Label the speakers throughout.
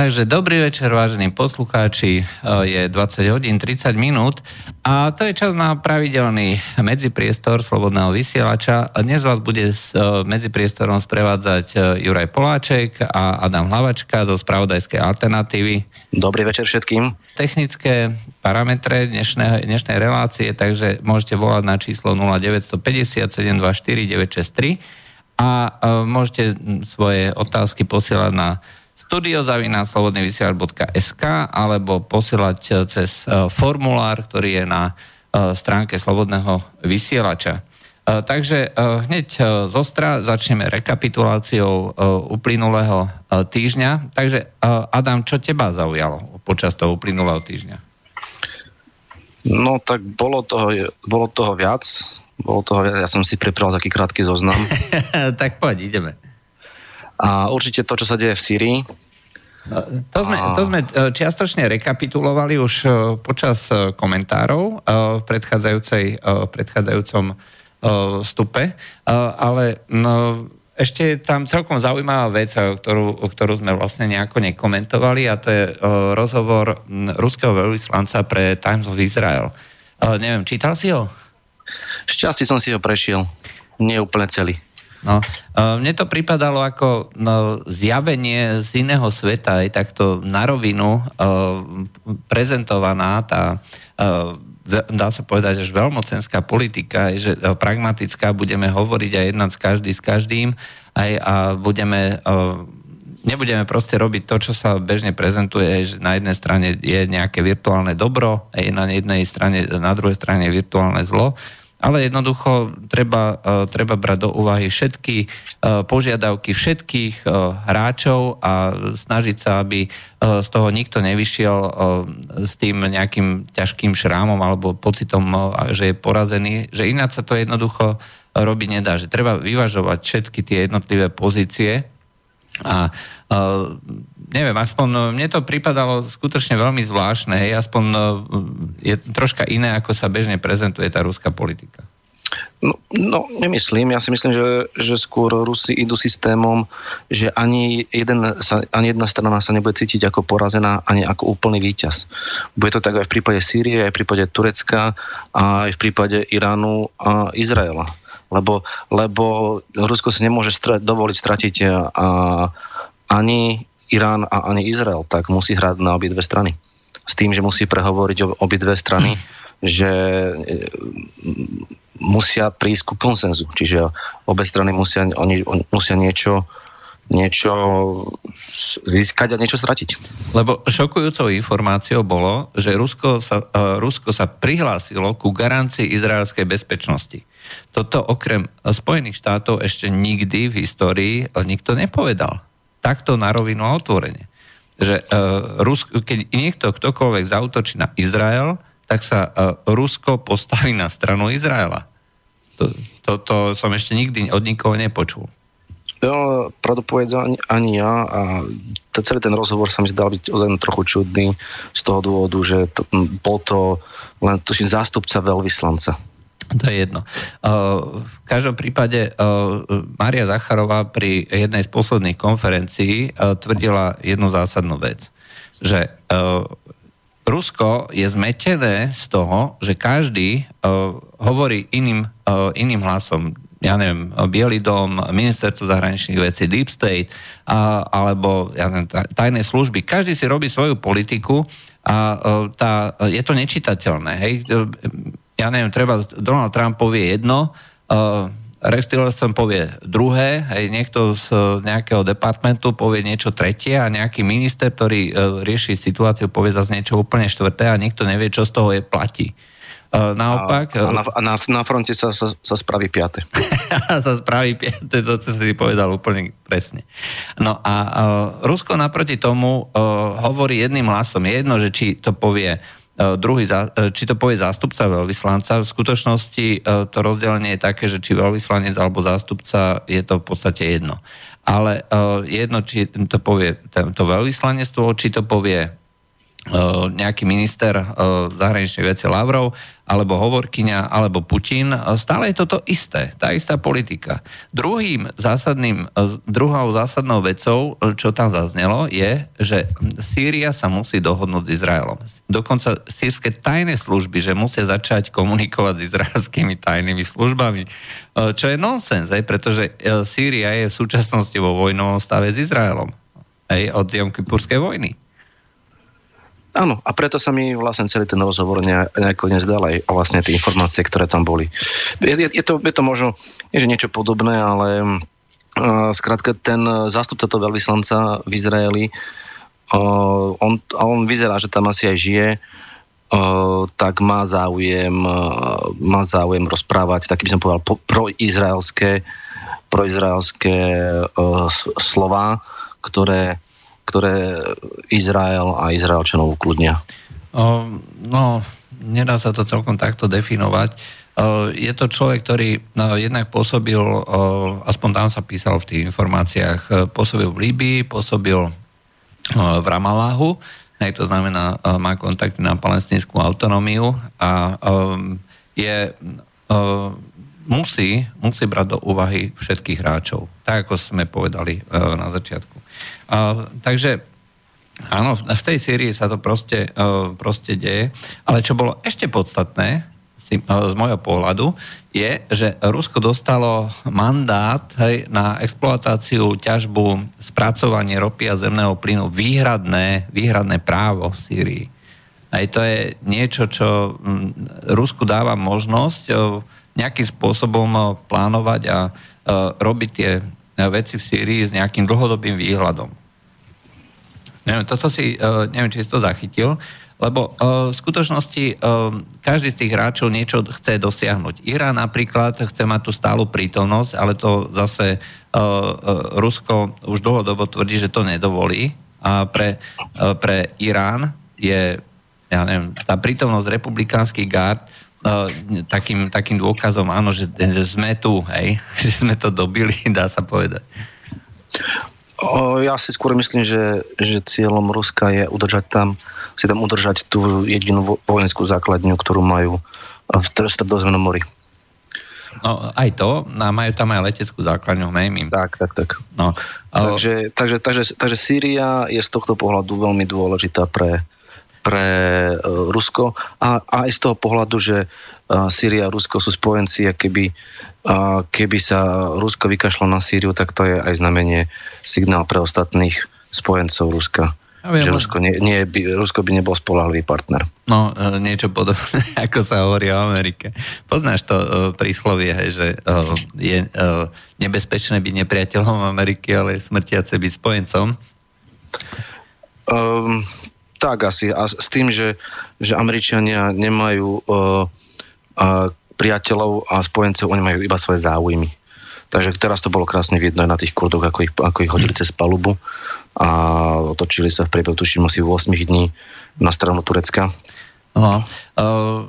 Speaker 1: Takže dobrý večer, vážení poslucháči. Je 20 hodín 30 minút a to je čas na pravidelný medzipriestor Slobodného vysielača. Dnes vás bude s medzipriestorom sprevádzať Juraj Poláček a Adam Hlavačka zo Spravodajskej alternatívy.
Speaker 2: Dobrý večer všetkým.
Speaker 1: Technické parametre dnešnej, dnešnej relácie, takže môžete volať na číslo 0950 724 963 a môžete svoje otázky posielať na studiozavináslobodnyvysielač.sk alebo posielať eh, cez eh, formulár, ktorý je na eh, stránke Slobodného vysielača. Takže hneď zostra začneme rekapituláciou uplynulého týždňa. Takže Adam, čo teba zaujalo počas toho uplynulého týždňa?
Speaker 2: No tak bolo toho, bolo toho viac. Bolo toho viac. Ja som si pripravil taký krátky zoznam.
Speaker 1: tak poď, ideme.
Speaker 2: A určite to, čo sa deje v Syrii.
Speaker 1: To sme, to sme e, čiastočne rekapitulovali už e, počas e, komentárov v predchádzajúcej, predchádzajúcom stupe, ale no, ešte je tam celkom zaujímavá vec, ktorú, ktorú sme vlastne nejako nekomentovali a to je rozhovor ruského veľvyslanca pre Times of Israel. Neviem, čítal si ho?
Speaker 2: Šťastie som si ho prešiel. Nie úplne celý.
Speaker 1: No, mne to pripadalo ako no, zjavenie z iného sveta, aj takto na rovinu prezentovaná tá dá sa povedať, že veľmocenská politika, že pragmatická, budeme hovoriť a jednať s každý s každým aj a budeme nebudeme proste robiť to, čo sa bežne prezentuje, že na jednej strane je nejaké virtuálne dobro, aj na jednej strane, na druhej strane virtuálne zlo ale jednoducho treba, uh, treba brať do úvahy všetky uh, požiadavky všetkých uh, hráčov a snažiť sa, aby z toho nikto nevyšiel s tým nejakým ťažkým šrámom alebo pocitom, že je porazený, že ináč sa to jednoducho robiť nedá, že treba vyvažovať všetky tie jednotlivé pozície a neviem, aspoň no, mne to pripadalo skutočne veľmi zvláštne, hej, aspoň no, je troška iné, ako sa bežne prezentuje tá ruská politika.
Speaker 2: No, no, nemyslím. Ja si myslím, že, že skôr Rusi idú systémom, že ani, jeden sa, ani jedna strana sa nebude cítiť ako porazená, ani ako úplný víťaz. Bude to tak aj v prípade Sýrie, aj v prípade Turecka, aj v prípade Iránu a Izraela. Lebo, lebo Rusko si nemôže stra- dovoliť stratiť a, ani Irán a ani Izrael, tak musí hrať na obidve strany. S tým, že musí prehovoriť o obidve strany, že e, musia prísť ku konsenzu. Čiže obe strany musia, oni, musia niečo niečo získať a niečo stratiť.
Speaker 1: Lebo šokujúcou informáciou bolo, že Rusko sa, uh, Rusko sa prihlásilo ku garancii izraelskej bezpečnosti. Toto okrem Spojených štátov ešte nikdy v histórii nikto nepovedal takto na rovinu a otvorene. Že uh, Rusko, keď niekto ktokoľvek zautočí na Izrael, tak sa uh, Rusko postaví na stranu Izraela. To, to, to som ešte nikdy od nikoho nepočul.
Speaker 2: No, pravdu ani, ani ja a to, celý ten rozhovor sa mi zdal byť len trochu čudný z toho dôvodu, že to, bol to len tuším zástupca veľvyslanca
Speaker 1: to je jedno. V každom prípade Maria Zacharová pri jednej z posledných konferencií tvrdila jednu zásadnú vec, že Rusko je zmetené z toho, že každý hovorí iným, iným hlasom. Ja neviem, Bielý dom, ministerstvo zahraničných vecí, Deep State, alebo ja neviem, tajné služby. Každý si robí svoju politiku a tá, je to nečitateľné. Hej? Ja neviem, treba Donald Trump povie jedno, uh, Rex Tillerson povie druhé, hej, niekto z nejakého departmentu povie niečo tretie a nejaký minister, ktorý uh, rieši situáciu, povie zase niečo úplne štvrté a nikto nevie, čo z toho je platí. Uh, naopak...
Speaker 2: A, a, na, a na, na fronte sa, sa, sa spraví piate.
Speaker 1: sa spraví piate, to, to si povedal úplne presne. No a uh, Rusko naproti tomu uh, hovorí jedným hlasom. Je jedno, že či to povie E, druhý, e, či to povie zástupca veľvyslanca. V skutočnosti e, to rozdelenie je také, že či veľvyslanec alebo zástupca je to v podstate jedno. Ale jedno, či to povie to veľvyslanectvo, či to povie nejaký minister zahraničných vecí Lavrov, alebo Hovorkyňa, alebo Putin. Stále je toto isté, tá istá politika. Druhým zásadným, druhou zásadnou vecou, čo tam zaznelo, je, že Sýria sa musí dohodnúť s Izraelom. Dokonca sírske tajné služby, že musia začať komunikovať s izraelskými tajnými službami, čo je nonsens, pretože Sýria je v súčasnosti vo vojnovom stave s Izraelom aj od Jom vojny.
Speaker 2: Áno, a preto sa mi vlastne celý ten rozhovor nejako nezdal aj vlastne tie informácie, ktoré tam boli. Je, je, je, to, je to možno je, že niečo podobné, ale uh, skrátka ten zástupca toho veľvyslanca v Izraeli, uh, on, on vyzerá, že tam asi aj žije, uh, tak má záujem, uh, má záujem rozprávať, taký by som povedal, po, proizraelské, proizraelské uh, slova, ktoré ktoré Izrael a Izraelčanov ukludnia?
Speaker 1: No, nedá sa to celkom takto definovať. Je to človek, ktorý no, jednak pôsobil, aspoň tam sa písalo v tých informáciách, e, pôsobil v Líbii, pôsobil v Ramaláhu, aj to znamená, má kontakt na palestinskú autonómiu a je, musí, musí brať do úvahy všetkých hráčov, tak ako sme povedali o, na začiatku. Takže áno, v tej sérii sa to proste, uh, proste deje. Ale čo bolo ešte podstatné, uh, z môjho pohľadu, je, že Rusko dostalo mandát hej, na exploatáciu, ťažbu, spracovanie ropy a zemného plynu výhradné, výhradné právo v Sýrii. Aj to je niečo, čo Rusku dáva možnosť uh, nejakým spôsobom plánovať a robiť tie veci v Sýrii s nejakým dlhodobým výhľadom. Neviem, toto si, uh, neviem, či si to zachytil, lebo uh, v skutočnosti uh, každý z tých hráčov niečo chce dosiahnuť. Irán napríklad chce mať tú stálu prítomnosť, ale to zase Rusko už dlhodobo tvrdí, že to nedovolí. A pre, pre Irán je ja neviem, tá prítomnosť republikánskych gard takým, takým dôkazom, áno, že, že sme tu, hej, že sme to dobili, dá sa povedať.
Speaker 2: O, ja si skôr myslím, že, že cieľom Ruska je udržať tam, si tam udržať tú jedinú vojenskú základňu, ktorú majú v Stredozemnom mori.
Speaker 1: No aj to, no, majú tam aj leteckú základňu, hej,
Speaker 2: Tak, tak, tak. No, ale... takže, takže, takže, takže Sýria je z tohto pohľadu veľmi dôležitá pre, pre uh, Rusko a, a aj z toho pohľadu, že uh, Sýria a Rusko sú spojenci a keby a keby sa Rusko vykašlo na Sýriu, tak to je aj znamenie signál pre ostatných spojencov Ruska. Ja viem, že Rusko, nie, nie, by, Rusko by nebol spolahlivý partner.
Speaker 1: No, e, niečo podobné, ako sa hovorí o Amerike. Poznáš to uh, príslovie, hej, že uh, je uh, nebezpečné byť nepriateľom Ameriky, ale je smrtiace byť spojencom?
Speaker 2: Um, tak asi. A s tým, že, že Američania nemajú uh, uh, priateľov a spojencov, oni majú iba svoje záujmy. Takže teraz to bolo krásne vidno na tých kurdoch, ako ich, ako ich hodili cez palubu a otočili sa v priebehu, tuším, asi 8 dní na stranu Turecka.
Speaker 1: No, uh,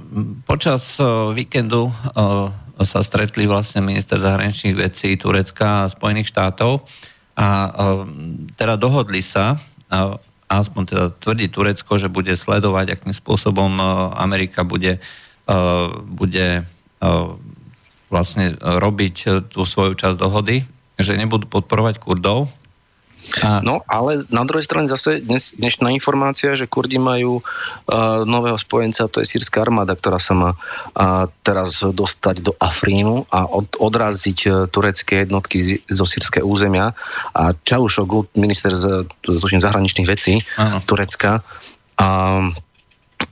Speaker 1: počas uh, víkendu sa stretli vlastne minister zahraničných vecí Turecka a Spojených štátov a teda dohodli sa, aspoň teda tvrdí Turecko, že bude sledovať, akým spôsobom Amerika bude, bude vlastne robiť tú svoju časť dohody, že nebudú podporovať Kurdov.
Speaker 2: A... No, ale na druhej strane zase dnes, dnešná informácia, že Kurdi majú uh, nového spojenca, to je sírska armáda, ktorá sa má uh, teraz dostať do Afrínu a od, odraziť uh, turecké jednotky zo sírske územia. A Čaušoglu, minister z, z, z zahraničných vecí Áno. Turecka, a,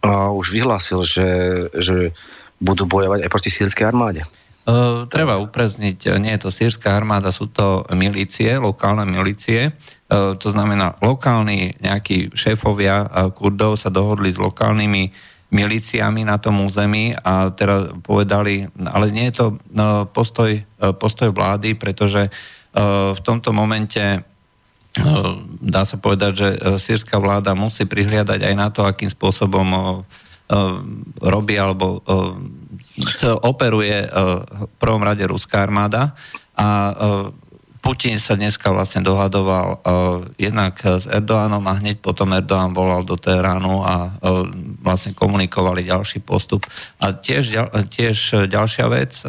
Speaker 2: a už vyhlásil, že, že budú bojovať aj proti sírskej armáde.
Speaker 1: Uh, treba uprezniť, nie je to sírska armáda, sú to milície, lokálne milície. Uh, to znamená, lokálni nejakí šéfovia Kurdov sa dohodli s lokálnymi milíciami na tom území a teda povedali, ale nie je to postoj, postoj vlády, pretože v tomto momente dá sa povedať, že sírska vláda musí prihliadať aj na to, akým spôsobom robí alebo operuje eh, v prvom rade ruská armáda a Putin sa dneska vlastne dohadoval uh, jednak s Erdoánom a hneď potom Erdoán volal do Teheránu a vlastne komunikovali ďalší postup. A tiež, tiež ďalšia vec,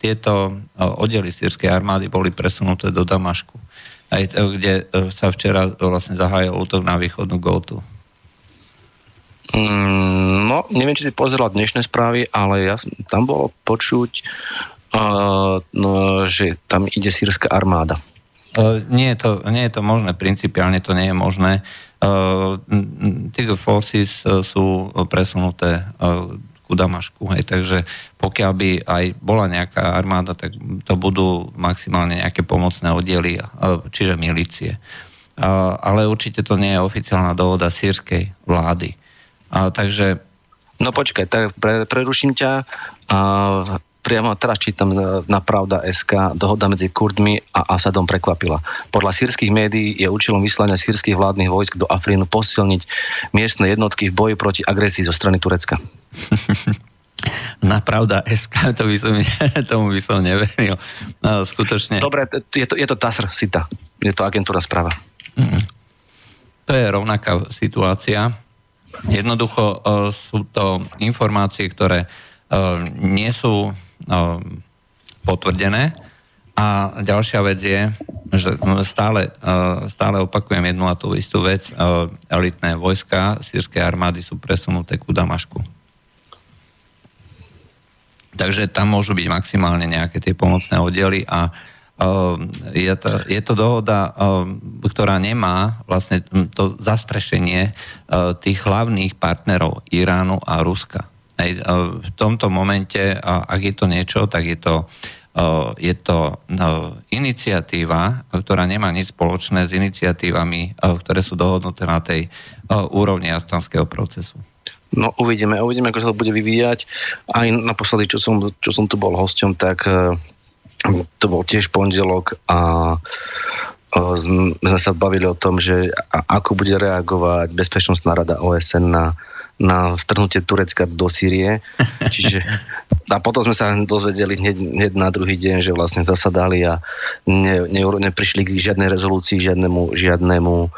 Speaker 1: tieto oddely sírskej armády boli presunuté do Damašku, aj, uh, kde sa včera vlastne zahájil útok na východnú Gotu.
Speaker 2: Mm, no, neviem, či si pozeral dnešné správy, ale ja, tam bolo počuť, no, že tam ide sírska armáda.
Speaker 1: Uh, nie, je to, nie je to možné, principiálne to nie je možné. Uh, Tiger Forces uh, sú presunuté uh, ku Damašku, hej, takže pokiaľ by aj bola nejaká armáda, tak to budú maximálne nejaké pomocné oddiely, uh, čiže milície. Uh, ale určite to nie je oficiálna dohoda sírskej vlády. Uh, takže
Speaker 2: No počkaj, tak pre, preruším ťa. Uh, priamo teraz čítam na Pravda SK, dohoda medzi Kurdmi a Asadom prekvapila. Podľa sírskych médií je účelom vyslania sírskych vládnych vojsk do Afrínu posilniť miestne jednotky v boji proti agresii zo strany Turecka.
Speaker 1: Na pravda SK, to by som, tomu by som neveril. No, skutočne.
Speaker 2: Dobre, je to, je to TASR SITA. Je to agentúra správa. Mm.
Speaker 1: To je rovnaká situácia. Jednoducho uh, sú to informácie, ktoré uh, nie sú Um, potvrdené. A ďalšia vec je, že stále, stále opakujem jednu a tú istú vec. Elitné vojska sírskej armády sú presunuté ku Damašku. Takže tam môžu byť maximálne nejaké tie pomocné oddely a uh, je to, je to dohoda, ktorá nemá vlastne to zastrešenie tých hlavných partnerov Iránu a Ruska. V tomto momente, ak je to niečo, tak je to, je to iniciatíva, ktorá nemá nič spoločné s iniciatívami, ktoré sú dohodnuté na tej úrovni astanského procesu.
Speaker 2: No uvidíme, uvidíme, ako sa to bude vyvíjať. Aj naposledy, čo som, čo som tu bol hosťom, tak to bol tiež pondelok a sme sa bavili o tom, že ako bude reagovať Bezpečnostná rada OSN na na vtrhnutie Turecka do Sýrie. Čiže, a potom sme sa dozvedeli hneď, hneď na druhý deň, že vlastne zasadali a ne, ne, neprišli k žiadnej rezolúcii, žiadnemu, žiadnemu e,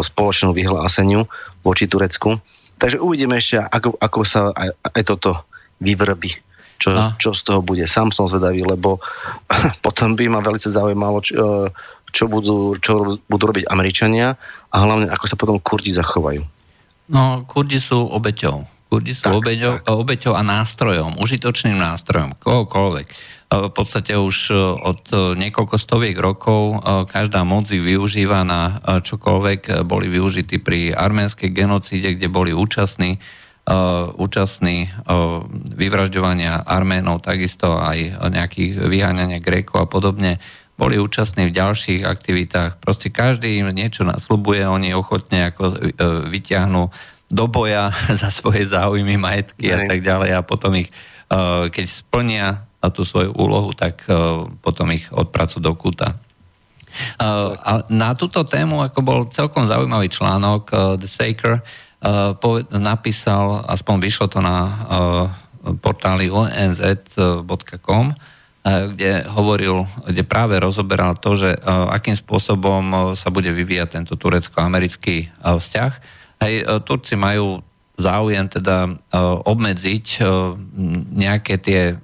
Speaker 2: spoločnému vyhláseniu voči Turecku. Takže uvidíme ešte, ako, ako sa aj, aj toto vyvrbí. Čo, čo z toho bude. Sám som zvedavý, lebo potom by ma veľmi zaujímalo, čo, čo, budú, čo budú robiť Američania a hlavne ako sa potom Kurdi zachovajú.
Speaker 1: No, Kurdi sú obeťou. Kurdi sú tak, obeťou, tak. obeťou a nástrojom, užitočným nástrojom, kohokoľvek. V podstate už e, od e, niekoľko stoviek rokov e, každá moc ich využíva na čokoľvek. Boli využití pri arménskej genocíde, kde boli účastní účastní vyvražďovania Arménov, takisto aj nejakých vyháňania Grékov a podobne boli účastní v ďalších aktivitách. Proste každý im niečo nasľubuje, oni ochotne ako e, vyťahnú do boja za svoje záujmy, majetky a tak ďalej a potom ich, keď splnia tú svoju úlohu, tak potom ich odpracujú do kúta. A na túto tému ako bol celkom zaujímavý článok The Saker napísal, aspoň vyšlo to na portáli onz.com kde hovoril, kde práve rozoberal to, že akým spôsobom sa bude vyvíjať tento turecko-americký vzťah. Hej, Turci majú záujem teda obmedziť nejaké tie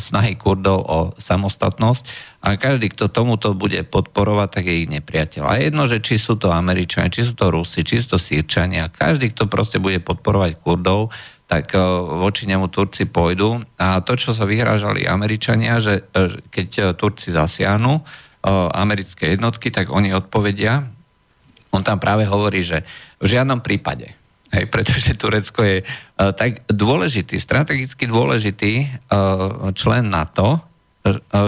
Speaker 1: snahy Kurdov o samostatnosť a každý, kto tomuto bude podporovať, tak je ich nepriateľ. A jedno, že či sú to Američania, či sú to Rusi, či sú to Sýrčania, každý, kto proste bude podporovať Kurdov, tak voči nemu Turci pôjdu. A to, čo sa vyhrážali Američania, že keď Turci zasiahnu americké jednotky, tak oni odpovedia. On tam práve hovorí, že v žiadnom prípade, hej, pretože Turecko je tak dôležitý, strategicky dôležitý člen NATO,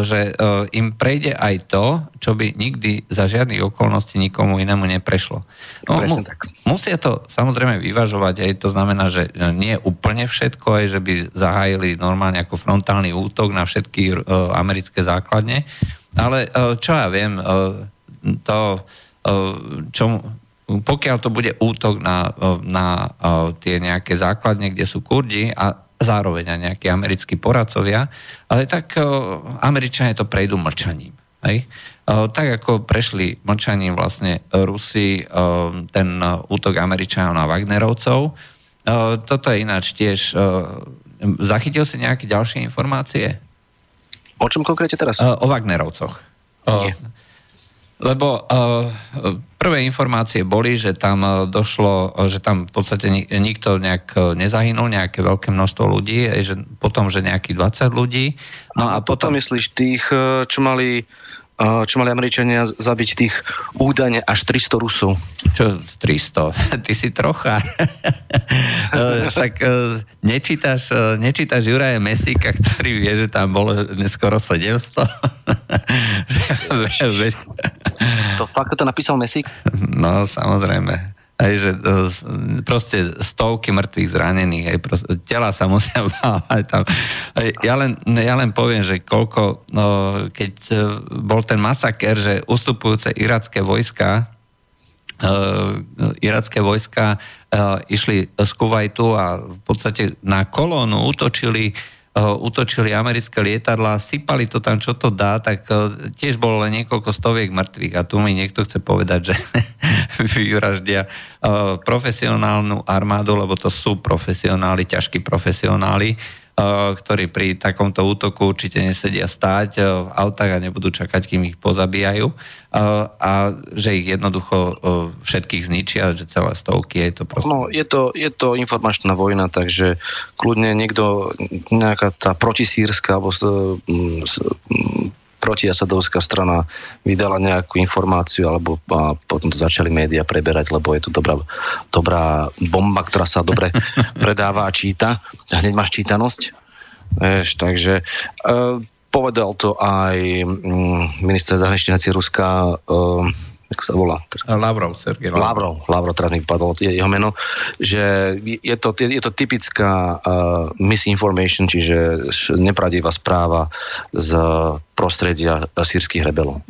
Speaker 1: že e, im prejde aj to, čo by nikdy za žiadnych okolností nikomu inému neprešlo. No, mu, musia to samozrejme vyvažovať, aj to znamená, že nie úplne všetko, aj že by zahájili normálne ako frontálny útok na všetky uh, americké základne, ale uh, čo ja viem, uh, to, uh, čo, pokiaľ to bude útok na, na tie nejaké základne, kde sú Kurdi a zároveň aj nejakí americkí poradcovia, ale tak Američania to prejdú mlčaním. Hej? Tak ako prešli mlčaním vlastne Rusi ten útok Američanov na Wagnerovcov. Toto je ináč tiež... Zachytil si nejaké ďalšie informácie?
Speaker 2: O čom konkrétne teraz?
Speaker 1: O Wagnerovcoch. Nie. Lebo uh, prvé informácie boli, že tam došlo, že tam v podstate nikto nejak nezahynul, nejaké veľké množstvo ľudí, že potom, že nejakých 20 ľudí.
Speaker 2: No a, a potom... myslíš tých, čo mali čo mali Američania zabiť tých údajne až 300 Rusov.
Speaker 1: Čo 300? Ty si trocha. Však e, nečítaš, e, nečítaš Juraja Mesíka, ktorý vie, že tam bolo skoro 700.
Speaker 2: to fakt to napísal Mesík?
Speaker 1: No, samozrejme. Aj, že e, proste stovky mŕtvych zranených, aj proste, tela sa musia bávať tam. Aj, ja, len, ja len poviem, že koľko, no, keď e, bol ten masaker, že ustupujúce iracké vojska uh, iracké vojska uh, išli z Kuwaitu a v podstate na kolónu útočili uh, útočili americké lietadla, sypali to tam, čo to dá, tak tiež bolo len niekoľko stoviek mŕtvych. A tu mi niekto chce povedať, že vyraždia profesionálnu armádu, lebo to sú profesionáli, ťažkí profesionáli, ktorí pri takomto útoku určite nesedia stáť v autách a nebudú čakať, kým ich pozabíjajú. A že ich jednoducho všetkých zničia, že celé stovky je to proste...
Speaker 2: No, je to, je to informačná vojna, takže kľudne niekto, nejaká tá protisírska alebo protiasadovská strana vydala nejakú informáciu alebo a potom to začali médiá preberať, lebo je to dobrá, dobrá bomba, ktorá sa dobre predáva a číta. A hneď máš čítanosť. Eš, takže e, povedal to aj mm, minister zahraničných vecí Ruska e, ako sa volá?
Speaker 1: Lavrov, Sergej
Speaker 2: Lavrov. Lavrov, teraz mi padlo jeho meno, že je to, je to typická uh, misinformation, čiže nepravdivá správa z prostredia sírskych rebelov.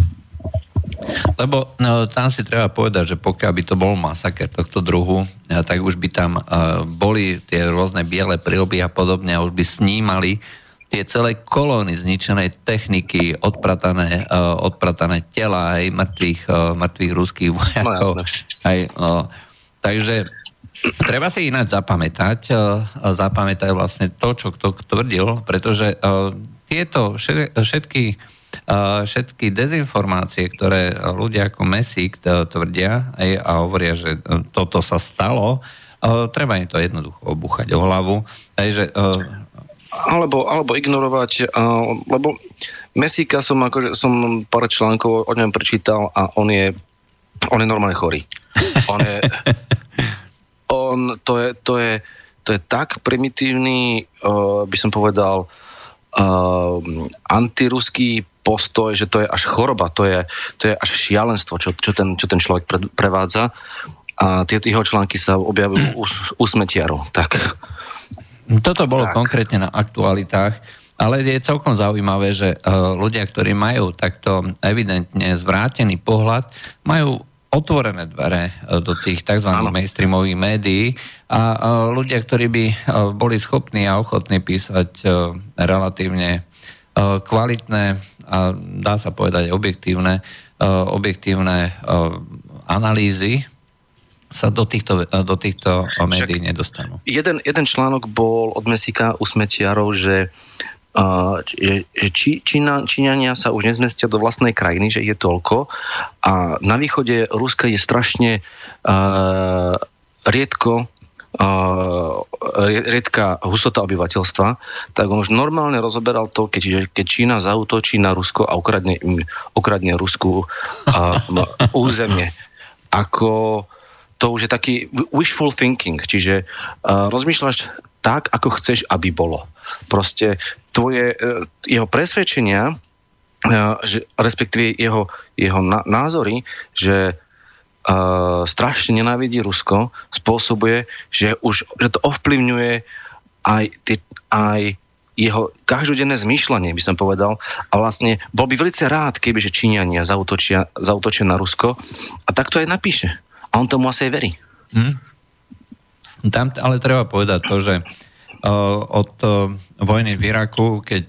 Speaker 1: Lebo no, tam si treba povedať, že pokiaľ by to bol masaker tohto druhu, eh, tak už by tam uh, boli tie rôzne biele prílby a podobne a už by snímali tie celé kolóny zničenej techniky, odpratané, uh, odpratané tela aj mŕtvych, uh, mŕtvych ruských vojakov. No, aj, uh, takže treba si ináč zapamätať, uh, zapamätať vlastne to, čo kto tvrdil, pretože uh, tieto všetky, uh, všetky dezinformácie, ktoré ľudia ako Mesík tvrdia aj, a hovoria, že toto sa stalo, uh, treba im to jednoducho obuchať o hlavu. Takže uh,
Speaker 2: alebo, alebo ignorovať, lebo Mesíka som, akože, som pár článkov o ňom prečítal a on je, on je normálne chorý. On je, on, to je, to je, to je tak primitívny, by som povedal, antiruský postoj, že to je až choroba, to je, to je až šialenstvo, čo, čo, ten, čo ten človek pre, prevádza. A tieto jeho články sa objavujú u, u smetiarov. Tak
Speaker 1: toto bolo tak. konkrétne na aktualitách, ale je celkom zaujímavé, že uh, ľudia, ktorí majú takto evidentne zvrátený pohľad, majú otvorené dvere uh, do tých tzv. Ano. mainstreamových médií a uh, ľudia, ktorí by boli schopní a ochotní písať relatívne kvalitné a dá sa povedať objektívne, objektívne analýzy sa do týchto, do týchto médií nedostanú.
Speaker 2: Jeden, jeden článok bol od Mesika u Smetiarov, že Uh, že, že či, Čína, Číňania sa už nezmestia do vlastnej krajiny, že je toľko a na východe Ruska je strašne uh, riedko uh, riedka hustota obyvateľstva, tak on už normálne rozoberal to, keď, keď Čína zautočí na Rusko a ukradne, ukradne Rusku uh, územie. Ako to už je taký wishful thinking, čiže uh, rozmýšľaš tak, ako chceš, aby bolo. Proste tvoje, uh, jeho presvedčenia, uh, že, respektíve jeho, jeho na, názory, že uh, strašne nenávidí Rusko, spôsobuje, že, už, že to ovplyvňuje aj, tie, aj jeho každodenné zmýšľanie, by som povedal. A vlastne bol by veľmi rád, keby že Číňania zautočia, zautočia na Rusko. A tak to aj napíše. A on tomu asi aj verí. Hmm.
Speaker 1: Tam ale treba povedať to, že od vojny v Iraku, keď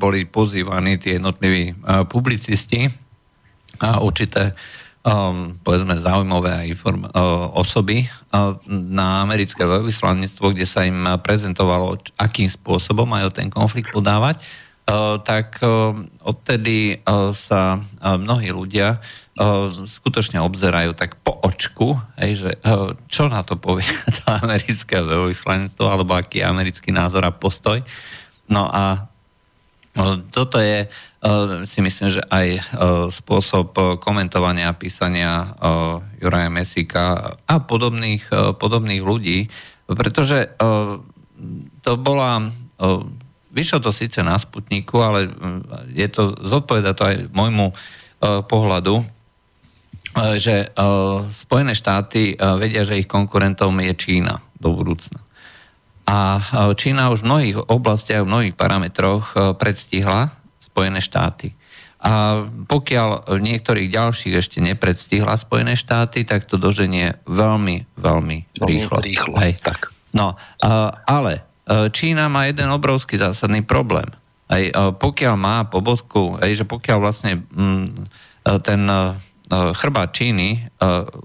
Speaker 1: boli pozývaní tie jednotliví publicisti, a určité povedzme zaujímavé inform- uh, osoby na americké veľvyslanectvo, kde sa im prezentovalo, akým spôsobom majú ten konflikt podávať, tak odtedy sa mnohí ľudia skutočne obzerajú tak po očku, hej, že uh, čo na to povie to americké veľvyslanectvo, alebo aký je americký názor a postoj. No a uh, toto je Eh, si myslím, že aj eh, spôsob eh, komentovania a písania Juraja Mesika a podobných, podobných ľudí, pretože to bola, vyšlo to síce na Sputniku, ale je to, zodpoveda to aj môjmu pohľadu, že Spojené štáty vedia, že ich konkurentom je Čína do budúcna. A Čína už v mnohých oblastiach, v mnohých parametroch predstihla Spojené štáty. A pokiaľ niektorých ďalších ešte nepredstihla Spojené štáty, tak to doženie veľmi, veľmi rýchlo.
Speaker 2: rýchlo Hej. Tak.
Speaker 1: No, ale e, Čína má jeden obrovský zásadný problém. E, pokiaľ má pobodku, aj že pokiaľ vlastne mm, e, ten chrbát Číny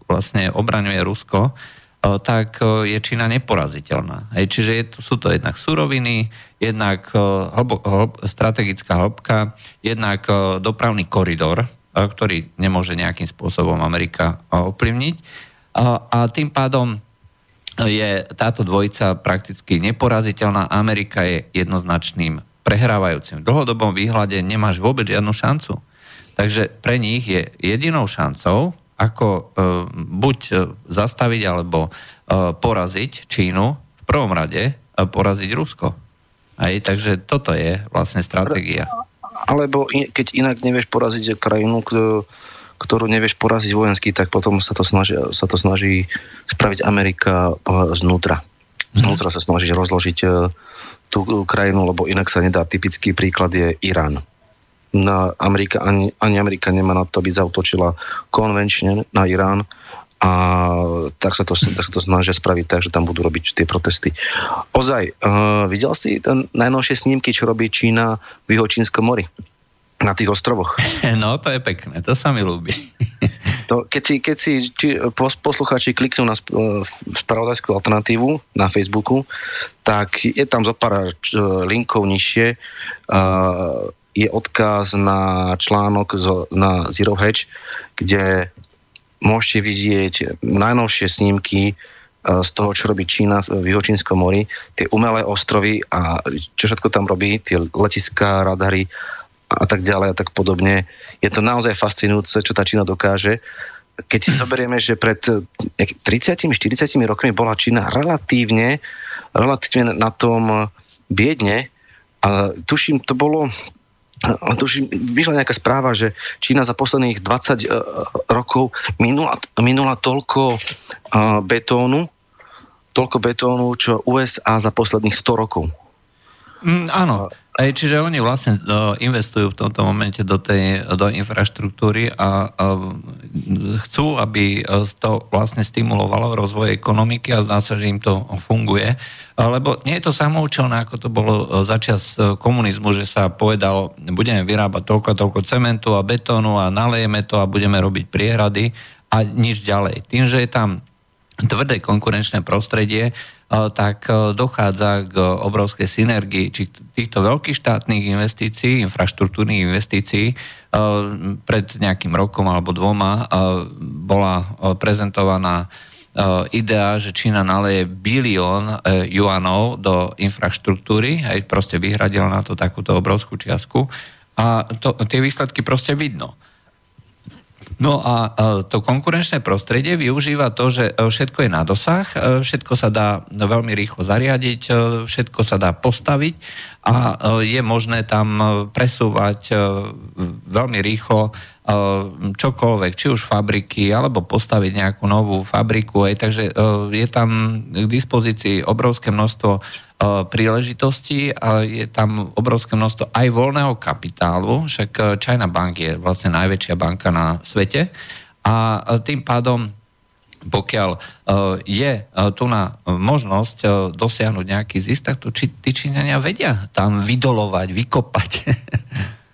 Speaker 1: vlastne obraňuje Rusko, tak je Čína neporaziteľná. Čiže sú to jednak suroviny, jednak hlbo, hlb, strategická hĺbka, jednak dopravný koridor, ktorý nemôže nejakým spôsobom Amerika ovplyvniť. A tým pádom je táto dvojica prakticky neporaziteľná. Amerika je jednoznačným prehrávajúcim. V dlhodobom výhľade nemáš vôbec žiadnu šancu. Takže pre nich je jedinou šancou, ako e, buď e, zastaviť alebo e, poraziť Čínu, v prvom rade poraziť Rusko. Aj, takže toto je vlastne stratégia.
Speaker 2: Alebo keď inak nevieš poraziť krajinu, ktorú nevieš poraziť vojensky, tak potom sa to snaží, sa to snaží spraviť Amerika znútra. Mhm. Znútra sa snaží rozložiť tú krajinu, lebo inak sa nedá. Typický príklad je Irán na Amerika, ani, ani Amerika nemá na to, aby zautočila konvenčne na Irán a tak sa, to, tak sa to snažia spraviť tak, že tam budú robiť tie protesty. Ozaj, uh, videl si ten najnovšie snímky, čo robí Čína v Jihočínskom mori? Na tých ostrovoch.
Speaker 1: No, to je pekné, to sa mi ľúbi.
Speaker 2: To, keď si, keď si či, posluchači kliknú na spravodajskú alternatívu na Facebooku, tak je tam zo pár linkov nižšie. Uh, je odkaz na článok zo, na Zero Hedge, kde môžete vidieť najnovšie snímky e, z toho, čo robí Čína v Juhočínskom mori, tie umelé ostrovy a čo všetko tam robí, tie letiská, radary a tak ďalej a tak podobne. Je to naozaj fascinujúce, čo tá Čína dokáže. Keď si zoberieme, že pred 30-40 rokmi bola Čína relatívne, relatívne na tom biedne, a tuším, to bolo a tu už vyšla nejaká správa, že Čína za posledných 20 uh, e, rokov minula, minula toľko uh, betónu, toľko betónu, čo USA za posledných 100 rokov.
Speaker 1: Mm, áno, Ej, čiže oni vlastne uh, investujú v tomto momente do tej do infraštruktúry a uh, chcú, aby to vlastne stimulovalo rozvoj ekonomiky a zdá sa, že im to funguje. Lebo nie je to samoučelné, ako to bolo začas komunizmu, že sa povedalo, budeme vyrábať toľko a toľko cementu a betónu a nalejeme to a budeme robiť priehrady a nič ďalej. Tým, že je tam tvrdé konkurenčné prostredie, tak dochádza k obrovskej synergii či týchto veľkých štátnych investícií, infraštruktúrnych investícií. Pred nejakým rokom alebo dvoma bola prezentovaná idea, že Čína naleje bilión e, juanov do infraštruktúry, aj proste vyhradila na to takúto obrovskú čiastku a to, tie výsledky proste vidno. No a to konkurenčné prostredie využíva to, že e, všetko je na dosah, e, všetko sa dá veľmi rýchlo zariadiť, e, všetko sa dá postaviť a je možné tam presúvať veľmi rýchlo čokoľvek, či už fabriky, alebo postaviť nejakú novú fabriku. Aj, takže je tam k dispozícii obrovské množstvo E, príležitosti a je tam obrovské množstvo aj voľného kapitálu, však e, China Bank je vlastne najväčšia banka na svete a tým pádom pokiaľ je tu na možnosť dosiahnuť nejaký zisk, tak to či, tí Číňania vedia tam vydolovať, vykopať.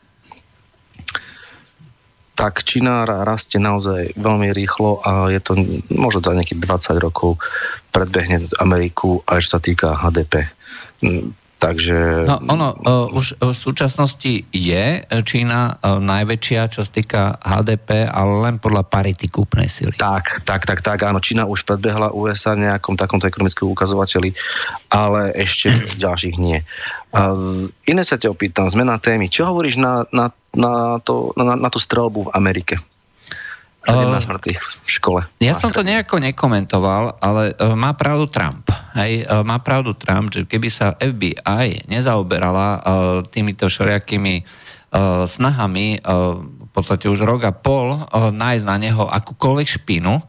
Speaker 2: tak Čína rastie naozaj veľmi rýchlo a je to možno za nejakých 20 rokov predbehne Ameriku aj čo sa týka HDP. Mm, takže...
Speaker 1: No ono uh, už v súčasnosti je Čína uh, najväčšia, čo sa týka HDP, ale len podľa parity kúpnej sily.
Speaker 2: Tak, tak, tak, tak, áno. Čína už predbehla USA nejakom takomto ekonomickom ukazovateľi, ale ešte ďalších nie. Uh, iné sa ťa opýtam, zmena témy. Čo hovoríš na, na, na, to, na, na tú strelbu v Amerike? 17 mŕtvych v škole.
Speaker 1: Ja som to nejako nekomentoval, ale uh, má pravdu Trump. Hej, uh, má pravdu Trump, že keby sa FBI nezaoberala uh, týmito všelijakými uh, snahami uh, v podstate už rok a pol uh, nájsť na neho akúkoľvek špinu,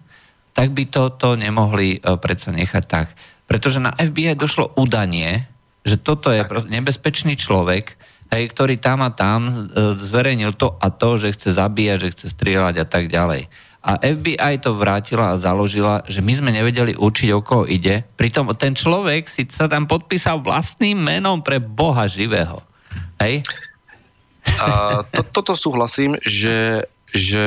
Speaker 1: tak by to, to nemohli uh, predsa nechať tak. Pretože na FBI došlo udanie, že toto je nebezpečný človek, hej, ktorý tam a tam e, zverejnil to a to, že chce zabíjať, že chce strieľať a tak ďalej. A FBI to vrátila a založila, že my sme nevedeli určiť, o koho ide. Pritom ten človek si sa tam podpísal vlastným menom pre Boha živého. Hej?
Speaker 2: A to, toto súhlasím, že že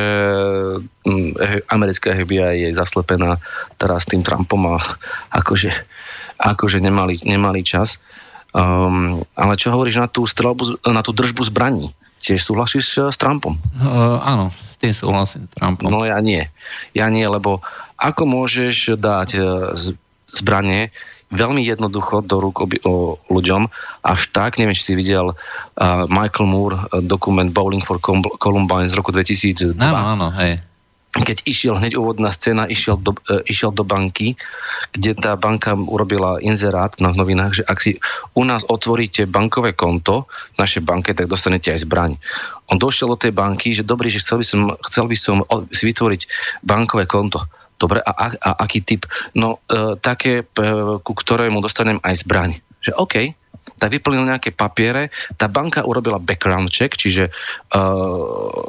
Speaker 2: mm, americká FBI je zaslepená teraz tým Trumpom a akože, akože nemali, nemali čas. Um, ale čo hovoríš na tú, strelbu, na tú držbu zbraní? Tiež súhlasíš s Trumpom?
Speaker 1: Uh, áno, s tým súhlasím s Trumpom.
Speaker 2: No ja nie. Ja nie, lebo ako môžeš dať uh, zbranie veľmi jednoducho do rúk obi, o ľuďom, až tak, neviem, či si videl uh, Michael Moore dokument Bowling for Columbine z roku 2002.
Speaker 1: Áno, áno, hej
Speaker 2: keď išiel hneď úvodná scéna, išiel do, e, išiel do banky, kde tá banka urobila inzerát na novinách, že ak si u nás otvoríte bankové konto v našej banke, tak dostanete aj zbraň. On došiel do tej banky, že dobrý, že chcel by som, chcel by som si vytvoriť bankové konto. Dobre, a, a, a aký typ? No, e, také, p, ku ktorému dostanem aj zbraň. Že OK, tak vyplnil nejaké papiere, tá banka urobila background check, čiže uh,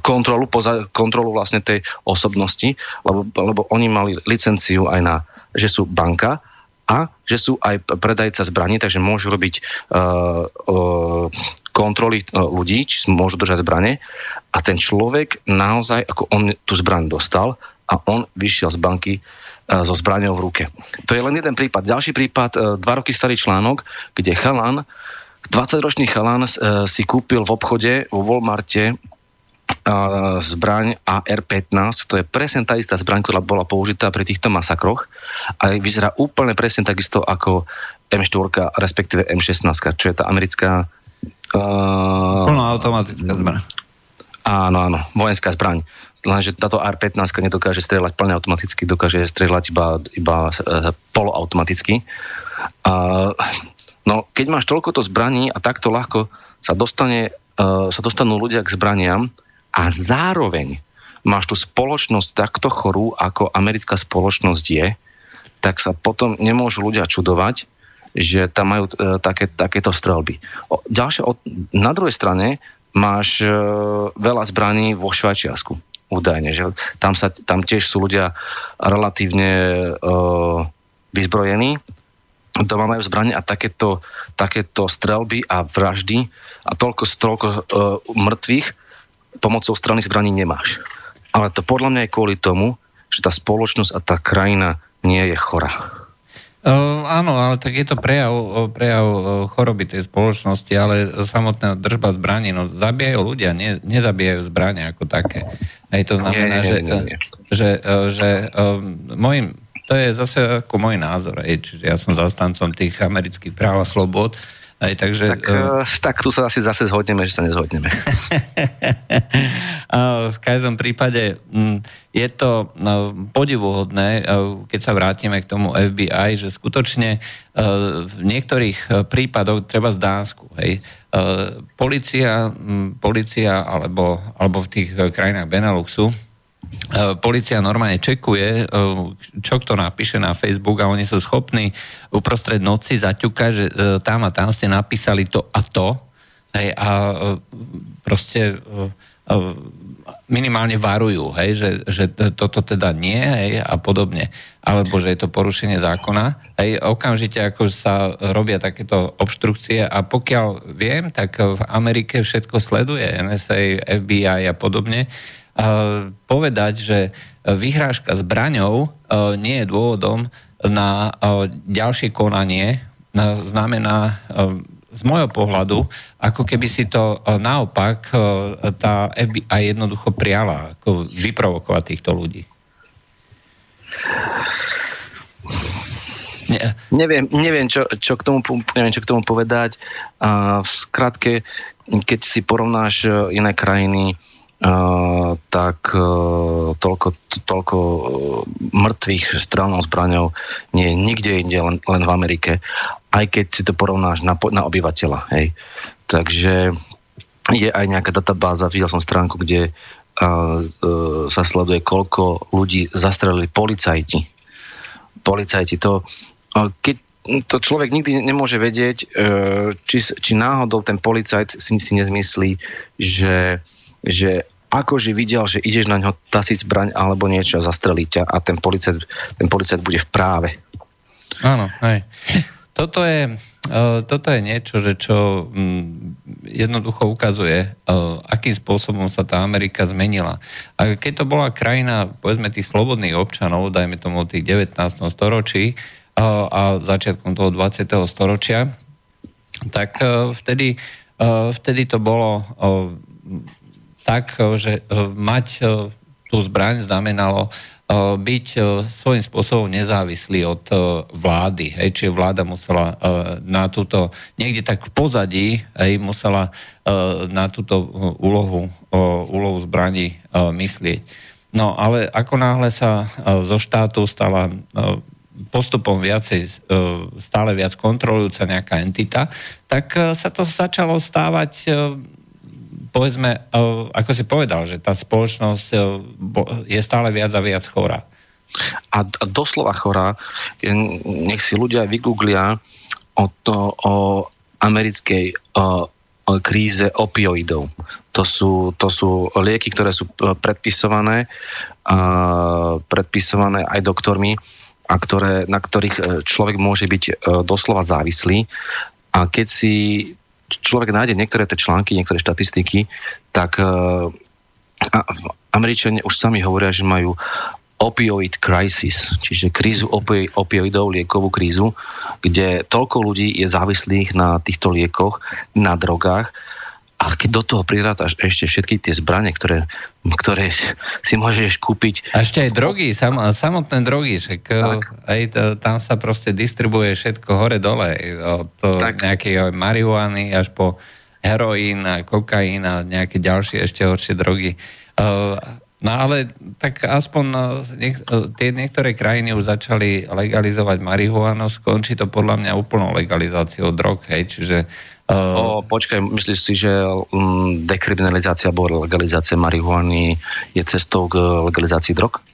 Speaker 2: kontrolu, poza, kontrolu vlastne tej osobnosti, lebo, lebo oni mali licenciu aj na, že sú banka a že sú aj predajca zbraní, takže môžu robiť uh, uh, kontroly uh, ľudí, či môžu držať zbranie. A ten človek naozaj, ako on tú zbraň dostal a on vyšiel z banky E, so zbraňou v ruke. To je len jeden prípad. Ďalší prípad, e, dva roky starý článok, kde chalan, 20-ročný chalan e, si kúpil v obchode vo Walmarte zbraň AR-15, to je presne tá istá zbraň, ktorá bola použitá pri týchto masakroch a vyzerá úplne presne takisto ako M4, respektíve M16, čo je tá americká
Speaker 1: uh, plnoautomatická zbraň.
Speaker 2: Áno, áno, vojenská zbraň lenže táto R15 nedokáže strieľať plne automaticky, dokáže strieľať iba, iba e, poloautomaticky. A, no, keď máš toľko to zbraní a takto ľahko sa, dostane, e, sa dostanú ľudia k zbraniam a zároveň máš tu spoločnosť takto chorú, ako americká spoločnosť je, tak sa potom nemôžu ľudia čudovať, že tam majú e, také, takéto strelby. O, ďalšie, o, na druhej strane máš e, veľa zbraní vo Švajčiarsku údajne, že tam, sa, tam tiež sú ľudia relatívne uh, vyzbrojení, doma majú zbranie a takéto, takéto strelby a vraždy a toľko, toľko uh, mŕtvych pomocou strany zbraní nemáš. Ale to podľa mňa je kvôli tomu, že tá spoločnosť a tá krajina nie je chorá.
Speaker 1: Uh, áno, ale tak je to prejav, prejav choroby tej spoločnosti, ale samotná držba zbraní, no zabíjajú ľudia, ne, nezabíjajú zbranie ako také. Hej, to znamená, nie, že, nie, nie. že, že, že um, môjim, to je zase ako môj názor, hej, čiže ja som zastancom tých amerických práv a slobod, aj, takže,
Speaker 2: tak, uh, tak tu sa asi zase zhodneme, že sa nezhodneme.
Speaker 1: v každom prípade mm, je to no, podivuhodné, keď sa vrátime k tomu FBI, že skutočne v niektorých prípadoch, treba z Dánsku, hej, policia, mm, policia alebo, alebo v tých krajinách Beneluxu, policia normálne čekuje, e, čo kto napíše na Facebook a oni sú schopní uprostred noci zaťukať, že e, tam a tam ste napísali to a to. Hej, a proste minimálne varujú, hej, že, že toto teda nie hej, a podobne, alebo že je to porušenie zákona. Hej, okamžite ako sa robia takéto obštrukcie a pokiaľ viem, tak v Amerike všetko sleduje, NSA, FBI a podobne. A povedať, že vyhrážka zbraňou nie je dôvodom na ďalšie konanie, znamená z môjho pohľadu, ako keby si to naopak tá FBI jednoducho prijala, ako vyprovokovať týchto ľudí.
Speaker 2: Nie. Neviem, neviem, čo, čo, k tomu, neviem čo k tomu povedať. V skratke, keď si porovnáš iné krajiny, Uh, tak uh, toľko, toľko uh, mŕtvych strelnou zbraňou nie je nikde inde, len, len v Amerike. Aj keď si to porovnáš na, na obyvateľa. Hej. Takže je aj nejaká databáza, videl som stránku, kde uh, uh, sa sleduje, koľko ľudí zastrelili policajti. Policajti, to uh, keď to človek nikdy nemôže vedieť, či, či náhodou ten policajt si, si nezmyslí, že, že akože videl, že ideš na ňo tasiť zbraň alebo niečo a zastreliť ťa a ten policajt, ten policajt bude v práve.
Speaker 1: Áno, hej. Toto je, uh, toto je niečo, že čo um, jednoducho ukazuje, uh, akým spôsobom sa tá Amerika zmenila. A keď to bola krajina, povedzme, tých slobodných občanov, dajme tomu tých 19. storočí uh, a začiatkom toho 20. storočia, tak vtedy, vtedy to bolo tak, e, že e, mať e, tú zbraň znamenalo byť svojím spôsobom nezávislý od vlády. Hej, čiže vláda musela na túto, niekde tak v pozadí, hej, musela na túto úlohu, úlohu zbraní myslieť. No ale ako náhle sa zo štátu stala postupom viacej, stále viac kontrolujúca nejaká entita, tak sa to začalo stávať povedzme, e, ako si povedal, že tá spoločnosť e, je stále viac a viac chorá.
Speaker 2: A, doslova chorá, nech si ľudia vygooglia o, to, o americkej o, o kríze opioidov. To sú, to sú lieky, ktoré sú e, predpisované, a, predpisované aj doktormi a ktoré, na ktorých človek môže byť doslova závislý. A keď si človek nájde niektoré tie články, niektoré štatistiky, tak uh, Američania už sami hovoria, že majú opioid crisis, čiže krízu opi- opioidov, liekovú krízu, kde toľko ľudí je závislých na týchto liekoch, na drogách, a keď do toho prirátaš ešte všetky tie zbranie, ktoré, ktoré si môžeš kúpiť.
Speaker 1: A ešte aj drogy, sam, samotné drogy, však aj to, tam sa proste distribuje všetko hore-dole, od nejakej marihuany až po heroín a kokain a nejaké ďalšie ešte horšie drogy. No ale tak aspoň niek- tie niektoré krajiny už začali legalizovať marihuanu, skončí to podľa mňa úplnou legalizáciou drog, hej, čiže
Speaker 2: Uh, o, počkaj, myslíš si, že um, dekriminalizácia alebo legalizácia marihuany je cestou k legalizácii drog?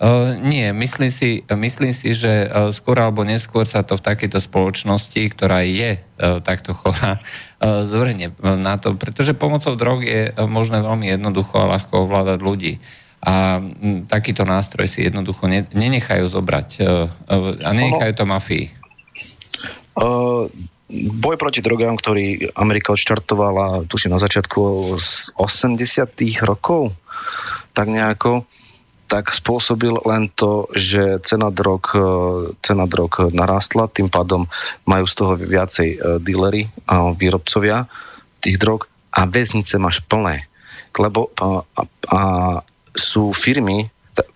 Speaker 1: Uh, nie, myslím si, myslím si, že uh, skôr alebo neskôr sa to v takejto spoločnosti, ktorá je uh, takto chorá, uh, zvrhne na to, pretože pomocou drog je uh, možné veľmi jednoducho a ľahko ovládať ľudí. A m, takýto nástroj si jednoducho ne, nenechajú zobrať uh, uh, a nenechajú to mafii.
Speaker 2: Uh, boj proti drogám, ktorý Amerika odštartovala, tuším na začiatku z 80 rokov, tak nejako, tak spôsobil len to, že cena drog, e, cena drog narástla, tým pádom majú z toho viacej e, dílery a výrobcovia tých drog a väznice máš plné. Lebo a, a, a sú firmy,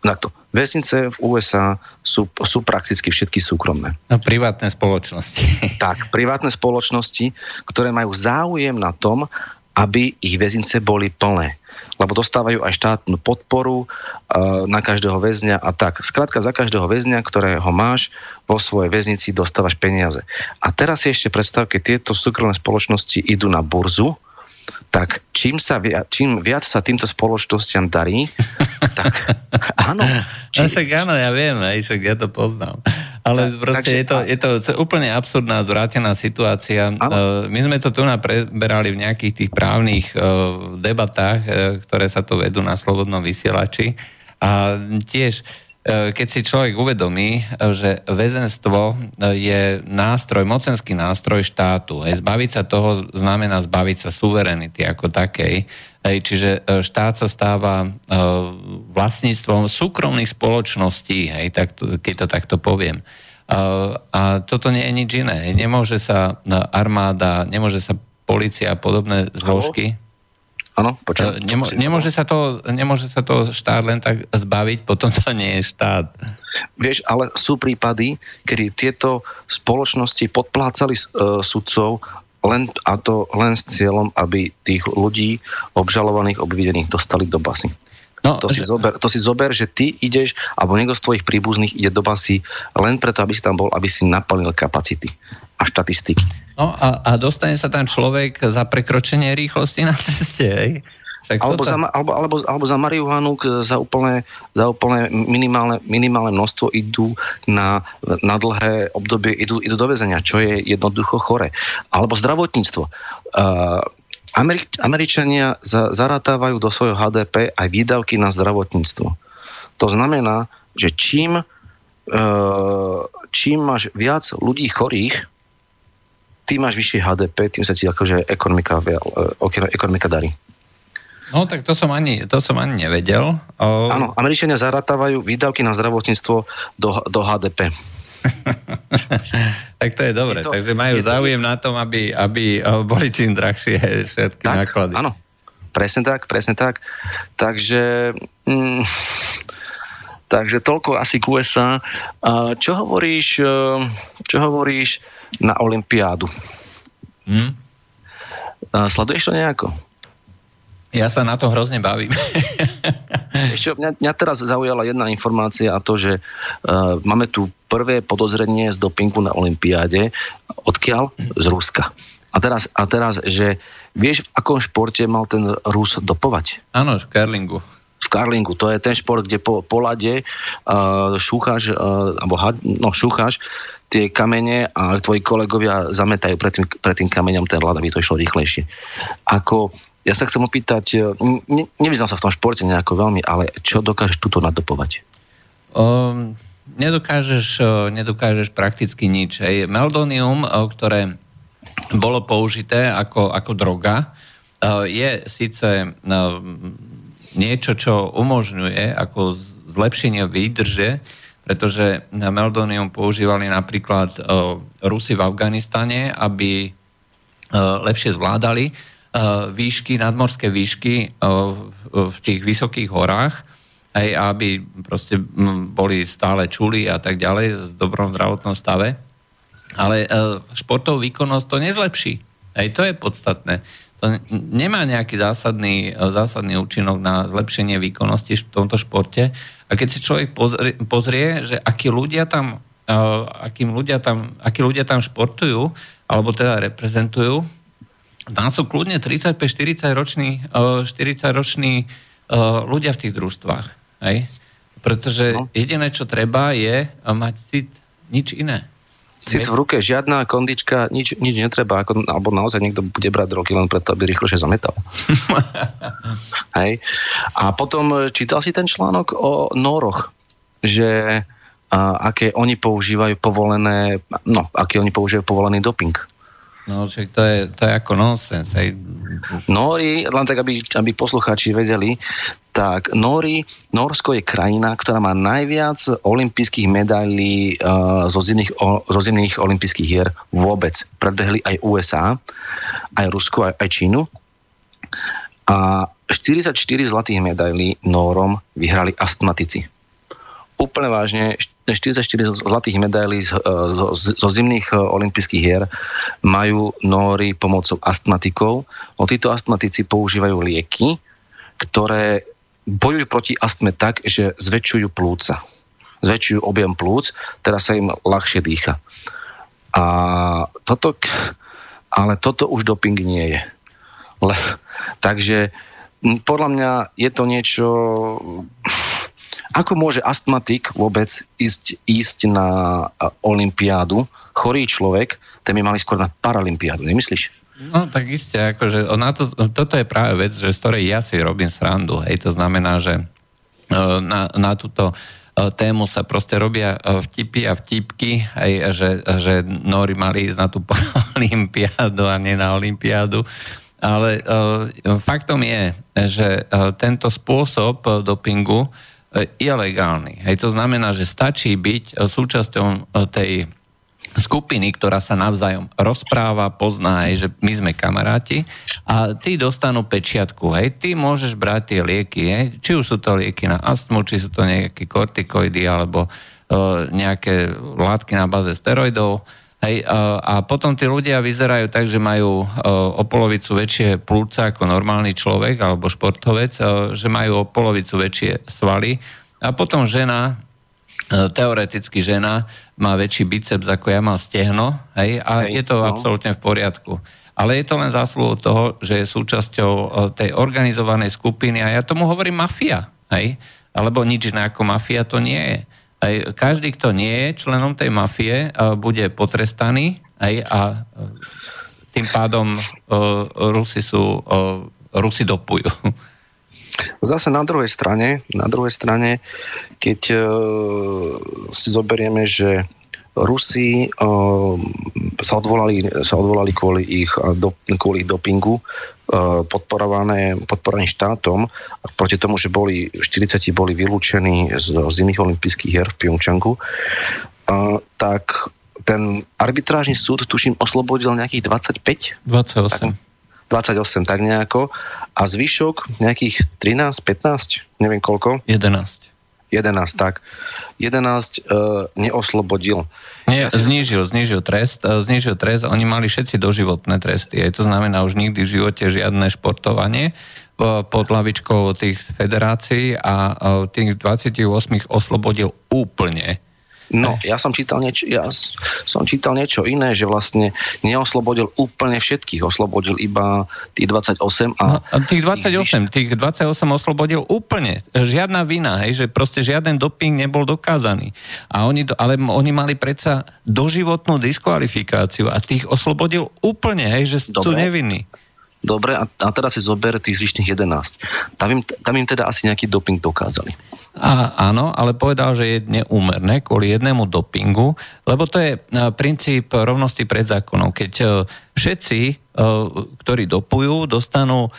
Speaker 2: takto, Vesnice v USA sú, sú prakticky všetky súkromné.
Speaker 1: No, privátne spoločnosti.
Speaker 2: Tak, privátne spoločnosti, ktoré majú záujem na tom, aby ich väznice boli plné. Lebo dostávajú aj štátnu podporu uh, na každého väzňa a tak. Skrátka za každého väzňa, ktorého máš vo svojej väznici, dostávaš peniaze. A teraz si ešte predstav, keď tieto súkromné spoločnosti idú na burzu, tak čím, sa viac, čím viac sa týmto spoločnosťam darí, tak áno.
Speaker 1: Či... No však áno, ja viem, aj však ja to poznám. Ale proste Takže, je, to, je to úplne absurdná, zvrátená situácia. Ano. My sme to tu preberali v nejakých tých právnych debatách, ktoré sa to vedú na slobodnom vysielači. A tiež keď si človek uvedomí, e, že väzenstvo e, je nástroj, mocenský nástroj štátu. Zbaviť sa toho znamená zbaviť sa suverenity ako takej. Čiže štát sa stáva vlastníctvom súkromných spoločností, hej, tak, keď to takto poviem. A toto nie je nič iné. Nemôže sa armáda, nemôže sa policia a podobné zložky
Speaker 2: Áno, počujem.
Speaker 1: Nemo, nemôže, sa to, nemôže sa to štát len tak zbaviť, potom to nie je štát.
Speaker 2: Vieš, ale sú prípady, kedy tieto spoločnosti podplácali uh, sudcov len, a to len s cieľom, aby tých ľudí obžalovaných, obvidených dostali do basy. No, to, si zober, to si zober, že ty ideš, alebo niekto z tvojich príbuzných ide do basy len preto, aby si tam bol, aby si naplnil kapacity a štatistiky.
Speaker 1: No a, a dostane sa tam človek za prekročenie rýchlosti na ceste, hej?
Speaker 2: alebo, za, alebo, alebo, alebo za marihuanu za úplne, za úplne minimálne, minimálne množstvo idú na, na dlhé obdobie, idú, idú do väzenia, čo je jednoducho chore. Alebo zdravotníctvo. Uh, Ameri- Američania za, zaratávajú do svojho HDP aj výdavky na zdravotníctvo. To znamená, že čím, e, čím máš viac ľudí chorých, tým máš vyššie HDP, tým sa ti akože ekonomika, e, ekonomika darí.
Speaker 1: No tak to som ani, to som ani nevedel.
Speaker 2: Áno, Američania zaratávajú výdavky na zdravotníctvo do, do HDP.
Speaker 1: tak to je dobre. To, Takže majú záujem to... na tom, aby, aby eh, boli čím drahšie všetky tak, náklady.
Speaker 2: Áno, presne tak, presne tak. Takže... Mm, takže toľko asi k USA. Čo hovoríš, eh, čo hovoríš na Olympiádu? Hmm? Sleduješ to nejako?
Speaker 1: Ja sa na to hrozne bavím.
Speaker 2: Ešte, mňa, mňa teraz zaujala jedna informácia a to, že uh, máme tu prvé podozrenie z dopingu na Olympiáde. Odkiaľ? Z Ruska. A teraz, a teraz, že vieš, v akom športe mal ten Rus dopovať?
Speaker 1: Áno, v karlingu.
Speaker 2: V karlingu. To je ten šport, kde po, po lade uh, šúchaš, uh, alebo had, no, šúchaš tie kamene a tvoji kolegovia zametajú pred tým, pred tým kameňom ten ľad, aby to išlo rýchlejšie. Ako ja sa chcem opýtať, e, ne, nevyznam sa v tom športe nejako veľmi, ale čo dokážeš túto nadopovať?
Speaker 1: Um, nedokážeš, nedokážeš prakticky nič. Hej. Meldonium, ktoré bolo použité ako, ako droga, je síce niečo, čo umožňuje ako zlepšenie výdrže, pretože meldonium používali napríklad Rusy v Afganistane, aby lepšie zvládali výšky, nadmorské výšky eh, v tých vysokých horách, aj aby proste boli stále čuli a tak ďalej v dobrom zdravotnom stave. Ale eh, športovú výkonnosť to nezlepší. Aj to je podstatné. To nemá nejaký zásadný, zásadný účinok na zlepšenie výkonnosti v tomto športe. A keď si človek pozrie, pozrie že akí ľudia tam, akým ľudia tam, akí ľudia tam športujú, alebo teda reprezentujú, tam sú kľudne 35-40 roční, 40 roční ľudia v tých družstvách. Hej? Pretože no. jediné, čo treba, je mať cit, nič iné.
Speaker 2: Cit v ruke, žiadna kondička, nič, nič netreba, ako, alebo naozaj niekto bude brať drogy len preto, aby rýchlejšie zametal. Hej. A potom čítal si ten článok o noroch, že a, aké oni používajú povolené, no, aké oni používajú povolený doping.
Speaker 1: No, však to je, to je ako nonsens. Hej.
Speaker 2: Nóri, len tak, aby, aby poslucháči vedeli, tak Nóri, Norsko je krajina, ktorá má najviac olympijských medailí uh, zo, zimných, olympijských hier vôbec. Predbehli aj USA, aj Rusko, aj, aj Čínu. A 44 zlatých medailí Nórom vyhrali astmatici úplne vážne 44 zlatých medailí z, zo, zo zimných e, olympijských hier majú Nóri pomocou astmatikov. No títo astmatici používajú lieky, ktoré bojujú proti astme tak, že zväčšujú plúca. Zväčšujú objem plúc, teraz sa im ľahšie dýcha. A toto, ale toto už doping nie je. Le, takže podľa mňa je to niečo Ako môže astmatik vôbec ísť, ísť na olympiádu, chorý človek, ten by mali skôr na paralympiádu, nemyslíš?
Speaker 1: No tak isté, akože na to, toto je práve vec, že z ktorej ja si robím srandu, hej, to znamená, že e, na, na túto e, tému sa proste robia e, vtipy a vtipky, hej, že, že Nori mali ísť na tú olympiádu a nie na olympiádu. Ale uh, faktom je, že uh, tento spôsob uh, dopingu je legálny. Hej, to znamená, že stačí byť súčasťou tej skupiny, ktorá sa navzájom rozpráva, pozná aj, že my sme kamaráti a ty dostanú pečiatku, hej, ty môžeš brať tie lieky, hej, či už sú to lieky na astmu, či sú to nejaké kortikoidy alebo uh, nejaké látky na báze steroidov, hej, a potom tí ľudia vyzerajú tak, že majú uh, o polovicu väčšie plúca ako normálny človek alebo športovec, uh, že majú o polovicu väčšie svaly a potom žena E, teoreticky žena má väčší biceps ako ja mám stehno, hej, a hej, je to no. absolútne v poriadku. Ale je to len zásluhou toho, že je súčasťou e, tej organizovanej skupiny a ja tomu hovorím mafia, hej, alebo nič iné ako mafia to nie je. Hej, každý, kto nie je členom tej mafie, e, bude potrestaný hej, a tým pádom uh, Rusi sú, Rusi dopujú.
Speaker 2: Zase na druhej strane, na druhej strane, keď uh, si zoberieme, že Rusi uh, sa, odvolali, sa odvolali kvôli ich, do, kvôli dopingu podporované, podporované štátom a proti tomu, že boli 40 boli vylúčení z zimných olympijských hier v Pyeongchangu, uh, tak ten arbitrážny súd, tuším, oslobodil nejakých 25?
Speaker 1: 28. Tak,
Speaker 2: 28 tak nejako a zvyšok nejakých 13, 15, neviem koľko.
Speaker 1: 11.
Speaker 2: 11, tak. 11 uh, neoslobodil.
Speaker 1: Nie, znížil, znížil trest, uh, znížil trest, oni mali všetci doživotné tresty, aj to znamená už nikdy v živote žiadne športovanie uh, pod lavičkou tých federácií a uh, tých 28 oslobodil úplne.
Speaker 2: No, ja som čítal niečo, ja som čítal niečo iné, že vlastne neoslobodil úplne všetkých, oslobodil iba tých 28 a... No,
Speaker 1: tých 28, tých 28 oslobodil úplne. Žiadna vina, hej, že proste žiaden doping nebol dokázaný. A oni, ale oni mali predsa doživotnú diskvalifikáciu a tých oslobodil úplne, hej, že Dobre. sú nevinní.
Speaker 2: Dobre, a, a teraz si zober tých zvyšných 11. Tam im, tam im teda asi nejaký doping dokázali.
Speaker 1: A, áno, ale povedal, že je neúmerné kvôli jednému dopingu, lebo to je e, princíp rovnosti pred zákonom. Keď e, všetci, ktorí dopujú, dostanú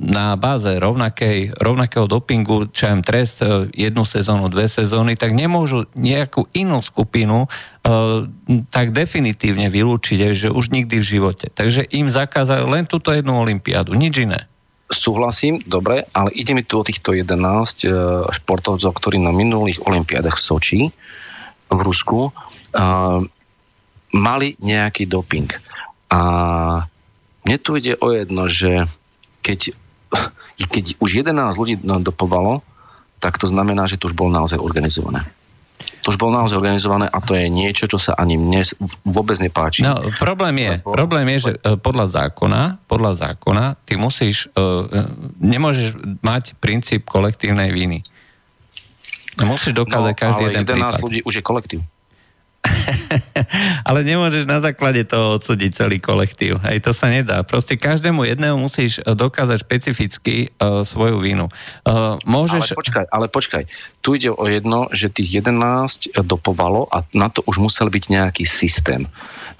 Speaker 1: na báze rovnakej, rovnakého dopingu, čo im trest jednu sezónu, dve sezóny, tak nemôžu nejakú inú skupinu tak definitívne vylúčiť, že už nikdy v živote. Takže im zakázajú len túto jednu olympiádu, nič iné
Speaker 2: súhlasím, dobre, ale ide mi tu o týchto 11 e, športovcov, ktorí na minulých olympiádach v Soči, v Rusku, mali nejaký doping. A mne tu ide o jedno, že keď, keď už 11 ľudí dopovalo, tak to znamená, že to už bolo naozaj organizované. To už bolo naozaj organizované a to je niečo, čo sa ani mne vôbec nepáči.
Speaker 1: No, problém je, lebo, problém je, že e, podľa zákona, podľa zákona, ty musíš, uh, nemôžeš mať princíp kolektívnej viny. Musíš dokázať no, každý jeden prípad.
Speaker 2: ľudí už je kolektív.
Speaker 1: Ale nemôžeš na základe toho odsúdiť celý kolektív. Hej, to sa nedá. Proste každému jednému musíš eh, dokázať špecificky uh, svoju vinu. Uh, môžeš...
Speaker 2: Ale počkaj, ale počkaj. Tu ide o jedno, že tých 11 dopovalo a na to už musel byť nejaký systém.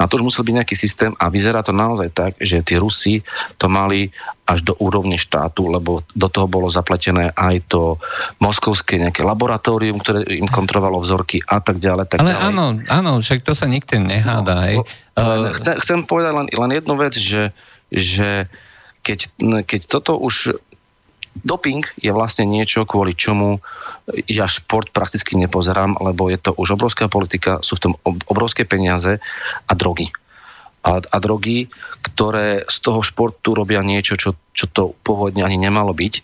Speaker 2: Na to už musel byť nejaký systém a vyzerá to naozaj tak, že tí Rusi to mali až do úrovne štátu, lebo do toho bolo zapletené aj to moskovské nejaké laboratórium, ktoré im kontrolovalo vzorky a tak ďalej. Tak
Speaker 1: Ale
Speaker 2: ďalej.
Speaker 1: áno, áno, však to sa nikto neháda. No,
Speaker 2: no, chcem, chcem povedať len, len jednu vec, že, že keď, keď toto už Doping je vlastne niečo, kvôli čomu ja šport prakticky nepozerám, lebo je to už obrovská politika, sú v tom obrovské peniaze a drogy. A, a drogy, ktoré z toho športu robia niečo, čo, čo to pôvodne ani nemalo byť.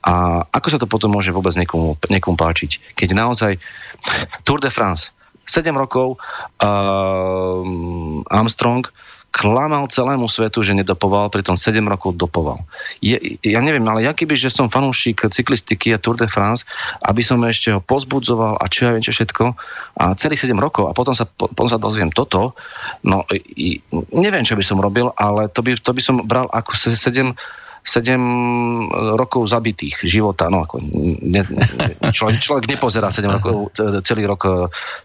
Speaker 2: A ako sa to potom môže vôbec niekomu, niekomu páčiť? Keď naozaj Tour de France, 7 rokov uh, Armstrong klamal celému svetu, že nedopoval, pritom 7 rokov dopoval. Je, ja neviem, ale ja keby, že som fanúšik cyklistiky a Tour de France, aby som ešte ho pozbudzoval a čo ja viem čo všetko, a celých 7 rokov a potom sa, potom sa dozviem toto, no i, neviem, čo by som robil, ale to by, to by som bral ako 7 7 rokov zabitých života. No, ako ne, človek, človek nepozerá 7 rokov, celý rok eh,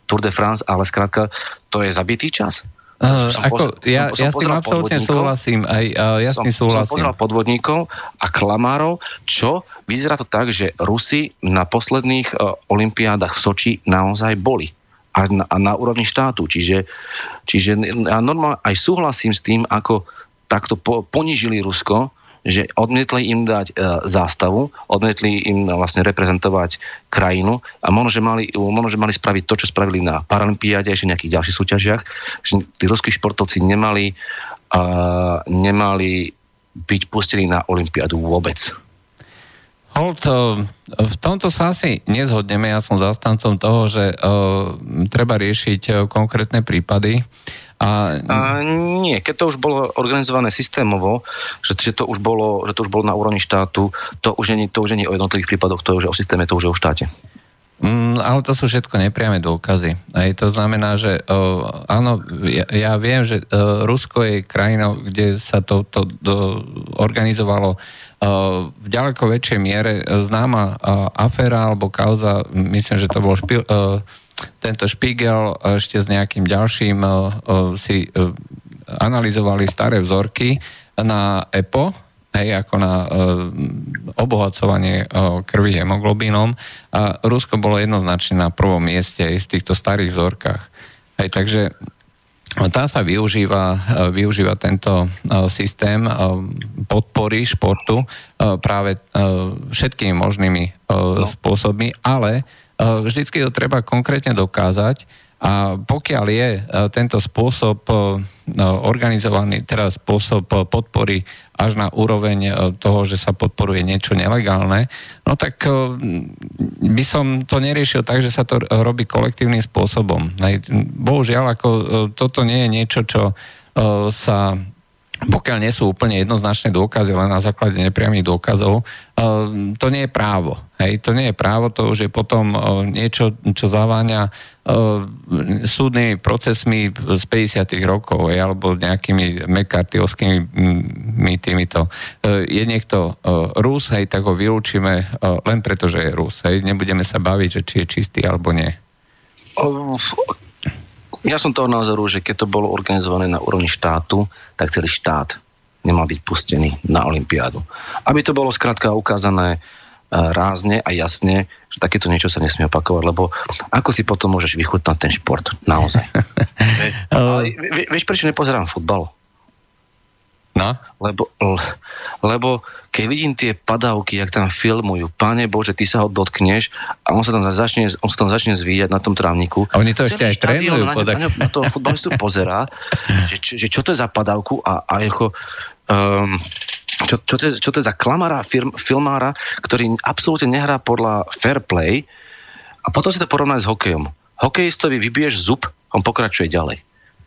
Speaker 2: Tour de France, ale skrátka to je zabitý čas.
Speaker 1: Uh, ako, pozor, ja, ja s tým absolútne súhlasím. Aj, uh, ja s tým súhlasím.
Speaker 2: Som podvodníkov a klamárov, čo vyzerá to tak, že Rusi na posledných uh, olimpiádach v Soči naozaj boli. A na, a na úrovni štátu. Čiže, čiže ja normálne aj súhlasím s tým, ako takto po, ponižili Rusko, že odmietli im dať e, zástavu, odmietli im vlastne reprezentovať krajinu a možno, že mali, možno, že mali spraviť to, čo spravili na Paralympiáde ešte nejakých ďalších súťažiach, že tí ruskí športovci nemali, e, nemali byť pustení na Olympiádu vôbec.
Speaker 1: Holt, e, v tomto sa asi nezhodneme. Ja som zastancom toho, že uh, treba riešiť uh, konkrétne prípady.
Speaker 2: A... A nie, keď to už bolo organizované systémovo, že, že, to už bolo, že to už bolo na úrovni štátu, to už nie, to už nie o jednotlivých prípadoch, to už je o systéme, to už je o štáte.
Speaker 1: Mm, ale to sú všetko nepriame dôkazy. Aj to znamená, že uh, áno, ja, ja viem, že uh, Rusko je krajinou, kde sa to, to, to organizovalo uh, v ďaleko väčšej miere známa uh, aféra alebo kauza, myslím, že to bol špil, uh, tento Spiegel ešte s nejakým ďalším uh, si uh, analyzovali staré vzorky na EPO, hej, ako na obohacovanie krvi hemoglobínom a Rusko bolo jednoznačne na prvom mieste aj v týchto starých vzorkách. Hej, takže tá sa využíva, využíva tento systém podpory športu práve všetkými možnými no. spôsobmi, ale vždycky to treba konkrétne dokázať a pokiaľ je eh, tento spôsob eh, organizovaný, teda spôsob podpory až na úroveň toho, že sa podporuje niečo nelegálne, no tak by som to neriešil tak, že sa to robí kolektívnym spôsobom. Bohužiaľ, ako toto nie je niečo, čo sa pokiaľ nie sú úplne jednoznačné dôkazy, len na základe nepriamých dôkazov, eh, to nie je právo. Hej, to nie je právo, to už je potom eh, niečo, čo zaváňa eh, súdnymi procesmi z 50. rokov, hej, alebo nejakými mekartiovskými mm, týmito. Je niekto Rus, hej, tak ho vylúčime len preto, že je Rus. Hej. Nebudeme sa baviť, že či je čistý alebo nie.
Speaker 2: Ja som toho názoru, že keď to bolo organizované na úrovni štátu, tak celý štát nemal byť pustený na Olympiádu. Aby to bolo skrátka ukázané e, rázne a jasne, že takéto niečo sa nesmie opakovať, lebo ako si potom môžeš vychutnať ten šport? Naozaj. vieš, prečo nepozerám futbal?
Speaker 1: No?
Speaker 2: Lebo, lebo keď vidím tie padavky, jak tam filmujú, pane Bože, ty sa ho dotkneš a on sa tam začne, on sa tam začne zvíjať na tom trávniku.
Speaker 1: A oni to ešte aj trénujú.
Speaker 2: Na, na, na toho futbalistu pozerá, že, čo, že čo to je za padavku a, a jeho, um, čo, čo, to je, čo to je za klamára, firm, filmára, ktorý absolútne nehrá podľa fair play a potom si to porovná s hokejom. Hokejistovi vybiješ zub, on pokračuje ďalej.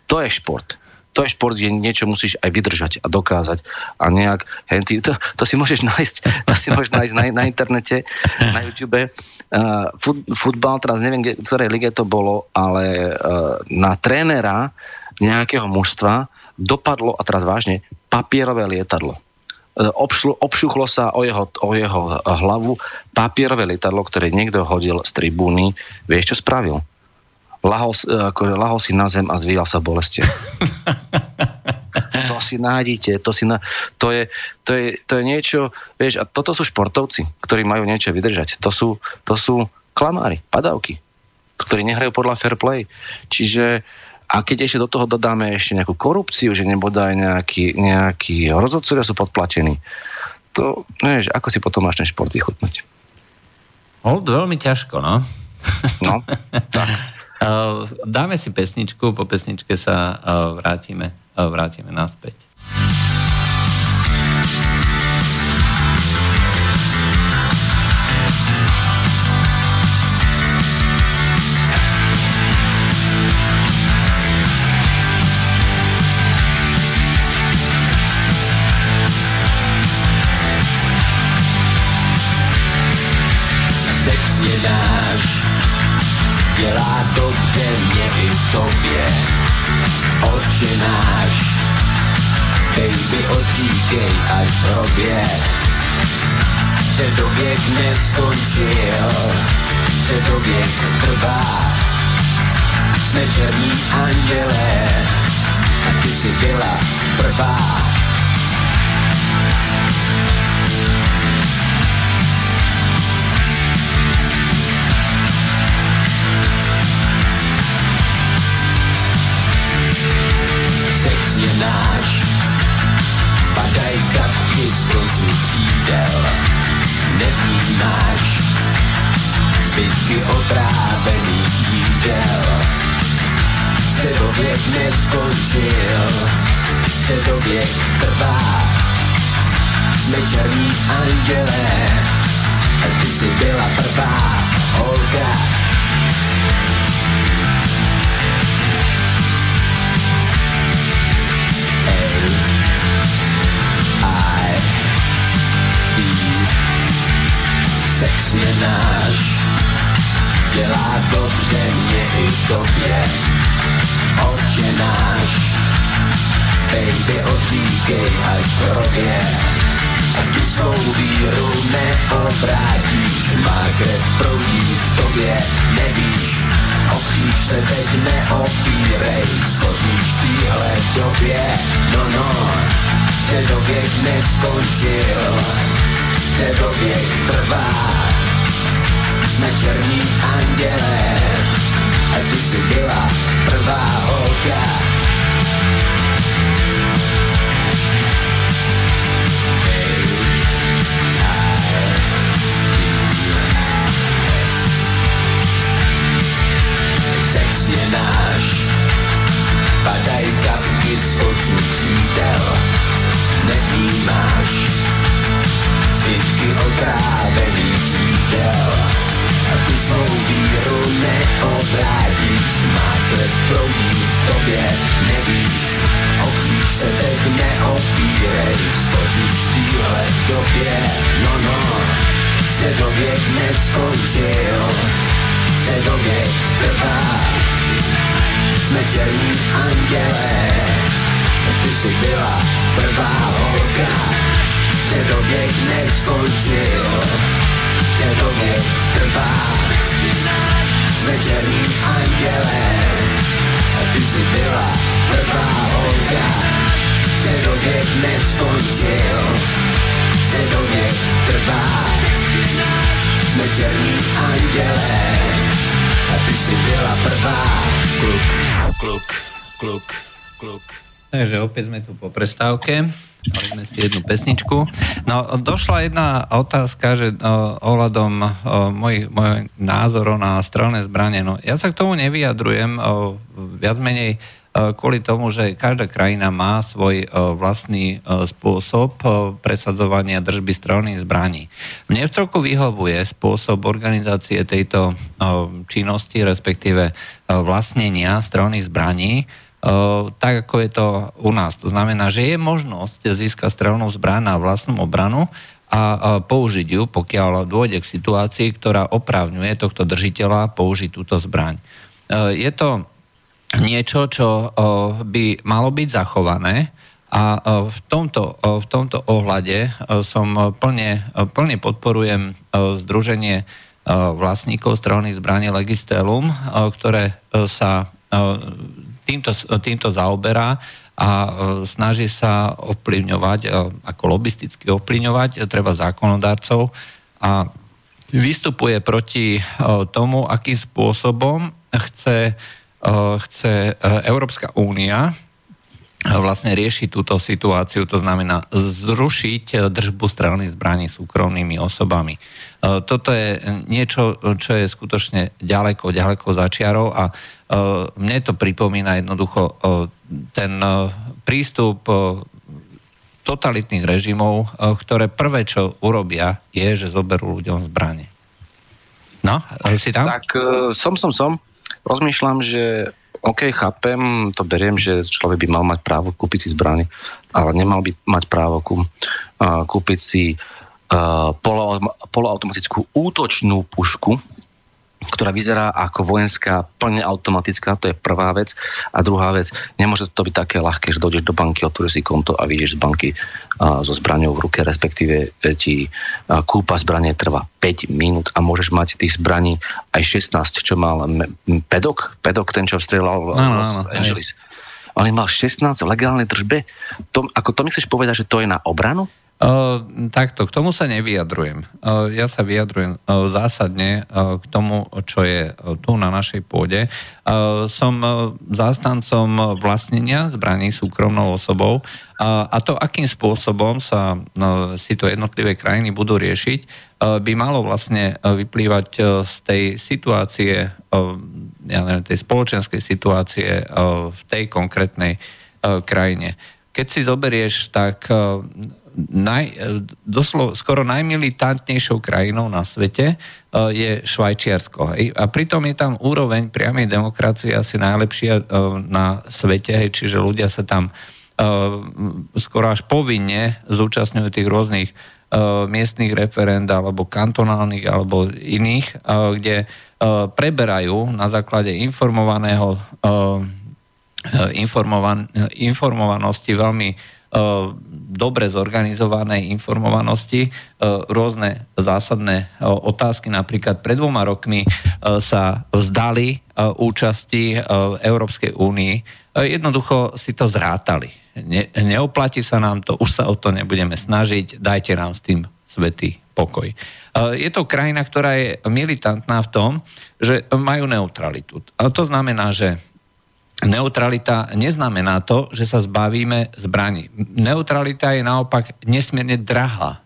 Speaker 2: To je šport to je šport, kde niečo musíš aj vydržať a dokázať. A nejak, henty, to, to si môžeš nájsť, to si môžeš nájsť na, na internete, na YouTube. Uh, fut, futbal, teraz neviem, v ktorej lige to bolo, ale uh, na trénera nejakého mužstva dopadlo, a teraz vážne, papierové lietadlo. Uh, obšuchlo sa o jeho, o jeho hlavu papierové lietadlo, ktoré niekto hodil z tribúny. Vieš, čo spravil? Lahol, akože lahol si na zem a zvíjal sa bolestie. to si nájdete, to, si na, to, je, to, je, to je niečo, vieš, a toto sú športovci, ktorí majú niečo vydržať. To sú, to sú klamári, padavky, ktorí nehrajú podľa fair play. Čiže a keď ešte do toho dodáme ešte nejakú korupciu, že nebodaj nejakí, nejakí rozhodcovia sú podplatení, to, vieš, ako si potom máš ten šport vychutnať?
Speaker 1: Hold veľmi ťažko, no.
Speaker 2: No, tak.
Speaker 1: Eh, dáme si pesničku, po pesničke sa eh, vrátime, eh, vrátime naspäť.
Speaker 3: Odříkej až hrobě. Středověk neskončil, středověk trvá. Jsme černí andělé, a ty si byla prvá. je náš. Padaj kapky z koncu křídel, nevnímáš zbytky otrávených jídel. Středověk neskončil, středověk trvá. Jsme černí andělé, ty jsi byla prvá holka, sex je náš, dělá dobře mě i tobě, oče náš, baby odříkej až v hrobě, a tu svou víru neobrátíš, má krev proudí v tobě, nevíš, o kříž se teď neopírej, skoříš v téhle době, no no, středověk neskončil, středověk trvá. Jsme černí andělé a ty jsi byla prvá holka. Sex je náš, padaj kapky z odsud křídel, nevnímáš, zbytky otrávených jídel. A tu svou víru neobrátíš, má krev proudí v tobě, nevíš, o se teď neopírej, skoříš v téhle době, no no, středověk neskončil, středověk trvá, jsme černí andělé, ty jsi byla prvá holka středověk neskončil, středověk trvá. Jsme černí andělé, a ty jsi byla prvá holka. Středověk neskončil, středověk trvá. Jsme černí andělé, a ty jsi byla prvá. Kluk, kluk, kluk, kluk.
Speaker 1: Takže opäť sme tu po prestávke. Mali sme si jednu pesničku. No, došla jedna otázka, že o, ohľadom o, môj, môj názor na strelné zbranie. No, ja sa k tomu nevyjadrujem o, viac menej o, kvôli tomu, že každá krajina má svoj o, vlastný o, spôsob o, presadzovania držby strelných zbraní. Mne v celku vyhovuje spôsob organizácie tejto o, činnosti, respektíve o, vlastnenia strelných zbraní, tak ako je to u nás. To znamená, že je možnosť získať strelnú zbraň na vlastnú obranu a použiť ju, pokiaľ dôjde k situácii, ktorá oprávňuje tohto držiteľa použiť túto zbraň. Je to niečo, čo by malo byť zachované a v tomto, v tomto ohľade som plne, plne podporujem Združenie vlastníkov strelných zbraní Legistelum, ktoré sa týmto, týmto zaoberá a e, snaží sa ovplyvňovať, e, ako lobisticky ovplyvňovať, treba zákonodárcov a vystupuje proti e, tomu, akým spôsobom chce, chce Európska únia vlastne riešiť túto situáciu, to znamená zrušiť držbu strelných zbraní súkromnými osobami. Toto je niečo, čo je skutočne ďaleko, ďaleko začiarov a Eh, mne to pripomína jednoducho eh, ten prístup totalitných režimov, ktoré prvé, čo urobia, je, že zoberú ľuďom zbranie. No, si tam?
Speaker 2: Tak som, som, som. Rozmýšľam, že OK, chápem, to beriem, že človek by mal mať právo kúpiť si zbranie, ale nemal by mať právo kú, kúpiť si poloautomatickú útočnú pušku, ktorá vyzerá ako vojenská, plne automatická, to je prvá vec. A druhá vec, nemôže to byť také ľahké, že dojdeš do banky, otvoríš si konto a vidíš z banky a, so zbraňou v ruke, respektíve e, ti a, kúpa zbranie trvá 5 minút a môžeš mať tých zbraní aj 16, čo mal Pedok, Pedok ten, čo vstrelal v no, Los no, Angeles. On mal 16 legálnej držbe. To, ako to mi chceš povedať, že to je na obranu?
Speaker 1: Takto, k tomu sa nevyjadrujem. Uh, ja sa vyjadrujem uh, zásadne k tomu, čo je tu na našej pôde. Som zástancom vlastnenia zbraní súkromnou osobou a to, akým spôsobom sa uh, si to jednotlivé krajiny budú riešiť, by malo vlastne vyplývať z tej situácie, ja neviem, tej spoločenskej situácie v tej konkrétnej krajine. Keď si zoberieš, tak naj, doslo, skoro najmilitantnejšou krajinou na svete uh, je Švajčiarsko. A pritom je tam úroveň priamej demokracie asi najlepšia uh, na svete, čiže ľudia sa tam skoro až povinne zúčastňujú tých rôznych miestnych referend alebo kantonálnych alebo iných, kde preberajú na základe informovaného informovan, informovanosti veľmi E, dobre zorganizovanej informovanosti e, rôzne zásadné e, otázky. Napríklad pred dvoma rokmi sa vzdali účasti v Európskej únii. Jednoducho si to zrátali. Ne, neoplatí sa nám to, už sa o to nebudeme snažiť, dajte nám s tým svetý pokoj. Je to krajina, ktorá je militantná v tom, že majú neutralitu. A to znamená, že neutralita neznamená to, že sa zbavíme zbraní. Neutralita je naopak nesmierne drahá.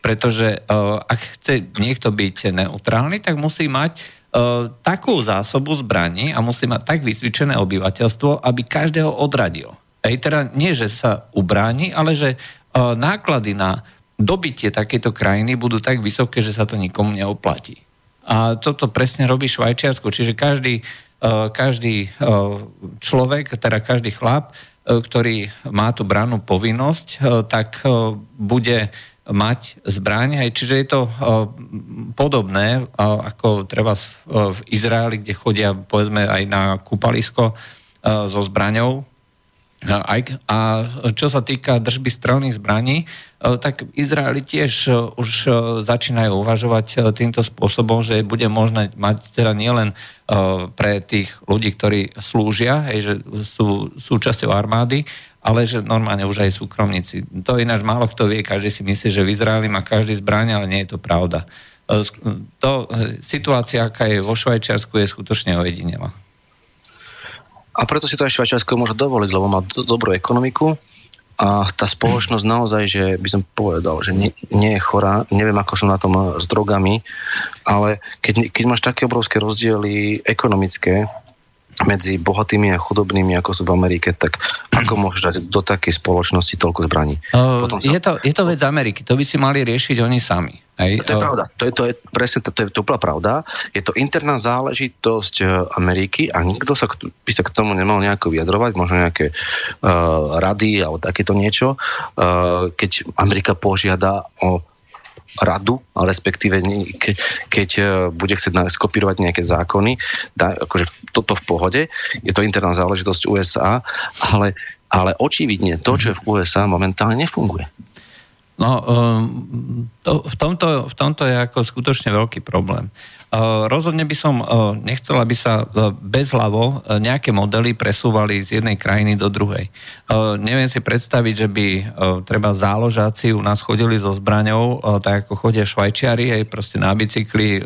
Speaker 1: Pretože uh, ak chce niekto byť neutrálny, tak musí mať uh, takú zásobu zbraní a musí mať tak vysvičené obyvateľstvo, aby každého odradil. Ej, teda nie, že sa ubráni, ale že uh, náklady na dobitie takéto krajiny budú tak vysoké, že sa to nikomu neoplatí. A toto presne robí Švajčiarsko. Čiže každý každý e, človek, teda každý chlap, e, ktorý má tú brannú povinnosť, tak bude mať zbraň. Čiže je to podobné ako treba v Izraeli, kde chodia povedzme aj na kúpalisko so zbraňou. A čo sa týka držby strelných zbraní, tak Izraeli tiež už začínajú uvažovať týmto spôsobom, že bude možné mať teda nielen pre tých ľudí, ktorí slúžia, hej, že sú súčasťou armády, ale že normálne už aj súkromníci. To ináč málo kto vie, každý si myslí, že v Izraeli má každý zbraň, ale nie je to pravda. To, situácia, aká je vo Švajčiarsku, je skutočne ojedinela.
Speaker 2: A preto si to aj Švajčiarsko môže dovoliť, lebo má do, dobrú ekonomiku, a tá spoločnosť naozaj, že by som povedal, že nie, nie je chorá, neviem ako som na tom eh, s drogami, ale keď, keď máš také obrovské rozdiely ekonomické, medzi bohatými a chudobnými, ako sú v Amerike, tak ako môžeš dať do takej spoločnosti toľko zbraní?
Speaker 1: Uh, Potom je, to, je to vec Ameriky, to by si mali riešiť oni sami.
Speaker 2: Hej? To je uh, pravda, to je, to je presne, to, to je úplná pravda. Je to interná záležitosť e, Ameriky a nikto sa, by sa k tomu nemal nejako vyjadrovať, možno nejaké uh, rady alebo takéto niečo. Uh, keď Amerika požiada o radu, respektíve ke, keď bude chcieť skopírovať nejaké zákony, dá, akože toto v pohode, je to interná záležitosť USA, ale, ale očividne to, čo je v USA momentálne nefunguje.
Speaker 1: No, ehm, to, v, tomto, v tomto je ako skutočne veľký problém. Rozhodne by som nechcel, aby sa bezhlavo nejaké modely presúvali z jednej krajiny do druhej. Neviem si predstaviť, že by treba záložáci u nás chodili so zbraňou, tak ako chodia švajčiari, aj proste na bicykli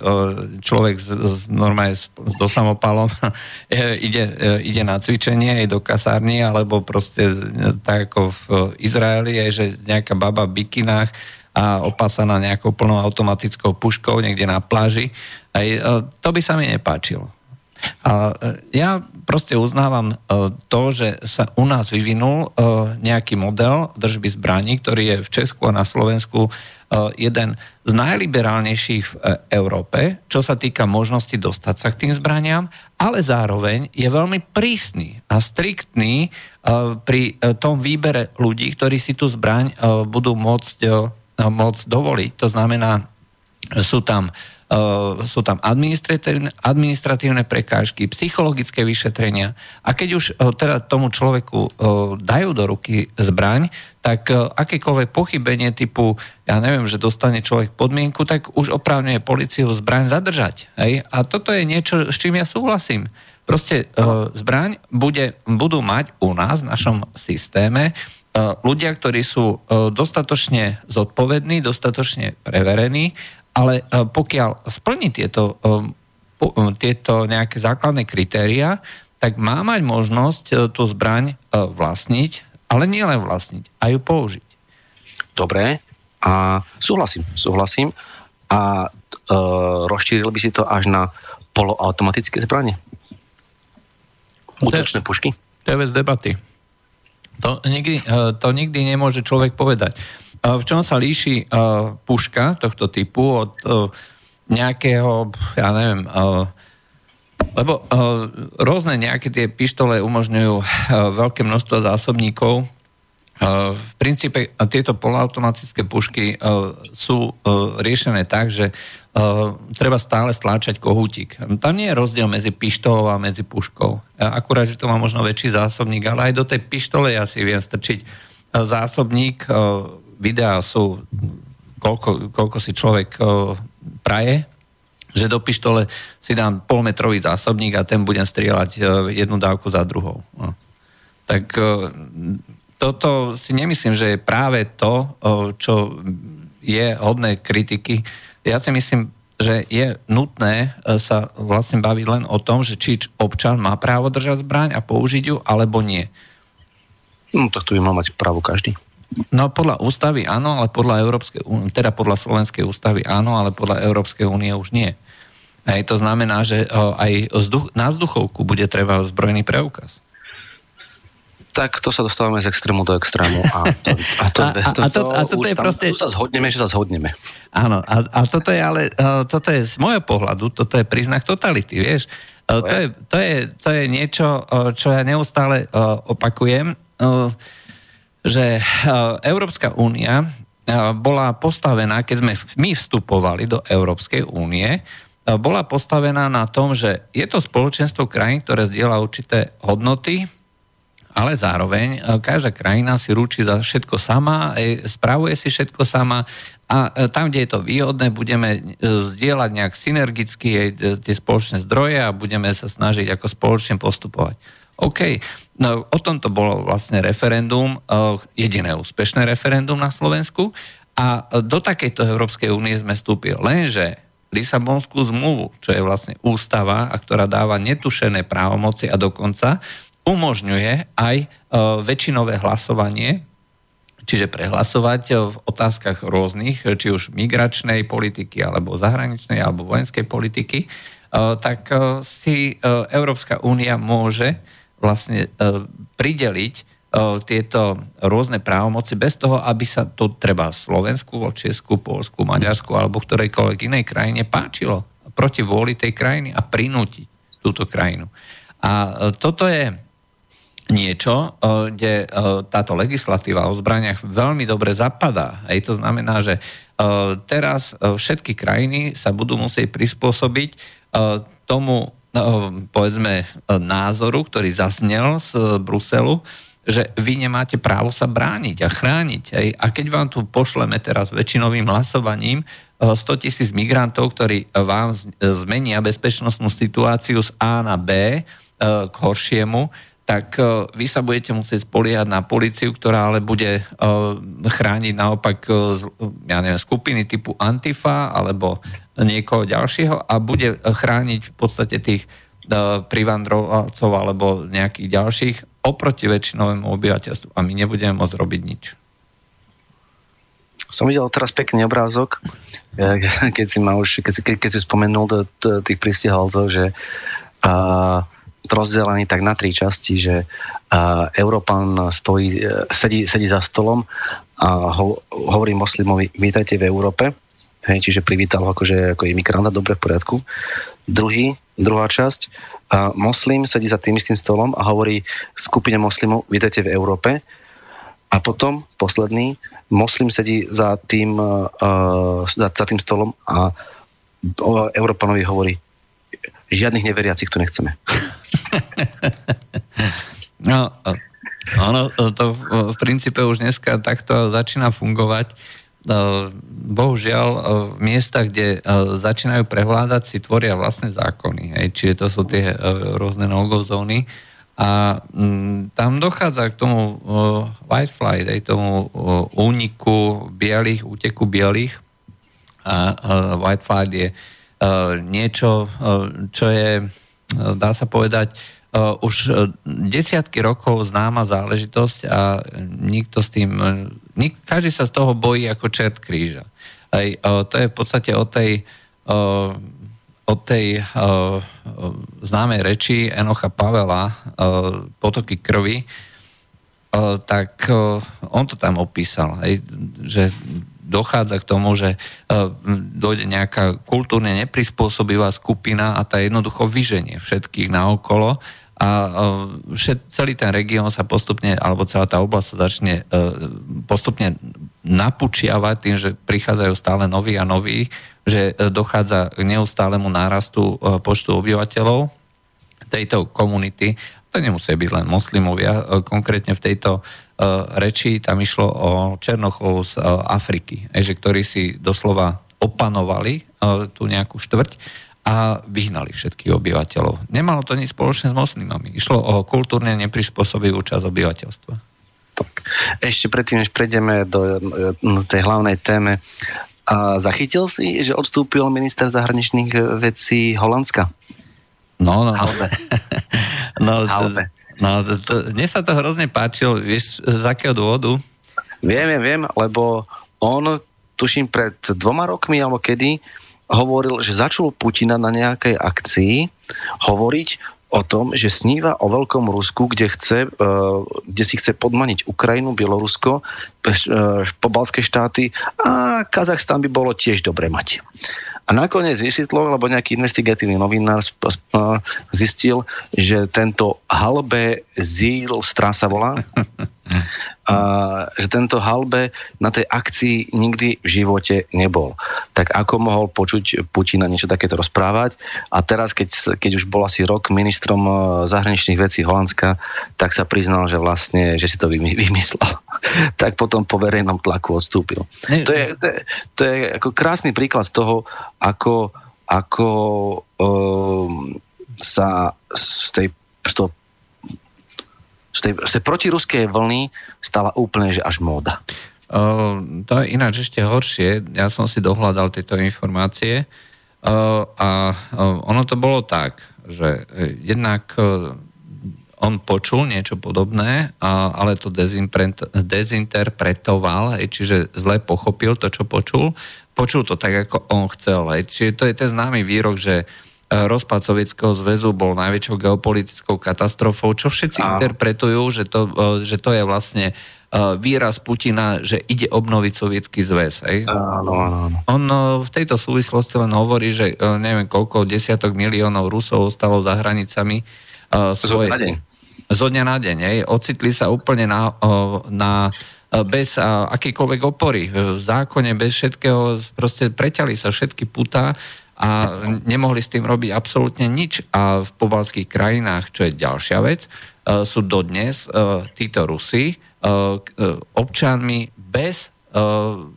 Speaker 1: človek z, z, normálne s, s dosamopalom ide, ide na cvičenie, aj do kasárny, alebo proste tak ako v Izraeli, aj že nejaká baba v bikinách a opásaná nejakou plnou automatickou puškou niekde na pláži. Aj, e, to by sa mi nepáčilo. A e, ja proste uznávam e, to, že sa u nás vyvinul nejaký model držby zbraní, ktorý je v Česku a na Slovensku jeden z najliberálnejších v Európe, čo sa týka možnosti dostať sa k tým zbraniam, ale zároveň je veľmi prísny a striktný pri tom výbere ľudí, ktorí si tú zbraň budú môcť môcť dovoliť. To znamená, sú tam sú tam administratívne, administratívne prekážky, psychologické vyšetrenia a keď už teda tomu človeku dajú do ruky zbraň, tak akékoľvek pochybenie typu, ja neviem, že dostane človek podmienku, tak už oprávňuje policiu zbraň zadržať. Hej? A toto je niečo, s čím ja súhlasím. Proste zbraň bude, budú mať u nás v našom systéme ľudia, ktorí sú dostatočne zodpovední, dostatočne preverení, ale e, pokiaľ splní tieto, tieto nejaké základné kritéria, tak má mať možnosť tú zbraň vlastniť, ale nie len vlastniť, aj ju použiť.
Speaker 2: Dobre, a súhlasím, súhlasím. A e, rozšíril by si to až na poloautomatické zbranie? Útočné pušky?
Speaker 1: To je vec debaty. To nikdy, to nikdy nemôže človek povedať. V čom sa líši eh, puška tohto typu od nejakého, ja neviem, lebo rôzne nejaké tie pištole umožňujú veľké množstvo zásobníkov. V princípe tieto poloautomatické pušky sú riešené tak, že treba stále stláčať kohútik. Tam nie je rozdiel medzi pištolou a medzi puškou. Akurát, že to má možno väčší zásobník, ale aj do tej pištole ja si viem strčiť zásobník. Videá sú, koľko, koľko si človek praje, že do pištole si dám polmetrový zásobník a ten budem strieľať jednu dávku za druhou. No. Tak toto si nemyslím, že je práve to, čo je hodné kritiky ja si myslím, že je nutné e, sa vlastne baviť len o tom, že či občan má právo držať zbraň a použiť ju, alebo nie.
Speaker 2: No tak to by mal mať právo každý.
Speaker 1: No podľa ústavy áno, ale podľa Európskej teda podľa Slovenskej ústavy áno, ale podľa Európskej únie už nie. Hej, to znamená, že aj na vzduchovku bude treba zbrojný preukaz
Speaker 2: tak to sa dostávame z extrému do extrému. A, to, a, to, a, a, to, a, to, a toto je tam, proste... Tu sa zhodneme, že sa zhodneme.
Speaker 1: Áno, a, a toto je ale, toto je z môjho pohľadu, toto je príznak totality, vieš. To, je, to, je, to je niečo, čo ja neustále opakujem, že uh, Európska únia uh, bola postavená, keď sme my vstupovali do Európskej únie, bola postavená na tom, že je to spoločenstvo krajín, ktoré zdieľa určité hodnoty, ale zároveň e, každá krajina si rúči za všetko sama, e, spravuje si všetko sama a e, tam, kde je to výhodné, budeme zdieľať nejak synergicky tie spoločné zdroje a budeme sa snažiť ako spoločne postupovať. OK, no, o tomto bolo vlastne referendum, jediné úspešné referendum na Slovensku a do takejto Európskej únie sme vstúpili. Lenže Lisabonskú zmluvu, čo je vlastne ústava a ktorá dáva netušené právomoci a dokonca umožňuje aj e, väčšinové hlasovanie, čiže prehlasovať v otázkach rôznych, či už migračnej politiky, alebo zahraničnej, alebo vojenskej politiky, tak si Európska únia môže vlastne prideliť tieto rôzne právomoci bez toho, aby sa to treba Slovensku, Česku, Polsku, Maďarsku alebo ktorejkoľvek inej krajine páčilo proti vôli tej krajiny a prinútiť túto krajinu. A toto je niečo, kde táto legislatíva o zbraniach veľmi dobre zapadá. Hej, to znamená, že teraz všetky krajiny sa budú musieť prispôsobiť tomu, povedzme, názoru, ktorý zaznel z Bruselu, že vy nemáte právo sa brániť a chrániť. Hej. A keď vám tu pošleme teraz väčšinovým hlasovaním 100 tisíc migrantov, ktorí vám zmenia bezpečnostnú situáciu z A na B k horšiemu, tak vy sa budete musieť spoliehať na policiu, ktorá ale bude chrániť naopak ja neviem, skupiny typu Antifa alebo niekoho ďalšieho a bude chrániť v podstate tých uh, privandrovcov alebo nejakých ďalších oproti väčšinovému obyvateľstvu a my nebudeme môcť robiť nič.
Speaker 2: Som videl teraz pekný obrázok, keď si, ma už, keď keď, keď si spomenul tých pristihalcov, že uh, rozdelený tak na tri časti, že uh, Európan stojí, uh, sedí, sedí za stolom a ho, hovorí moslimovi, vítajte v Európe, hej, čiže privítal ho akože ako imigranta, dobre v poriadku. Druhý, druhá časť, uh, moslim sedí za tým istým stolom a hovorí skupine moslimov, vítajte v Európe. A potom, posledný, moslim sedí za tým, uh, za, za tým stolom a o Európanovi hovorí, žiadnych neveriacich tu nechceme.
Speaker 1: No, ono to v princípe už dneska takto začína fungovať. Bohužiaľ, v miestach, kde začínajú prevládať, si tvoria vlastné zákony. Hej. Čiže to sú tie rôzne no-go zóny. A m, tam dochádza k tomu white flight, aj tomu úniku bielých, úteku bielých. A white flight je niečo, čo je, dá sa povedať, už desiatky rokov známa záležitosť a nikto s tým, každý sa z toho bojí ako čert kríža. Aj, uh, to je v podstate o tej uh, od tej uh, známej reči Enocha Pavela uh, Potoky krvi, uh, tak uh, on to tam opísal, hej, že dochádza k tomu, že dojde nejaká kultúrne neprispôsobivá skupina a tá jednoducho vyženie všetkých naokolo a všet, celý ten región sa postupne, alebo celá tá oblasť sa začne postupne napučiavať tým, že prichádzajú stále noví a noví že e, dochádza k neustálemu nárastu e, počtu obyvateľov tejto komunity. To nemusí byť len moslimovia. E, konkrétne v tejto reči tam išlo o Černochov z Afriky, že ktorí si doslova opanovali tú nejakú štvrť a vyhnali všetkých obyvateľov. Nemalo to nič spoločné s moslimami. Išlo o kultúrne neprispôsobivú časť obyvateľstva.
Speaker 2: Tak. Ešte predtým, než prejdeme do tej hlavnej téme, a zachytil si, že odstúpil minister zahraničných e, vecí Holandska?
Speaker 1: No, no. Halbe. no, Halbe. no to, to, mne sa to hrozne páčilo. Vieš, z akého dôvodu?
Speaker 2: Viem, viem, viem, lebo on, tuším, pred dvoma rokmi, alebo kedy, hovoril, že začal Putina na nejakej akcii hovoriť o tom, že sníva o veľkom Rusku, kde, chce, e, kde si chce podmaniť Ukrajinu, Bielorusko, e, pobalské štáty a Kazachstan by bolo tiež dobre mať. A nakoniec vysvetlo, lebo nejaký investigatívny novinár zistil, že tento Halbe Zil Strasa volá, a, že tento Halbe na tej akcii nikdy v živote nebol. Tak ako mohol počuť Putina niečo takéto rozprávať? A teraz, keď, keď už bol asi rok ministrom e, zahraničných vecí Holandska, tak sa priznal, že vlastne, že si to vymyslel. tak potom po verejnom tlaku odstúpil. To je, to je, to je ako krásny príklad toho, ako, ako um, sa z tej, z toho z tej, z protiruskej vlny stala úplne, že až móda.
Speaker 1: Uh, to je ináč ešte horšie. Ja som si dohľadal tieto informácie uh, a uh, ono to bolo tak, že jednak on počul niečo podobné, ale to dezinterpretoval, čiže zle pochopil to, čo počul. Počul to tak, ako on chcel. Čiže to je ten známy výrok, že E, rozpad Sovietskeho zväzu bol najväčšou geopolitickou katastrofou, čo všetci a... interpretujú, že to, e, že to je vlastne e, výraz Putina, že ide obnoviť sovietský zväz.
Speaker 2: Áno, áno.
Speaker 1: On v tejto súvislosti len hovorí, že neviem koľko desiatok miliónov Rusov ostalo za hranicami
Speaker 2: svoje...
Speaker 1: Zo dňa na deň. Hej. Ocitli sa úplne na, na bez akýkoľvek opory. V zákone, bez všetkého, proste preťali sa všetky putá a nemohli s tým robiť absolútne nič. A v pobalských krajinách, čo je ďalšia vec, e, sú dodnes e, títo Rusi e, občanmi bez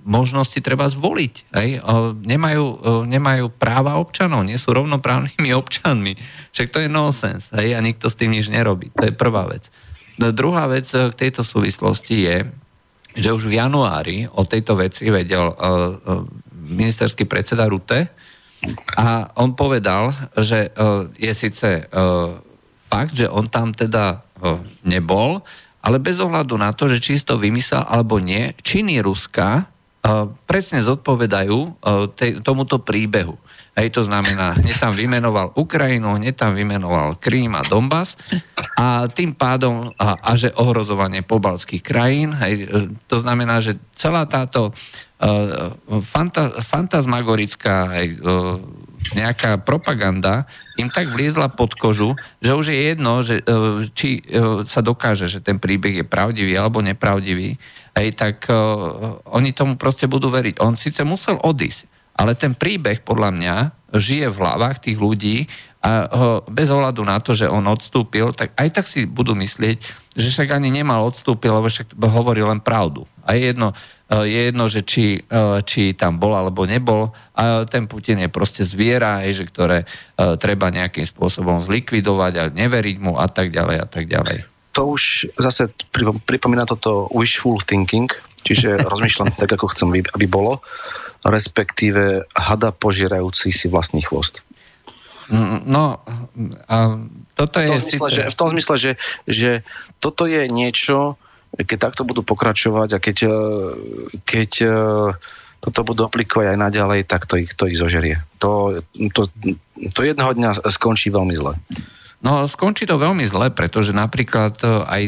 Speaker 1: možnosti treba zvoliť. Hej? Nemajú, nemajú práva občanov, nie sú rovnoprávnymi občanmi. Však to je nonsens hej? a nikto s tým nič nerobí. To je prvá vec. No, druhá vec k tejto súvislosti je, že už v januári o tejto veci vedel ministerský predseda Rute, a on povedal, že uh, je síce uh, fakt, že on tam teda uh, nebol, ale bez ohľadu na to, že či to vymyslel alebo nie, činy Ruska presne zodpovedajú tomuto príbehu. Hej, to znamená, hneď tam vymenoval Ukrajinu, hneď tam vymenoval Krím a Donbass a tým pádom, a, a že ohrozovanie pobalských krajín, hej, to znamená, že celá táto uh, fanta, fantasmagorická aj uh, nejaká propaganda im tak vliezla pod kožu, že už je jedno, že, uh, či sa dokáže, že ten príbeh je pravdivý alebo nepravdivý, aj tak oni tomu proste budú veriť. On síce musel odísť, ale ten príbeh podľa mňa žije v hlavách tých ľudí a bez ohľadu na to, že on odstúpil, tak aj tak si budú myslieť, že však ani nemal odstúpil, lebo však hovorí len pravdu. A je jedno, je jedno že či, či tam bol alebo nebol. A ten Putin je proste zviera, že ktoré treba nejakým spôsobom zlikvidovať a neveriť mu a tak ďalej a tak ďalej
Speaker 2: to už zase pripomína toto wishful thinking, čiže rozmýšľam tak, ako chcem, aby bolo, respektíve hada požierajúci si vlastný chvost.
Speaker 1: Mm, no, a toto je...
Speaker 2: V tom zmysle, síce... že, v tom zmysle že, že toto je niečo, keď takto budú pokračovať a keď, e, keď e, toto budú aplikovať aj naďalej, tak to ich, to ich zožerie. To, to, to jedného dňa skončí veľmi zle.
Speaker 1: No skončí to veľmi zle, pretože napríklad e, aj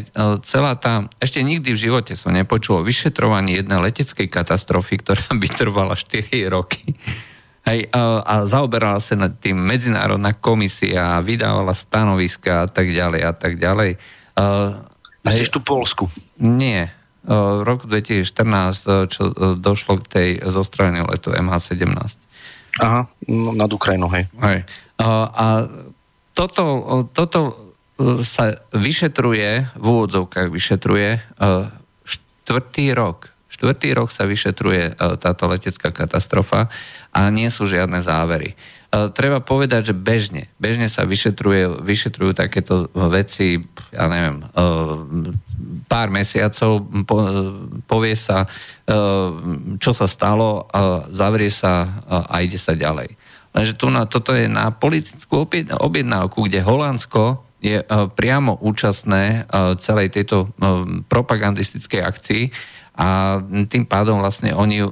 Speaker 1: celá tá, ešte nikdy v živote som nepočul o vyšetrovaní jednej leteckej katastrofy, ktorá by trvala 4 roky. Hej, a, a zaoberala sa nad tým medzinárodná komisia, vydávala stanoviska a tak ďalej a tak ďalej.
Speaker 2: Myslíš tu Polsku?
Speaker 1: Nie. V roku 2014, čo došlo k tej zostrojeniu letu MH17.
Speaker 2: Aha, no, nad Ukrajinou, hej.
Speaker 1: hej. A toto, toto sa vyšetruje, v úvodzovkách vyšetruje štvrtý rok. Štvrtý rok sa vyšetruje táto letecká katastrofa a nie sú žiadne závery. Treba povedať, že bežne, bežne sa vyšetruje, vyšetrujú takéto veci, ja neviem, pár mesiacov, povie sa, čo sa stalo, zavrie sa a ide sa ďalej. Lenže tu na, toto je na politickú objednávku, kde Holandsko je priamo účastné celej tejto uh, propagandistickej akcii a tým pádom vlastne oni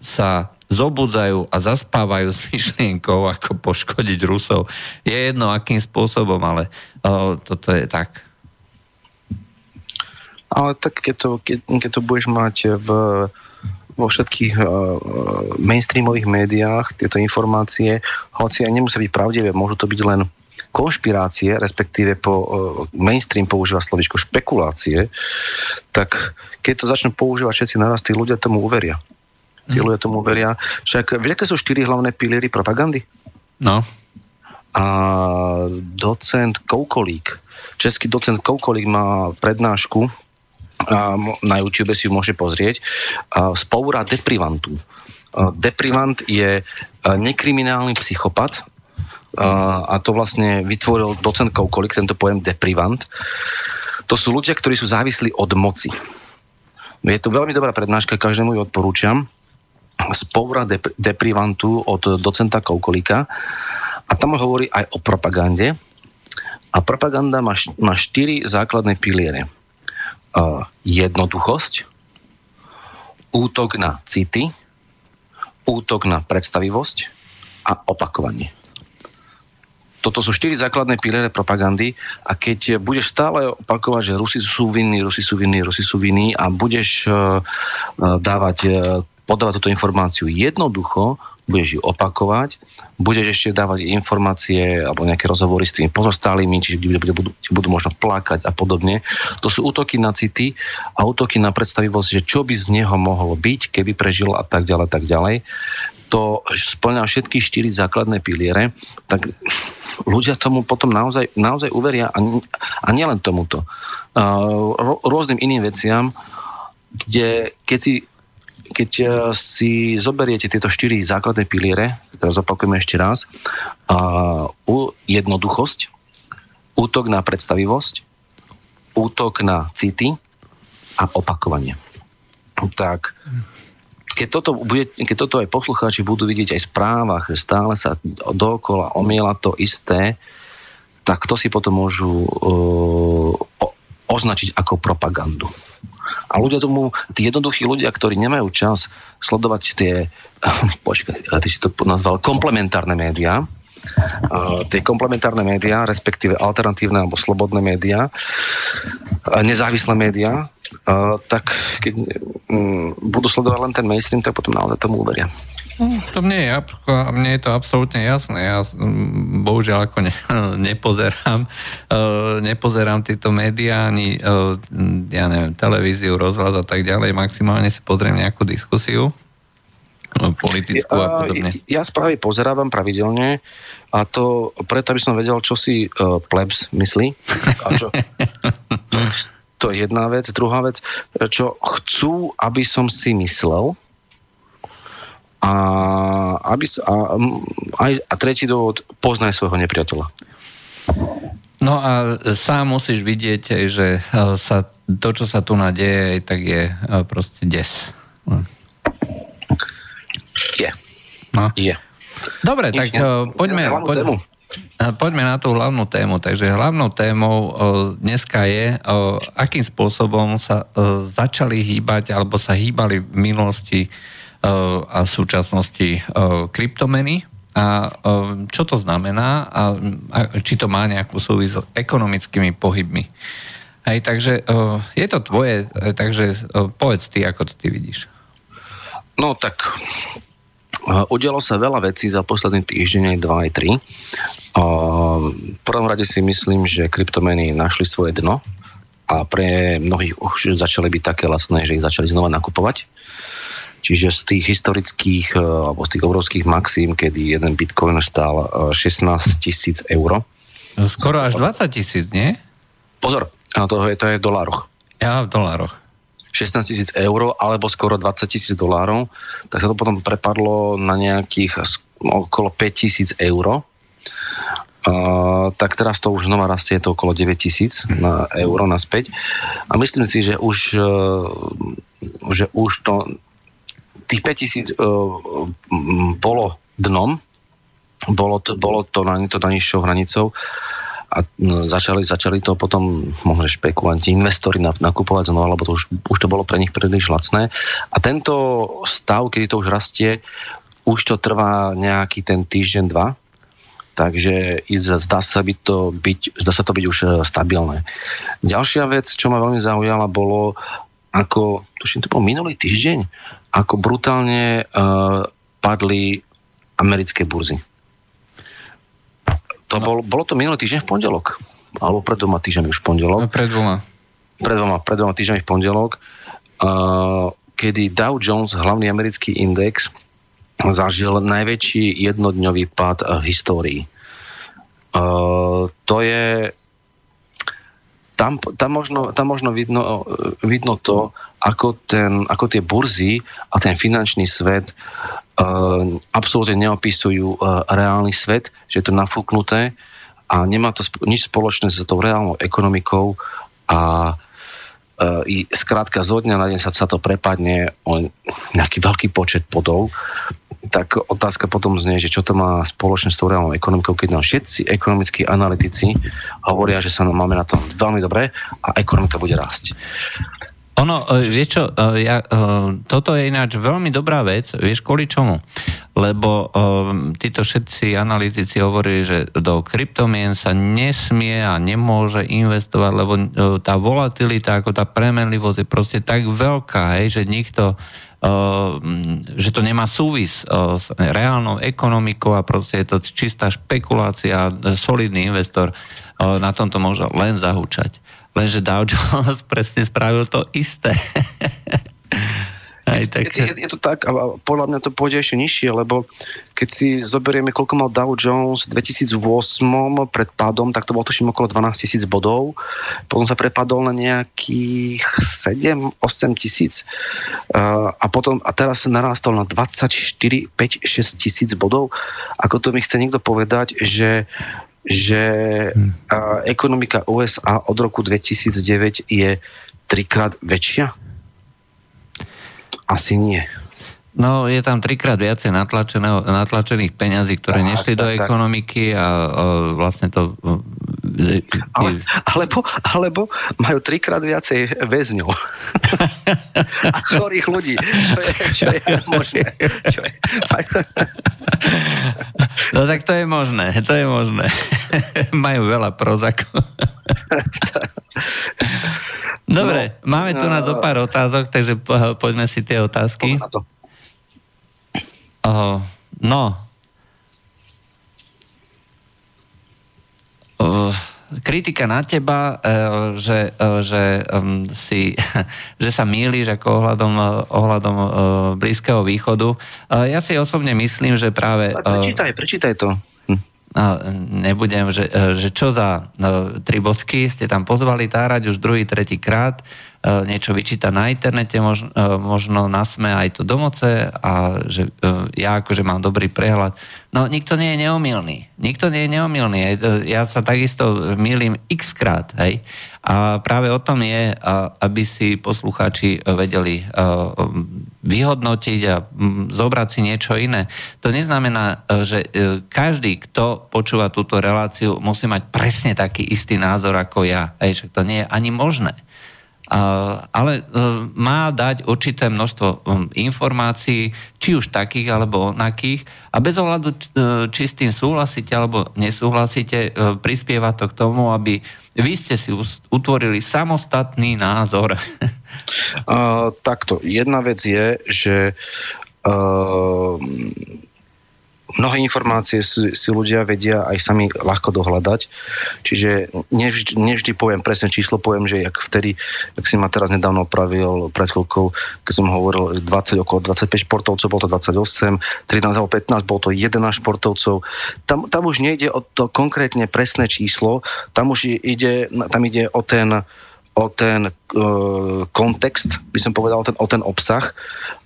Speaker 1: sa zobudzajú a zaspávajú s myšlienkou, ako poškodiť Rusov. Je jedno, akým spôsobom, ale uh, toto je tak.
Speaker 2: Ale tak keď to, keď, keď to budeš mať v vo všetkých uh, mainstreamových médiách tieto informácie, hoci aj nemusia byť pravdivé, môžu to byť len konšpirácie, respektíve po, uh, mainstream používa slovičko špekulácie, tak keď to začnú používať všetci naraz, tí ľudia tomu uveria. Tí ľudia tomu uveria. Však viete, aké sú štyri hlavné piliery propagandy?
Speaker 1: No.
Speaker 2: A docent Koukolík, český docent Koukolík má prednášku na YouTube si ju môže pozrieť, z Poura deprivantu. Deprivant je nekriminálny psychopat, a to vlastne vytvoril docent Koukolik, tento pojem deprivant. To sú ľudia, ktorí sú závislí od moci. Je to veľmi dobrá prednáška, každému ju odporúčam. Z Poura deprivantu od docenta Koukolika. A tam hovorí aj o propagande. A propaganda má, má štyri základné piliere uh, jednoduchosť, útok na city, útok na predstavivosť a opakovanie. Toto sú štyri základné piliere propagandy a keď budeš stále opakovať, že Rusi sú vinní, Rusi sú vinní, Rusi sú vinní a budeš uh, dávať, uh, podávať túto informáciu jednoducho, budeš ju opakovať, budeš ešte dávať informácie alebo nejaké rozhovory s tými pozostalými, čiže budú, budú, budú možno plakať a podobne. To sú útoky na city a útoky na predstavivosť, že čo by z neho mohlo byť, keby prežil a tak ďalej, tak ďalej. To splňa všetky štyri základné piliere, tak ľudia tomu potom naozaj, naozaj uveria a, a nielen tomuto. Uh, rôznym iným veciam, kde keď si keď eh, si zoberiete tieto štyri základné piliere, teraz opakujeme ešte raz, uh, jednoduchosť, útok na predstavivosť, útok na city a opakovanie. Tak keď toto, bude, keď toto aj poslucháči budú vidieť aj v správach, že stále sa dookola omiela to isté, tak to si potom môžu uh, označiť ako propagandu. A ľudia tomu, tí jednoduchí ľudia, ktorí nemajú čas sledovať tie, počkaj, ty si to nazval komplementárne médiá, tie komplementárne médiá, respektíve alternatívne alebo slobodné médiá, nezávislé médiá, tak keď um, budú sledovať len ten mainstream, tak potom naozaj tomu uveria.
Speaker 1: No, to mne je, mne je to absolútne jasné. Ja mm, bohužiaľ ako ne, nepozerám, uh, nepozerám tieto médiá, ani uh, ja neviem, televíziu, rozhľad a tak ďalej. Maximálne si pozriem nejakú diskusiu. politickú a podobne.
Speaker 2: Ja, ja správy pozerávam pravidelne a to preto, aby som vedel, čo si uh, plebs myslí. A čo, to je jedna vec. Druhá vec, čo chcú, aby som si myslel, a, aby, a, a, a tretí dôvod, poznaj svojho nepriateľa.
Speaker 1: No a sám musíš vidieť, že e, sa, to, čo sa tu nadeje, tak je e, proste des.
Speaker 2: Je. No. Je.
Speaker 1: Dobre, Nič tak ne, poďme, poďme, poďme na tú hlavnú tému. Takže hlavnou témou uh, dneska je, akým spôsobom sa začali hýbať alebo sa hýbali v minulosti a v súčasnosti uh, kryptomeny a čo to znamená a, či to má nejakú súvis s ekonomickými pohybmi. Hej, takže je to tvoje, takže povedz ty, ako to ty vidíš.
Speaker 2: No tak udialo sa veľa vecí za posledný týždeň, aj 2, aj 3. V prvom rade si myslím, že kryptomeny našli svoje dno a pre mnohých už začali byť také lacné, že ich začali znova nakupovať. Čiže z tých historických, e, alebo z tých obrovských maxím, kedy jeden bitcoin stál 16 e, tisíc eur.
Speaker 1: No, skoro až 20 tisíc, nie?
Speaker 2: Pozor, to je, to je v dolároch.
Speaker 1: Ja, v dolároch.
Speaker 2: 16 tisíc eur alebo skoro 20 tisíc dolárov, tak sa to potom prepadlo na nejakých okolo 5 tisíc eur. Uh, tak teraz to už znova rastie, to okolo 9 tisíc na euro naspäť. A myslím si, že už, uh, že už to tých 5000 uh, bolo dnom, bolo to, bolo to na, to na nižšou hranicou a začali, začali to potom mohli špekulanti, investori nakupovať znova, lebo to už, už to bolo pre nich príliš lacné. A tento stav, kedy to už rastie, už to trvá nejaký ten týždeň, dva, takže zdá sa, byť to byť, zdá sa to byť už e, stabilné. Ďalšia vec, čo ma veľmi zaujala, bolo ako, tuším, to bol minulý týždeň, ako brutálne uh, padli americké burzy. To no. bol, bolo to minulý týždeň v pondelok. Alebo pred dvoma týždňami už v pondelok.
Speaker 1: No, pred dvoma.
Speaker 2: Pred dvoma, pred dvoma týždňami v pondelok. Uh, kedy Dow Jones, hlavný americký index, zažil najväčší jednodňový pád v histórii. Uh, to je tam, tam, možno, tam možno vidno, vidno to, ako, ten, ako tie burzy a ten finančný svet uh, absolútne neopisujú uh, reálny svet, že je to nafúknuté a nemá to sp- nič spoločné s tou reálnou ekonomikou a uh, i skrátka zo dňa na deň sa, sa to prepadne o nejaký veľký počet bodov tak otázka potom znie, že čo to má spoločne s tou reálnou ekonomikou, keď nám všetci ekonomickí analytici hovoria, že sa máme na tom veľmi dobre a ekonomika bude rásť.
Speaker 1: Ono, e, vieš čo, e, ja, e, toto je ináč veľmi dobrá vec, vieš kvôli čomu? Lebo títo všetci analytici hovorili, že do kryptomien sa nesmie a nemôže investovať, lebo tá volatilita, ako tá premenlivosť je proste tak veľká, hej, že nikto že to nemá súvis s reálnou ekonomikou a proste je to čistá špekulácia, solidný investor na tomto môže len zahúčať. Lenže Dow Jones presne spravil to isté.
Speaker 2: Aj, tak... je, je, je to tak a podľa mňa to pôjde ešte nižšie, lebo keď si zoberieme, koľko mal Dow Jones v 2008 pred pádom, tak to bolo tuším okolo 12 tisíc bodov. Potom sa prepadol na nejakých 7-8 tisíc a potom a teraz narástol na 24, 5, 6 tisíc bodov. Ako to mi chce niekto povedať, že že hmm. ekonomika USA od roku 2009 je trikrát väčšia? Asi nie.
Speaker 1: No, je tam trikrát viacej natlačených peňazí, ktoré tak, nešli tak, do tak. ekonomiky a, a vlastne to...
Speaker 2: Ale, alebo, alebo majú trikrát viacej väzňov a chorých ľudí, čo je, čo je možné. Čo je...
Speaker 1: No tak to je možné, to je možné. majú veľa prozakov. Dobre, no, máme tu na zo pár otázok, takže poďme si tie otázky. Uh, no. Uh, kritika na teba, že, že, si, že sa mýliš ako ohľadom, ohľadom Blízkeho východu. Ja si osobne myslím, že práve...
Speaker 2: Prečítaj, prečítaj to. Hm.
Speaker 1: Nebudem, že, že čo za tri bodky ste tam pozvali tárať už druhý, tretí krát E, niečo vyčíta na internete, možno, e, možno nasme aj to domoce a že e, ja akože mám dobrý prehľad. No nikto nie je neomilný. Nikto nie je neomilný. Ja sa takisto milím x krát. Hej? A práve o tom je, aby si poslucháči vedeli vyhodnotiť a zobrať si niečo iné. To neznamená, že každý, kto počúva túto reláciu, musí mať presne taký istý názor ako ja. Hej, to nie je ani možné ale e, má dať určité množstvo um, informácií, či už takých alebo onakých a bez ohľadu, e, či s tým súhlasíte alebo nesúhlasíte, e, prispieva to k tomu, aby vy ste si utvorili samostatný názor.
Speaker 2: Uh, takto. Jedna vec je, že uh, mnohé informácie si, si ľudia vedia aj sami ľahko dohľadať. Čiže nevždy, nevždy poviem presne číslo, poviem, že jak vtedy, jak si ma teraz nedávno opravil pred chvíľkou, keď som hovoril 20, okolo 25 športovcov, bolo to 28, 13 alebo 15, bolo to 11 športovcov. Tam, tam už nejde o to konkrétne presné číslo, tam už ide, tam ide o ten o ten uh, kontext, by som povedal, ten, o ten obsah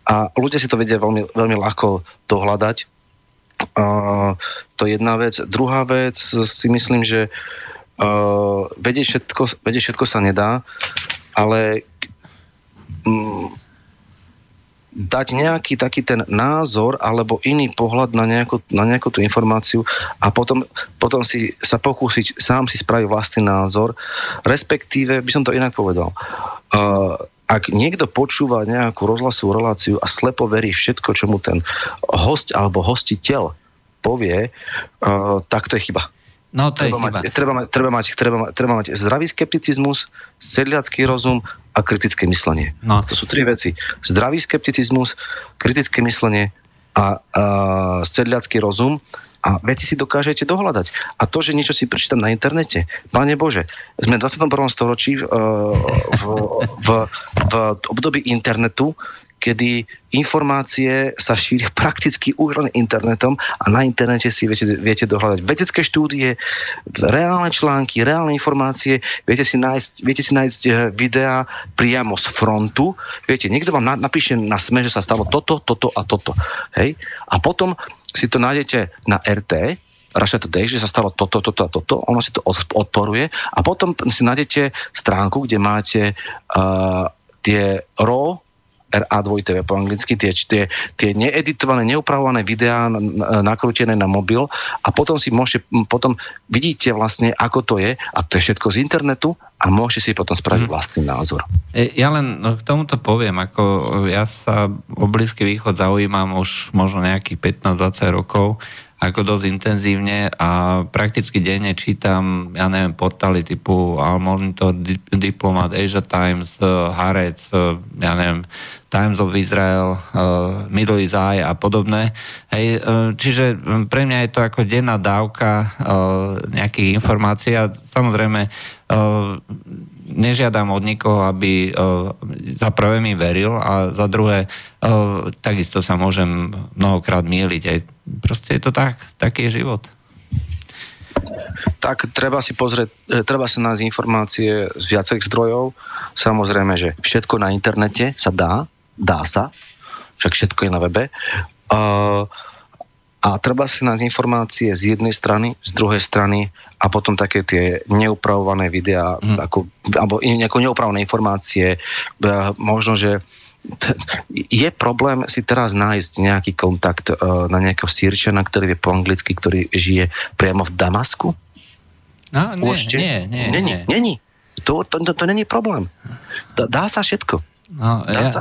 Speaker 2: a ľudia si to vedia veľmi, veľmi ľahko dohľadať Uh, to je jedna vec. Druhá vec si myslím, že uh, vedieť, všetko, vedieť všetko sa nedá, ale um, dať nejaký taký ten názor alebo iný pohľad na nejakú, na nejakú tú informáciu a potom, potom si sa pokúsiť sám si spraviť vlastný názor, respektíve, by som to inak povedal, uh, ak niekto počúva nejakú rozhlasovú reláciu a slepo verí všetko, čo mu ten host alebo hostiteľ povie, uh, tak to je chyba.
Speaker 1: No, to
Speaker 2: treba,
Speaker 1: je
Speaker 2: mať, chyba. Treba, mať, treba, mať, treba, mať, treba mať zdravý skepticizmus, sedliacký rozum a kritické myslenie. No. To sú tri veci. Zdravý skepticizmus, kritické myslenie a, a sedliacký rozum a veci si dokážete dohľadať. A to, že niečo si prečítam na internete, Pane Bože, sme v 21. storočí v, v, v, v období internetu, kedy informácie sa šíria prakticky len internetom a na internete si viete, viete dohľadať vedecké štúdie, reálne články, reálne informácie, viete si nájsť, viete si nájsť eh, videá priamo z frontu, viete, niekto vám napíše na sme, že sa stalo toto, toto a toto. Hej? A potom si to nájdete na RT, Russia Today, že sa stalo toto, toto a toto, ono si to odporuje. A potom si nájdete stránku, kde máte uh, tie RAW RA2TV po anglicky, tie, tie, tie needitované, neupravované videá nakrútené na mobil. A potom si môžete, potom vidíte vlastne, ako to je. A to je všetko z internetu a môžete si potom spraviť hmm. vlastný názor.
Speaker 1: E, ja len no, k tomuto poviem, ako ja sa o Blízky východ zaujímam už možno nejakých 15-20 rokov ako dosť intenzívne a prakticky denne čítam, ja neviem, portály typu Al Monitor, Diplomat, Asia Times, Harec, ja neviem, Times of Israel, uh, Middle East Eye a podobné. Hej, čiže pre mňa je to ako denná dávka nejakých informácií a samozrejme nežiadam od nikoho, aby za prvé mi veril a za druhé uh, takisto sa môžem mnohokrát mieliť. Aj proste je to tak, taký je život
Speaker 2: tak treba si pozrieť, e, treba sa nájsť informácie z viacerých zdrojov. Samozrejme, že všetko na internete sa dá, dá sa, však všetko je na webe. Uh, a treba si nájsť informácie z jednej strany, z druhej strany a potom také tie neupravované videá, mm. ako, alebo nejaké neupravené informácie. Možno, že je problém si teraz nájsť nejaký kontakt uh, na nejakého sírčana, ktorý vie po anglicky, ktorý žije priamo v Damasku?
Speaker 1: No, nie, nie, nie,
Speaker 2: nie. nie. Není. To, to, to, to není problém. Dá, dá sa všetko.
Speaker 1: No, ja,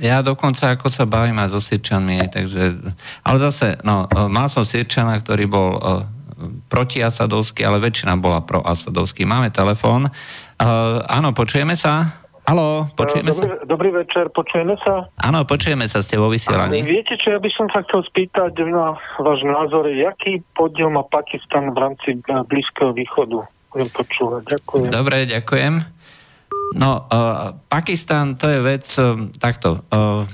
Speaker 1: ja dokonca ako sa bavím aj so Sirčanmi, takže, ale zase, no, mal som Sirčana, ktorý bol uh, proti Asadovský, ale väčšina bola pro Asadovský. Máme telefón. Uh, áno, počujeme sa? Haló, počujeme
Speaker 4: dobrý,
Speaker 1: sa?
Speaker 4: Dobrý večer, počujeme sa?
Speaker 1: Áno, počujeme sa, ste vo vysielaní.
Speaker 4: Viete čo, ja by som sa chcel spýtať na váš názor, jaký podiel má Pakistan v rámci Blízkeho východu? budem počúvať. Ďakujem.
Speaker 1: Dobre, ďakujem. No, uh, Pakistan to je vec uh, takto. Uh,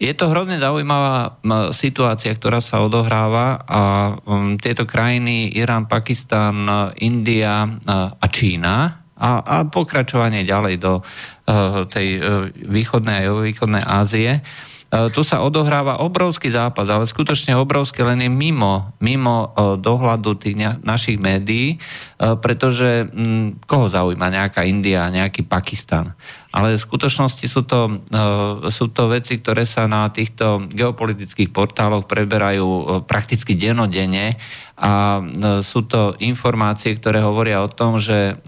Speaker 1: je to hrozne zaujímavá situácia, ktorá sa odohráva a um, tieto krajiny, Irán, Pakistan, India a Čína a, a pokračovanie ďalej do uh, tej uh, východnej a východnej Ázie, E, tu sa odohráva obrovský zápas, ale skutočne obrovský, len je mimo, mimo e, dohľadu tých našich médií, e, pretože koho zaujíma nejaká India, nejaký Pakistan. Ale v skutočnosti sú to, sú to veci, ktoré sa na týchto geopolitických portáloch preberajú prakticky denodene a sú to informácie, ktoré hovoria o tom, že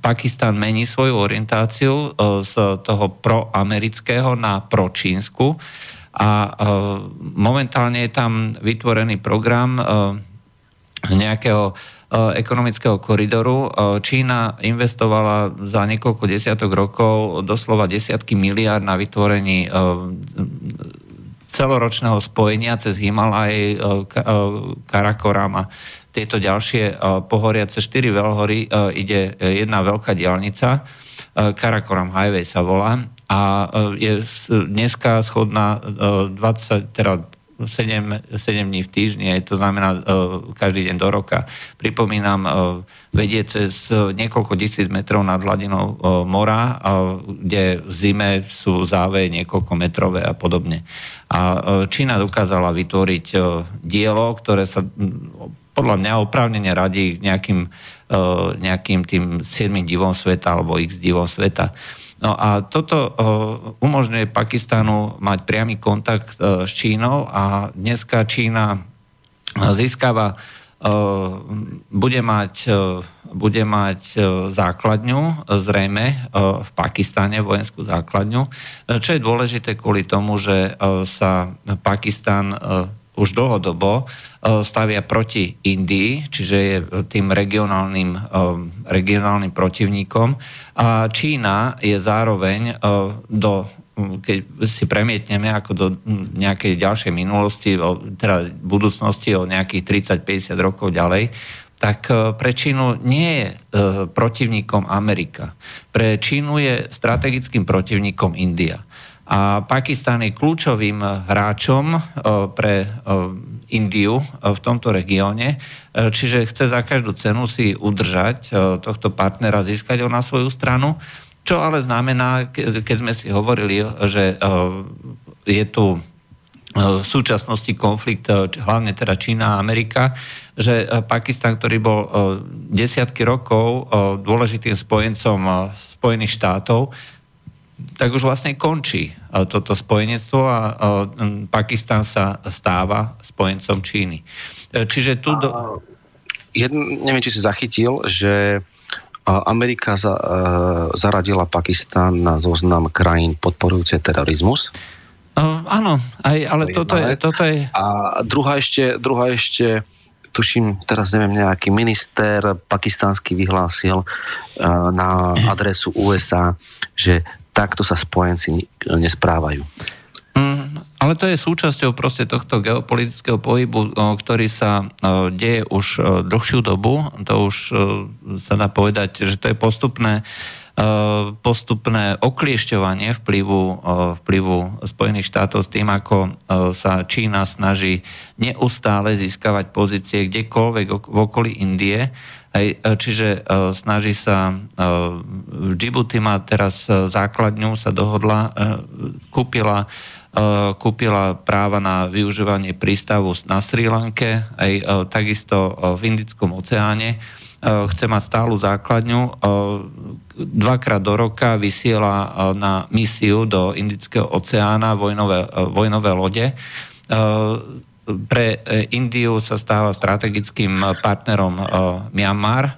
Speaker 1: Pakistan mení svoju orientáciu z toho proamerického na pročínsku. A momentálne je tam vytvorený program nejakého ekonomického koridoru. Čína investovala za niekoľko desiatok rokov doslova desiatky miliard na vytvorení celoročného spojenia cez Himalaj, Karakoram a tieto ďalšie pohoria cez štyri veľhory ide jedna veľká diálnica, Karakoram Highway sa volá a je dneska schodná 20, teda 7, 7 dní v týždni, to znamená uh, každý deň do roka. Pripomínam, uh, vedie cez niekoľko tisíc metrov nad hladinou uh, mora, kde v zime sú záveje niekoľko metrové a podobne. A Čína dokázala vytvoriť dielo, ktoré sa podľa mňa oprávnene radí nejakým, uh, nejakým tým 7 divom sveta alebo x divom sveta. No a toto umožňuje Pakistanu mať priamy kontakt s Čínou a dneska Čína získava, bude mať, bude mať základňu zrejme v Pakistane, vojenskú základňu, čo je dôležité kvôli tomu, že sa Pakistan už dlhodobo e, stavia proti Indii, čiže je tým regionálnym, e, regionálnym protivníkom. A Čína je zároveň e, do keď si premietneme ako do nejakej ďalšej minulosti, teda budúcnosti o nejakých 30-50 rokov ďalej, tak pre Čínu nie je protivníkom Amerika. Pre Čínu je strategickým protivníkom India. A Pakistan je kľúčovým hráčom e, pre e, Indiu v tomto regióne, čiže chce za každú cenu si udržať tohto partnera, získať ho na svoju stranu, čo ale znamená, keď sme si hovorili, že je tu v súčasnosti konflikt, hlavne teda Čína a Amerika, že Pakistan, ktorý bol desiatky rokov dôležitým spojencom Spojených štátov, tak už vlastne končí e, toto spojenectvo a e, Pakistan sa stáva spojencom Číny. E, čiže tu... Do...
Speaker 2: Jedn, neviem, či si zachytil, že Amerika za, zaradila Pakistan na zoznam krajín podporujúce terorizmus.
Speaker 1: Uh, áno, aj, ale to toto, je, toto je...
Speaker 2: A druhá ešte, druhá ešte tuším, teraz neviem, nejaký minister pakistanský vyhlásil uh, na adresu USA, že takto sa spojenci nesprávajú.
Speaker 1: Mm, ale to je súčasťou proste tohto geopolitického pohybu, ktorý sa deje už dlhšiu dobu. To už sa dá povedať, že to je postupné postupné okliešťovanie vplyvu, vplyvu Spojených štátov s tým, ako sa Čína snaží neustále získavať pozície kdekoľvek v okolí Indie Hej, e, čiže uh, snaží sa, uh, Djibouti má teraz základňu, sa dohodla, uh, kúpila, uh, kúpila práva na využívanie prístavu na Sri Lanke, aj uh, takisto uh, v Indickom oceáne. Uh, chce mať stálu základňu. Uh, dvakrát do roka vysiela uh, na misiu do Indického oceána vojnové, uh, vojnové lode. Uh, pre e, Indiu sa stáva strategickým partnerom e, Myanmar, e,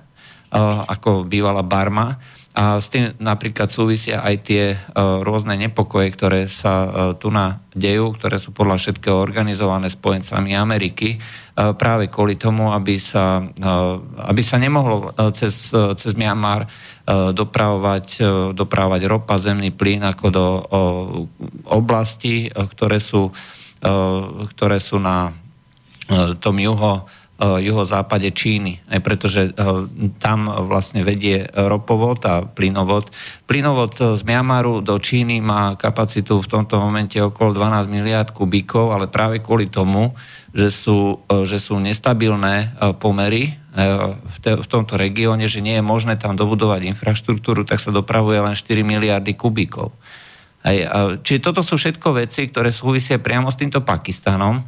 Speaker 1: ako bývala Barma. A s tým napríklad súvisia aj tie rôzne nepokoje, ktoré sa tu na dejú, ktoré sú podľa všetkého organizované spojencami Ameriky, práve kvôli tomu, aby sa, aby sa nemohlo cez, cez Myanmar dopravovať, dopravovať ropa, zemný plyn ako do oblasti, ktoré sú ktoré sú na eh, tom juho juhozápade Číny, aj pretože tam vlastne vedie ropovod a plynovod. Plynovod z Miamaru do Číny má kapacitu v tomto momente okolo 12 miliard kubíkov, ale práve kvôli tomu, že sú, že sú nestabilné pomery v, te, v tomto regióne, že nie je možné tam dobudovať infraštruktúru, tak sa dopravuje len 4 miliardy kubíkov. Hej, čiže toto sú všetko veci, ktoré súvisia priamo s týmto Pakistanom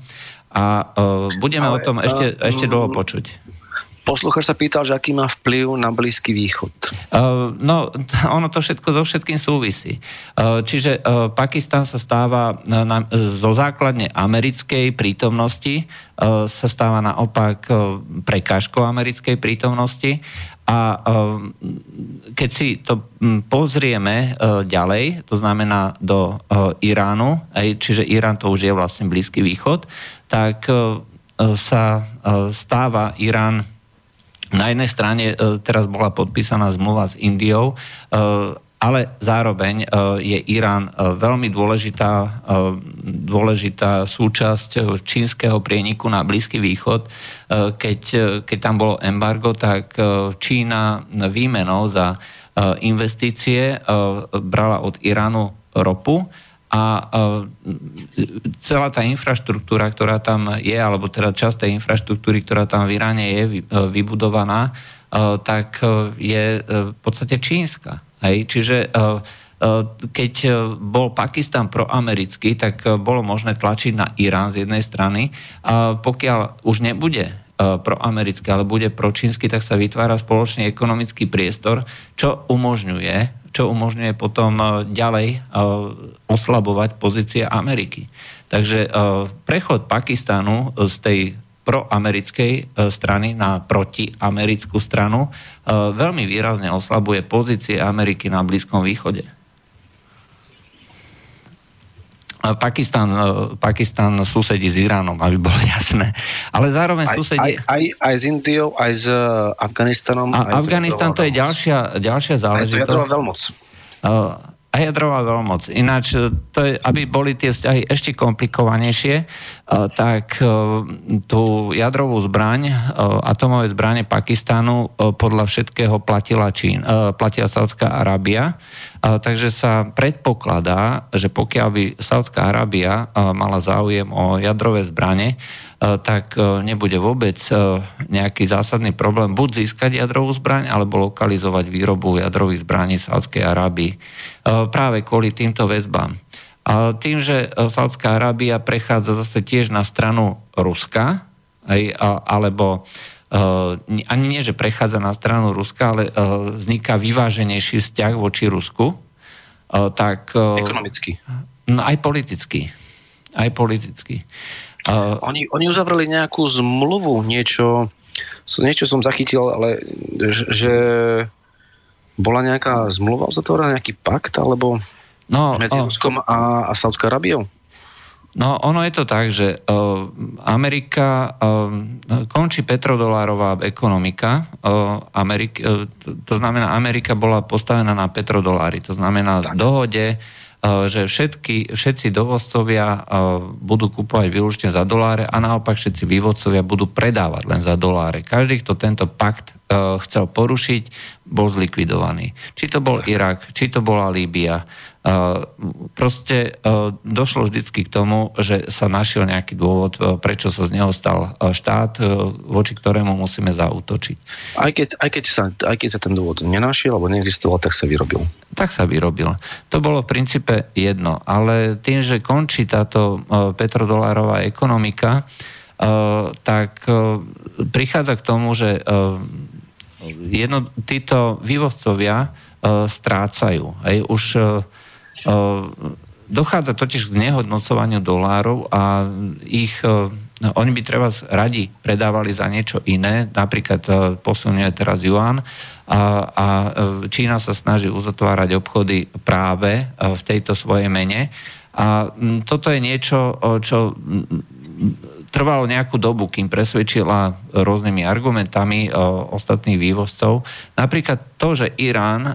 Speaker 1: a uh, budeme Ale, o tom ešte, uh, ešte dlho počuť.
Speaker 2: Poslucháč sa pýtal, že aký má vplyv na Blízky východ.
Speaker 1: Uh, no, ono to všetko so všetkým súvisí. Uh, čiže uh, Pakistan sa stáva na, na, zo základne americkej prítomnosti, uh, sa stáva naopak uh, prekážkou americkej prítomnosti a keď si to pozrieme ďalej, to znamená do Iránu, čiže Irán to už je vlastne Blízky východ, tak sa stáva Irán na jednej strane teraz bola podpísaná zmluva s Indiou, ale zároveň e, je Irán veľmi dôležitá, dôležitá súčasť čínskeho prieniku na Blízky východ. Keď, keď tam bolo embargo, tak Čína výmenou za investície brala od Iránu ropu a celá tá infraštruktúra, ktorá tam je, alebo teda časť tej infraštruktúry, ktorá tam v Iráne je e, vybudovaná, e, tak e, je v podstate čínska. Hej? Čiže keď bol Pakistan proamerický, tak bolo možné tlačiť na Irán z jednej strany. A pokiaľ už nebude proamerický, ale bude pročínsky, tak sa vytvára spoločný ekonomický priestor, čo umožňuje čo umožňuje potom e, ďalej e, oslabovať pozície Ameriky. Takže e, prechod Pakistanu z tej proamerickej strany na protiamerickú stranu veľmi výrazne oslabuje pozície Ameriky na Blízkom východe. Pakistan, Pakistan susedí s Iránom, aby bolo jasné. Ale zároveň aj, susedí...
Speaker 2: Aj, aj, aj s Indiou, aj s Afganistanom.
Speaker 1: A Afganistan to je ďalšia, ďalšia záležitosť. Aj to je veľmoc. Uh, a jadrová veľmoc. Ináč, e, to je, aby boli tie vzťahy ešte komplikovanejšie, uh, tak uh, tú jadrovú zbraň, atomové zbranie Pakistánu podľa všetkého platila Čín, platila Saudská Arábia. Takže sa predpokladá, že pokiaľ by Saudská Arábia mala záujem o jadrové zbranie, E, tak e, nebude vôbec e, nejaký zásadný problém buď získať jadrovú zbraň, alebo lokalizovať výrobu jadrových zbraní Sádskej Arábii. Práve kvôli týmto väzbám. A tým, že Sádzka Arábia prechádza zase tiež na stranu Ruska, aj, alebo ani nie, že prechádza na stranu Ruska, ale vzniká vyváženejší vzťah voči Rusku, tak...
Speaker 2: Ekonomicky.
Speaker 1: No aj politicky. Aj politicky.
Speaker 2: Uh, oni, oni uzavreli nejakú zmluvu, niečo, niečo som zachytil, ale že bola nejaká zmluva uzatvorená, nejaký pakt, alebo no, medzi. Ruskom a, a Saudskou Arabiou?
Speaker 1: No, ono je to tak, že uh, Amerika, uh, končí petrodolárová ekonomika, uh, Amerik, uh, to, to znamená, Amerika bola postavená na petrodolári, to znamená tak. dohode Eh, že všetky, všetci dovozcovia eh, budú kupovať výlučne za doláre a naopak všetci vývodcovia budú predávať len za doláre. Každý, kto tento pakt eh, chcel porušiť, bol zlikvidovaný. Či to bol Irak, či to bola Líbia, proste došlo vždycky k tomu, že sa našiel nejaký dôvod, prečo sa z neho stal štát, voči ktorému musíme zautočiť.
Speaker 2: Aj keď, aj keď, sa, aj keď sa ten dôvod nenašiel alebo neexistoval, tak sa vyrobil.
Speaker 1: Tak sa vyrobil. To bolo v princípe jedno, ale tým, že končí táto petrodolárová ekonomika, tak prichádza k tomu, že jedno, títo vývozcovia strácajú. Hej, už Dochádza totiž k nehodnocovaniu dolárov a ich, oni by treba radi predávali za niečo iné, napríklad posilňuje teraz Yuan a, a Čína sa snaží uzatvárať obchody práve v tejto svojej mene. A toto je niečo, čo trvalo nejakú dobu, kým presvedčila rôznymi argumentami ostatných vývozcov. Napríklad to, že Irán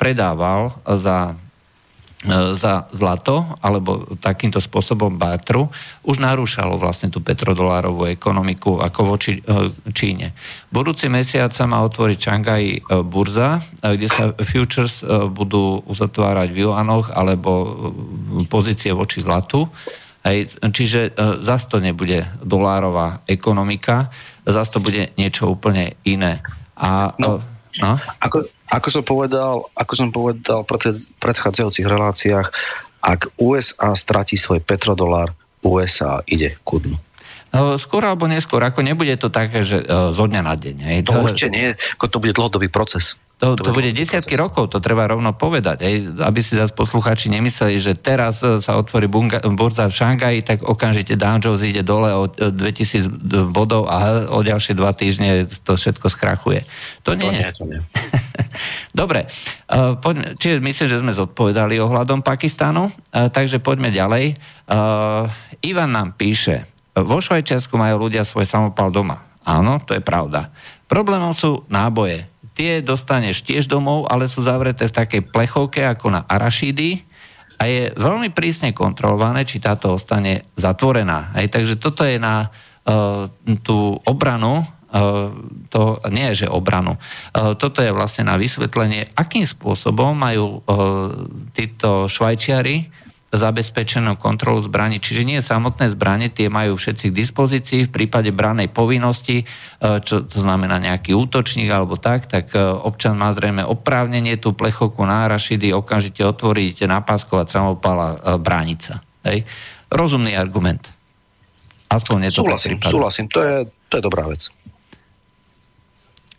Speaker 1: predával za za zlato alebo takýmto spôsobom bátru už narúšalo vlastne tú petrodolárovú ekonomiku ako voči e, Číne. Budúci mesiac sa má otvoriť Čangaj e, burza, kde sa futures budú uzatvárať v juanoch alebo pozície voči zlatu. Hej, čiže zase to nebude dolárová ekonomika, zase to bude niečo úplne iné. A,
Speaker 2: no, no? Ako, ako som povedal, ako som povedal v predchádzajúcich reláciách, ak USA stratí svoj petrodolár, USA ide ku dnu.
Speaker 1: No, skôr alebo neskôr, ako nebude to také, že e, zo dňa na deň. Hej.
Speaker 2: To, to určite nie, ako to bude dlhodobý proces.
Speaker 1: To, to, bude desiatky proces. rokov, to treba rovno povedať. Hej. Aby si zase poslucháči nemysleli, že teraz e, sa otvorí bunga, burza v Šangaji, tak okamžite Dow Jones ide dole o 2000 bodov a o ďalšie dva týždne to všetko skrachuje. To nie. To nie, to nie. Dobre, uh, poďme, čiže myslím, že sme zodpovedali ohľadom Pakistanu, uh, takže poďme ďalej. Uh, Ivan nám píše, vo Švajčiarsku majú ľudia svoj samopal doma. Áno, to je pravda. Problémom sú náboje. Tie dostaneš tiež domov, ale sú zavreté v takej plechovke ako na arašidy a je veľmi prísne kontrolované, či táto ostane zatvorená. Hej, takže toto je na uh, tú obranu uh, to nie je, že obranu. Uh, toto je vlastne na vysvetlenie, akým spôsobom majú títo švajčiari zabezpečenú kontrolu zbraní. Čiže nie samotné zbranie, tie majú všetci k dispozícii. V prípade branej povinnosti, e, čo to znamená nejaký útočník alebo tak, tak e, občan má zrejme oprávnenie tú plechovku na rašidy okamžite otvoriť, napáskovať samopal a brániť sa. Hej. Rozumný argument. Aspoň je to
Speaker 2: súhlasím, tak súhlasím, to je, to je dobrá vec.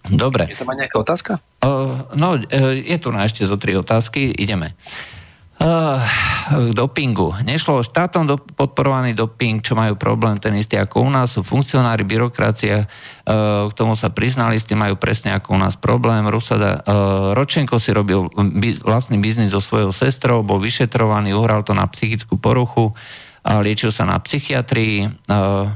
Speaker 1: Dobre.
Speaker 2: Je to má nejaká otázka?
Speaker 1: Uh, no, uh, je tu na ešte zo tri otázky. Ideme. Uh, K dopingu. Nešlo o štátom do, podporovaný doping, čo majú problém ten istý ako u nás, sú funkcionári, byrokracia, uh, k tomu sa priznali, s tým majú presne ako u nás problém. Rusada, uh, Ročenko si robil biz, vlastný biznis so svojou sestrou, bol vyšetrovaný, uhral to na psychickú poruchu, a liečil sa na psychiatrii. Uh,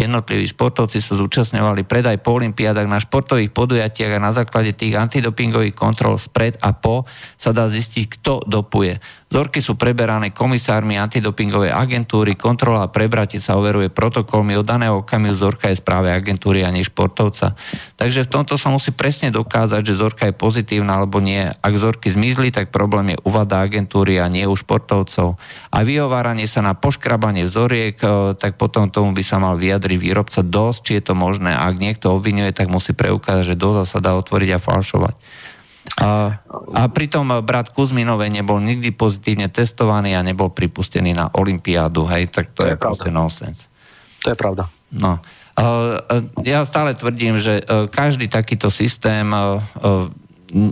Speaker 1: Jednotliví športovci sa zúčastňovali predaj po olimpiádach na športových podujatiach a na základe tých antidopingových kontrol spred a po sa dá zistiť, kto dopuje. Vzorky sú preberané komisármi antidopingovej agentúry, kontrola a prebratie sa overuje protokolmi od daného okamihu vzorka je správe agentúry a nie športovca. Takže v tomto sa musí presne dokázať, že vzorka je pozitívna alebo nie. Ak vzorky zmizli, tak problém je uvada agentúry a nie u športovcov. A vyhováranie sa na poškrabanie vzoriek, e, tak potom tomu by sa mal vyjadriť výrobca dosť, či je to možné. Ak niekto obvinuje, tak musí preukázať, že doza sa dá otvoriť a falšovať. A, a pritom brat Kuzminovej nebol nikdy pozitívne testovaný a nebol pripustený na Olympiádu, hej, tak to, to je, je proste nonsens.
Speaker 2: To je pravda.
Speaker 1: No. Ja stále tvrdím, že e, každý takýto systém e,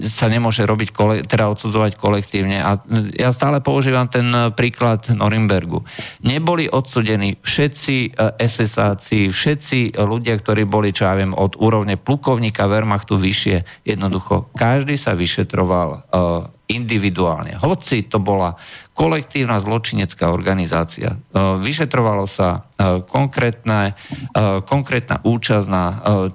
Speaker 1: sa nemôže robiť, teda odsudzovať kolektívne. A ja stále používam ten eh, príklad Norimbergu. Neboli odsudení všetci eh, SSáci, všetci ľudia, ktorí boli, čo ja viem, od úrovne plukovníka Wehrmachtu vyššie. Jednoducho, každý sa vyšetroval eh, individuálne. Hoci to bola kolektívna zločinecká organizácia. Vyšetrovalo sa konkrétna, konkrétna účasť na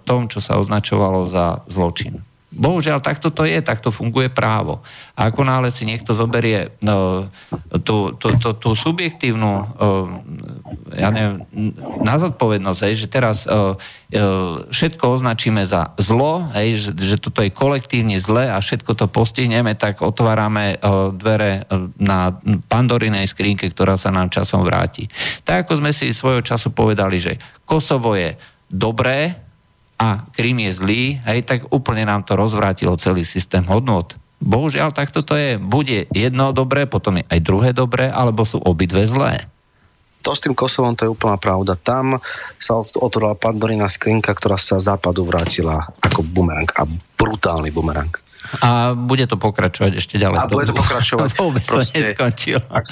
Speaker 1: tom, čo sa označovalo za zločin. Bohužiaľ, takto to je, takto funguje právo. A ako náhle si niekto zoberie no, tú, tú, tú, tú subjektívnu uh, ja neviem, na zodpovednosť, hej, že teraz uh, uh, všetko označíme za zlo, hej, že, že toto je kolektívne zle a všetko to postihneme, tak otvárame uh, dvere na pandorinej skrínke, ktorá sa nám časom vráti. Tak ako sme si svojho času povedali, že Kosovo je dobré, a Krím je zlý, hej, tak úplne nám to rozvrátilo celý systém hodnot. Bohužiaľ, tak toto je. Bude jedno dobré, potom je aj druhé dobré, alebo sú obidve zlé.
Speaker 2: To s tým Kosovom to je úplná pravda. Tam sa otvorila pandorina skrinka, ktorá sa západu vrátila ako bumerang a brutálny bumerang.
Speaker 1: A bude to pokračovať ešte ďalej.
Speaker 2: A bude to pokračovať.
Speaker 1: Vôbec Proste, neskončilo.
Speaker 2: Ak,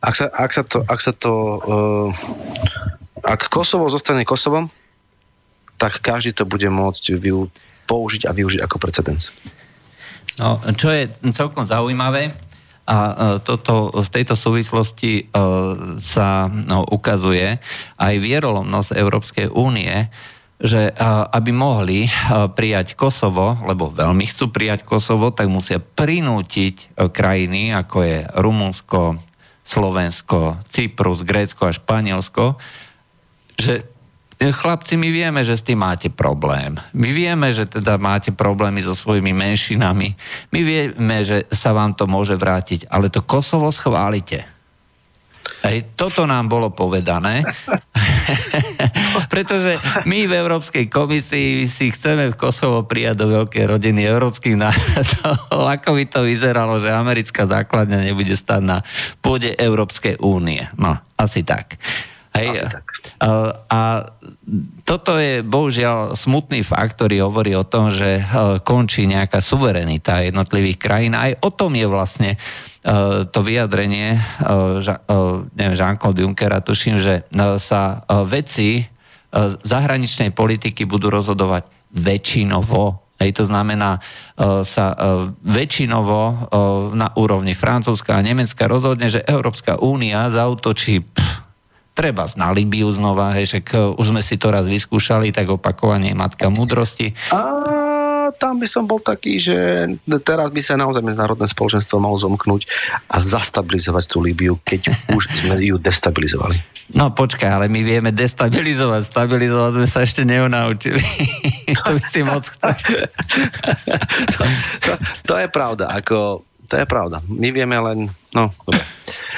Speaker 2: ak, sa, ak sa to, ak sa to uh, ak Kosovo zostane Kosovom, tak každý to bude môcť vyu, použiť a využiť ako precedens.
Speaker 1: No, čo je celkom zaujímavé, a e, toto, v tejto súvislosti uh, sa no, ukazuje aj vierolomnosť Európskej únie, že aby mohli prijať Kosovo, lebo veľmi chcú prijať Kosovo, tak musia prinútiť krajiny, ako je Rumunsko, Slovensko, Cyprus, Grécko a Španielsko, že chlapci, my vieme, že s tým máte problém. My vieme, že teda máte problémy so svojimi menšinami. My vieme, že sa vám to môže vrátiť, ale to Kosovo schválite. Hej, toto nám bolo povedané, pretože my v Európskej komisii si chceme v Kosovo prijať do veľkej rodiny európskych národov. Ako by to vyzeralo, že americká základňa nebude stať na pôde Európskej únie. No, asi tak. Hej. A toto je bohužiaľ smutný fakt, ktorý hovorí o tom, že končí nejaká suverenita jednotlivých krajín. Aj o tom je vlastne to vyjadrenie neviem, Jean-Claude Junckera, tuším, že sa veci zahraničnej politiky budú rozhodovať väčšinovo Hej, to znamená sa väčšinovo na úrovni Francúzska a Nemecka rozhodne, že Európska únia zautočí pff, treba na Libiu znova, hej, však e, už sme si to raz vyskúšali, tak opakovanie matka múdrosti.
Speaker 2: A tam by som bol taký, že teraz by sa naozaj medzinárodné spoločenstvo malo zomknúť a zastabilizovať tú Libiu, keď už sme ju destabilizovali.
Speaker 1: No počkaj, ale my vieme destabilizovať, stabilizovať sme sa ešte neunaučili. to by si moc chcel.
Speaker 2: to, to, to je pravda, ako to je pravda. My vieme len... No, dobre.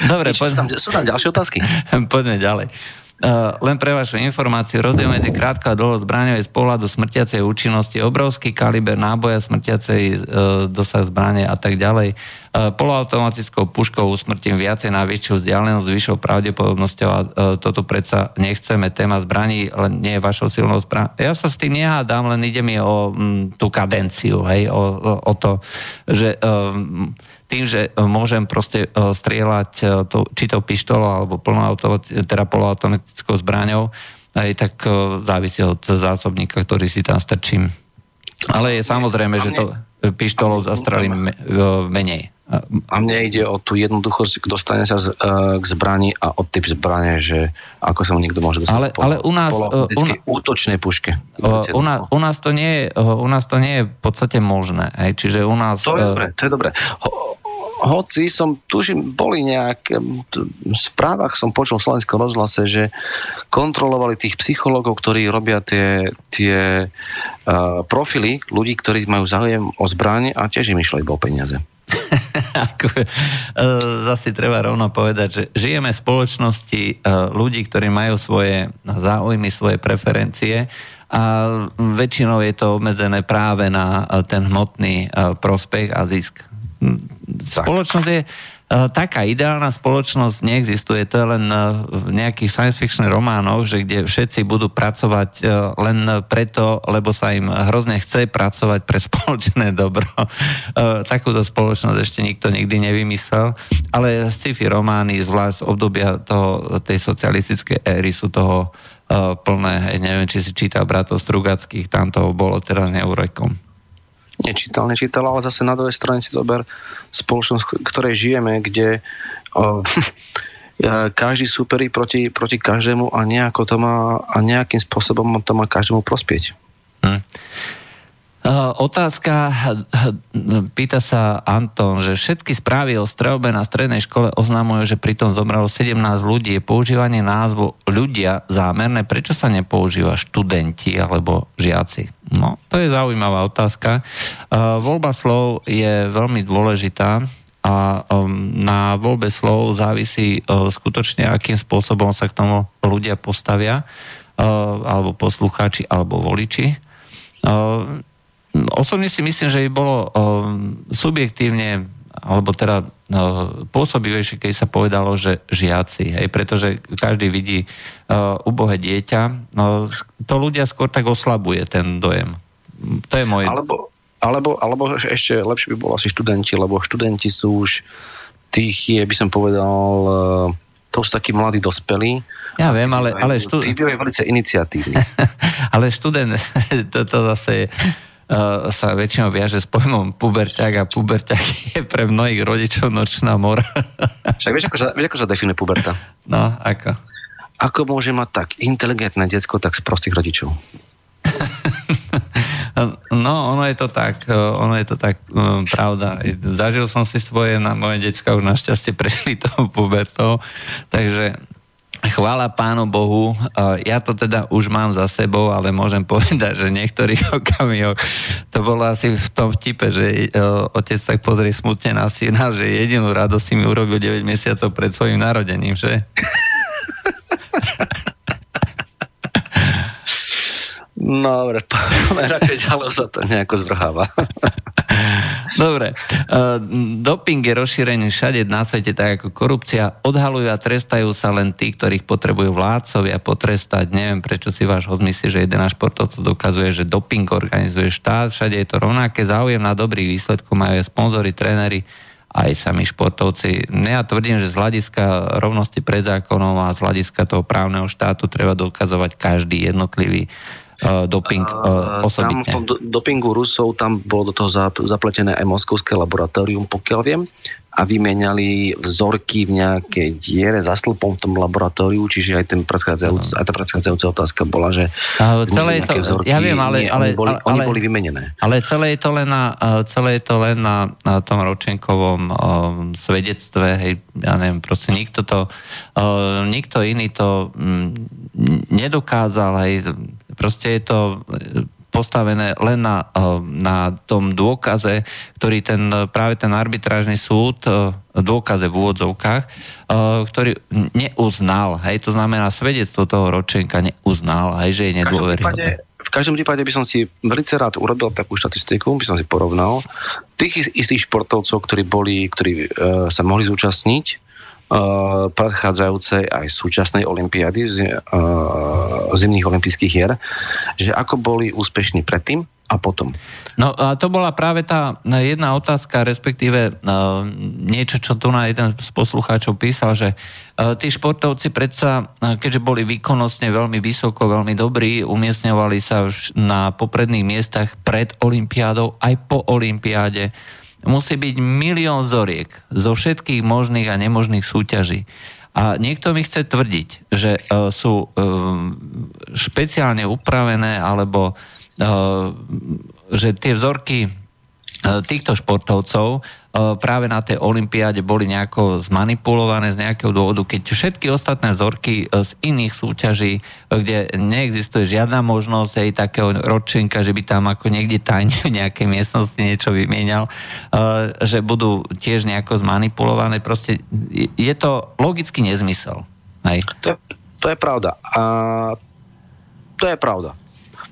Speaker 1: Dobre,
Speaker 2: poď... sú, tam, sú tam ďalšie otázky?
Speaker 1: Poďme ďalej. Uh, len pre vašu informáciu, rozdiel medzi krátkou a dlhou zbraňou je z pohľadu smrtiacej účinnosti obrovský kaliber náboja, smrtiacej uh, dosah zbrane a tak ďalej. Uh, poloautomatickou puškou usmrtím viacej na väčšiu vzdialenosť vyššou pravdepodobnosťou a uh, toto predsa nechceme. Téma zbraní len nie je vašou silnou zbraň. Ja sa s tým nehádam, len ide mi o m, tú kadenciu, hej, o, o, o to, že um, tým, že e, môžem proste e, strieľať e, to, či to pištolou alebo teda poloautomatickou zbraňou, aj tak závisí od zásobníka, ktorý si tam strčím. Ale je samozrejme, že to pištolou zastrelím menej.
Speaker 2: A mne ide o tú jednoduchosť, dostane sa z, uh, k zbrani a o typ zbrane, že ako sa mu niekto môže dostať
Speaker 1: ale, ale u nás,
Speaker 2: uh, útočnej puške.
Speaker 1: Uh, u, nás, u, nás to nie je, u nás to nie je v podstate možné. Hej? Čiže u nás...
Speaker 2: To je dobre, to je dobre. Ho, hoci som, tužím, boli nejak, v správach som počul v slovenskom rozhlase, že kontrolovali tých psychológov, ktorí robia tie, tie uh, profily ľudí, ktorí majú záujem o zbraň a tiež im išlo iba o peniaze.
Speaker 1: Ako, e, zase treba rovno povedať, že žijeme v spoločnosti e, ľudí, ktorí majú svoje záujmy, svoje preferencie a väčšinou je to obmedzené práve na ten hmotný prospech a zisk. Spoločnosť je taká ideálna spoločnosť neexistuje, to je len uh, v nejakých science fiction románoch, že kde všetci budú pracovať uh, len preto, lebo sa im hrozne chce pracovať pre spoločné dobro. Takúto spoločnosť ešte nikto nikdy nevymyslel, ale sci-fi romány, zvlášť obdobia toho, tej socialistickej éry sú toho plné, neviem, či si čítal bratov Strugackých, tam to bolo teda neurekom
Speaker 2: nečítal, nečítal, ale zase na druhej strane si zober spoločnosť, ktorej žijeme, kde o, každý súperí proti, proti každému a nejako to má a nejakým spôsobom to má každému prospieť. Hm.
Speaker 1: Otázka, pýta sa Anton, že všetky správy o strelbe na strednej škole oznamujú, že pritom zomrelo 17 ľudí. Je používanie názvu ľudia zámerné? Prečo sa nepoužíva študenti alebo žiaci? No, to je zaujímavá otázka. Voľba slov je veľmi dôležitá a um, na voľbe slov závisí uh, skutočne, akým spôsobom sa k tomu ľudia postavia, uh, alebo poslucháči, alebo voliči osobne si myslím, že by bolo uh, subjektívne alebo teda uh, pôsobivejšie, keď sa povedalo, že žiaci, hej, pretože každý vidí uh, ubohé dieťa, no, to ľudia skôr tak oslabuje ten dojem. To je môj...
Speaker 2: Alebo, alebo, alebo ešte lepšie by bolo asi študenti, lebo študenti sú už tých je, by som povedal, uh, to sú takí mladí dospelí.
Speaker 1: Ja viem, ale... ale študent...
Speaker 2: Tí bývajú veľmi iniciatívni.
Speaker 1: ale študent, to, to zase je uh, sa väčšinou viaže s pojmom puberťák a puberťák je pre mnohých rodičov nočná mora.
Speaker 2: Však vieš, ako sa, vieš, ako sa definuje puberta?
Speaker 1: No, ako?
Speaker 2: Ako môže mať tak inteligentné detsko, tak z prostých rodičov?
Speaker 1: No, ono je to tak, e, ono je to tak um, pravda. Zažil som si svoje, na moje decka už našťastie prešli tou pubertou, takže chvála pánu Bohu, ja to teda už mám za sebou, ale môžem povedať, že niektorých okamihoch to bolo asi v tom vtipe, že otec tak pozrie smutne na syna, že jedinú radosť si mi urobil 9 mesiacov pred svojim narodením, že?
Speaker 2: No, dobre, radšej ďalej sa to nejako zvrháva.
Speaker 1: Dobre. Uh, doping je rozšírený všade na svete, tak ako korupcia. Odhalujú a trestajú sa len tí, ktorých potrebujú vládcovia potrestať. Neviem, prečo si váš myslí, že jeden športovcov dokazuje, že doping organizuje štát. Všade je to rovnaké. Záujem na dobrých výsledkov majú aj sponzory, tréneri aj sami športovci. Ja tvrdím, že z hľadiska rovnosti pred zákonom a z hľadiska toho právneho štátu treba dokazovať každý jednotlivý uh, doping uh, osobitne.
Speaker 2: Tam v dopingu Rusov tam bolo do toho zapletené aj moskovské laboratórium, pokiaľ viem a vymenali vzorky v nejakej diere za stĺpom v tom laboratóriu, čiže aj, ten predchádzajúc, aj tá predchádzajúca otázka bola, že
Speaker 1: celé je to, vzorky, ja viem, ale, nie, ale,
Speaker 2: oni, boli,
Speaker 1: ale,
Speaker 2: oni boli vymenené.
Speaker 1: Ale celé je to len na, celé je to len na, na tom Ročenkovom uh, svedectve, hej, ja neviem, proste nikto to, uh, nikto iný to um, nedokázal, hej, proste je to postavené len na, eh, na tom dôkaze, ktorý ten, práve ten arbitrážny súd, eh, dôkaze v úvodzovkách, eh, ktorý neuznal, hej, to znamená svedectvo toho ročenka neuznal, hej, že je nedôveryhodné.
Speaker 2: V každom prípade by som si veľmi rád urobil takú štatistiku, by som si porovnal tých istých športovcov, ktorí boli, ktorí uh, sa mohli zúčastniť predchádzajúcej aj súčasnej olympiády, uh, zimných olympijských hier, že ako boli úspešní predtým a potom.
Speaker 1: No a to bola práve tá jedna otázka, respektíve uh, niečo, čo tu na jeden z poslucháčov písal, že tí športovci predsa, keďže boli výkonnostne veľmi vysoko, veľmi dobrí, umiestňovali sa na popredných miestach pred olympiádou aj po olympiáde musí byť milión zoriek zo všetkých možných a nemožných súťaží. A niekto mi chce tvrdiť, že uh, sú uh, špeciálne upravené alebo uh, že tie vzorky týchto športovcov práve na tej olympiáde boli nejako zmanipulované z nejakého dôvodu, keď všetky ostatné vzorky e, z iných súťaží, e, kde neexistuje žiadna možnosť aj takého ročenka, že by tam ako niekde tajne v nejakej miestnosti niečo vymienial, že budú tiež nejako zmanipulované. Proste je to logický nezmysel. Hej.
Speaker 2: To, je, to je pravda. A to je pravda.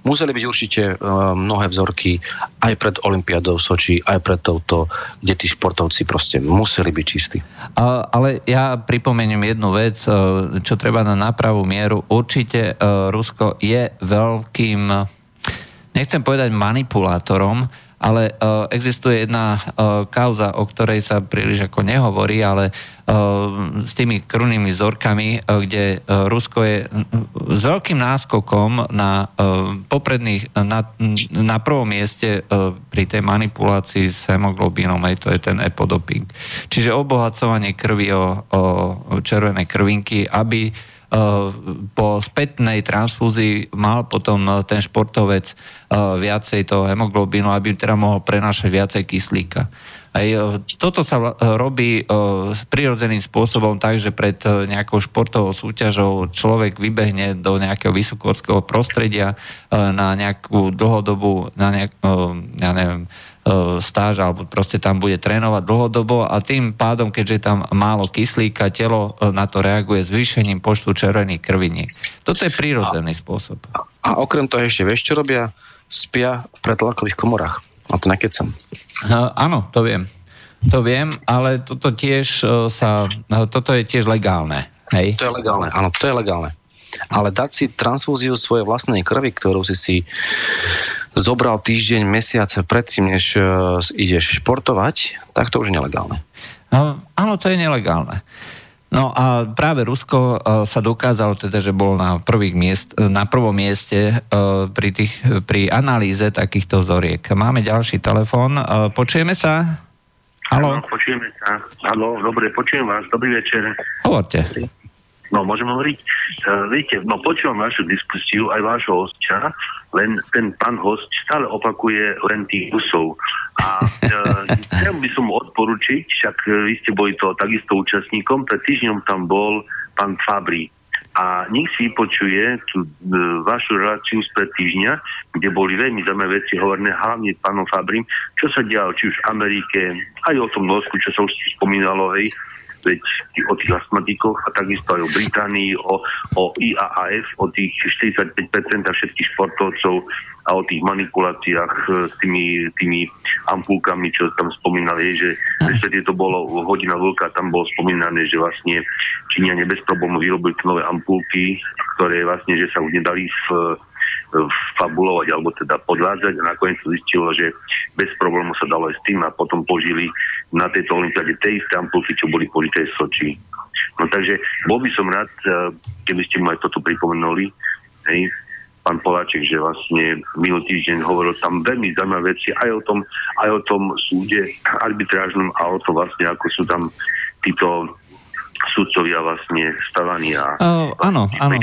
Speaker 2: Museli byť určite uh, mnohé vzorky aj pred Olympiádou v Soči, aj pred touto, kde tí športovci proste museli byť čistí.
Speaker 1: Ale ja pripomeniem jednu vec, uh, čo treba na nápravu mieru. Určite uh, Rusko je veľkým, nechcem povedať manipulátorom, ale uh, existuje jedna uh, kauza, o ktorej sa príliš ako nehovorí, ale uh, s tými krvnými vzorkami, uh, kde uh, Rusko je s veľkým náskokom na uh, popredných, na, na prvom mieste uh, pri tej manipulácii s hemoglobínom, aj to je ten epodoping. Čiže obohacovanie krvi o, o červené krvinky, aby po spätnej transfúzii mal potom eh, ten športovec eh, viacej toho hemoglobínu, aby teda mohol prenášať viacej kyslíka. Aj toto sa robí prirodzeným spôsobom tak, že pred nejakou športovou súťažou človek vybehne do nejakého vysokorského prostredia na nejakú dlhodobú, na nejak, ja neviem, stáž alebo proste tam bude trénovať dlhodobo a tým pádom, keďže je tam málo kyslíka, telo e, na to reaguje zvýšením počtu červených krviniek. Toto je prírodzený a, spôsob.
Speaker 2: A, a okrem toho ešte vieš, čo robia? Spia v pretlakových komorách. A to nekecam.
Speaker 1: Uh, áno, to viem. To viem, ale toto tiež sa, toto je tiež legálne. Hej?
Speaker 2: To je legálne, áno, to je legálne. Ale dať si transfúziu svojej vlastnej krvi, ktorú si si zobral týždeň, mesiac predtým, než uh, ideš športovať, tak to už je nelegálne.
Speaker 1: No, áno, to je nelegálne. No a práve Rusko uh, sa dokázalo teda, že bol na, prvých miest, na prvom mieste uh, pri, tých, pri analýze takýchto vzoriek. Máme ďalší telefón. Uh, počujeme sa?
Speaker 5: Haló? Áno, počujeme sa. Haló, dobre, počujem vás. Dobrý večer.
Speaker 1: Hovorte.
Speaker 5: No, môžem hovoriť? Uh, viete, no počúvam vašu diskusiu, aj vášho hostia, len ten pán host stále opakuje len tých Rusov. A uh, chcel by som odporučiť, však uh, vy ste boli to takisto účastníkom, pred týždňom tam bol pán Fabri. A nech si vypočuje tú e, vašu reláciu z pred týždňa, kde boli veľmi zaujímavé veci hovorné hlavne pánom Fabrim, čo sa dialo či už v Amerike, aj o tom Norsku, čo sa už spomínalo, hej, veď o tých astmatikoch a takisto aj o Británii, o, o IAAF, o tých 45% všetkých športovcov a o tých manipuláciách e, s tými, tými ampulkami, čo tam spomínali, že respektíve to bolo hodina veľká, tam bolo spomínané, že vlastne Číňania bez problémov vyrobili nové ampulky, ktoré vlastne, že sa už nedali v fabulovať alebo teda podvádzať a nakoniec sa zistilo, že bez problému sa dalo aj s tým a potom požili na tejto olimpiade tej isté ampulky, čo boli polité v Soči. No takže bol by som rád, eh, keby ste mu aj toto pripomenuli, hej, pán Poláček, že vlastne minulý týždeň hovoril tam veľmi zaujímavé veci aj o tom, aj o tom súde arbitrážnom a o tom vlastne, ako sú tam títo sudcovia vlastne stavaní a...
Speaker 1: Uh, áno, áno.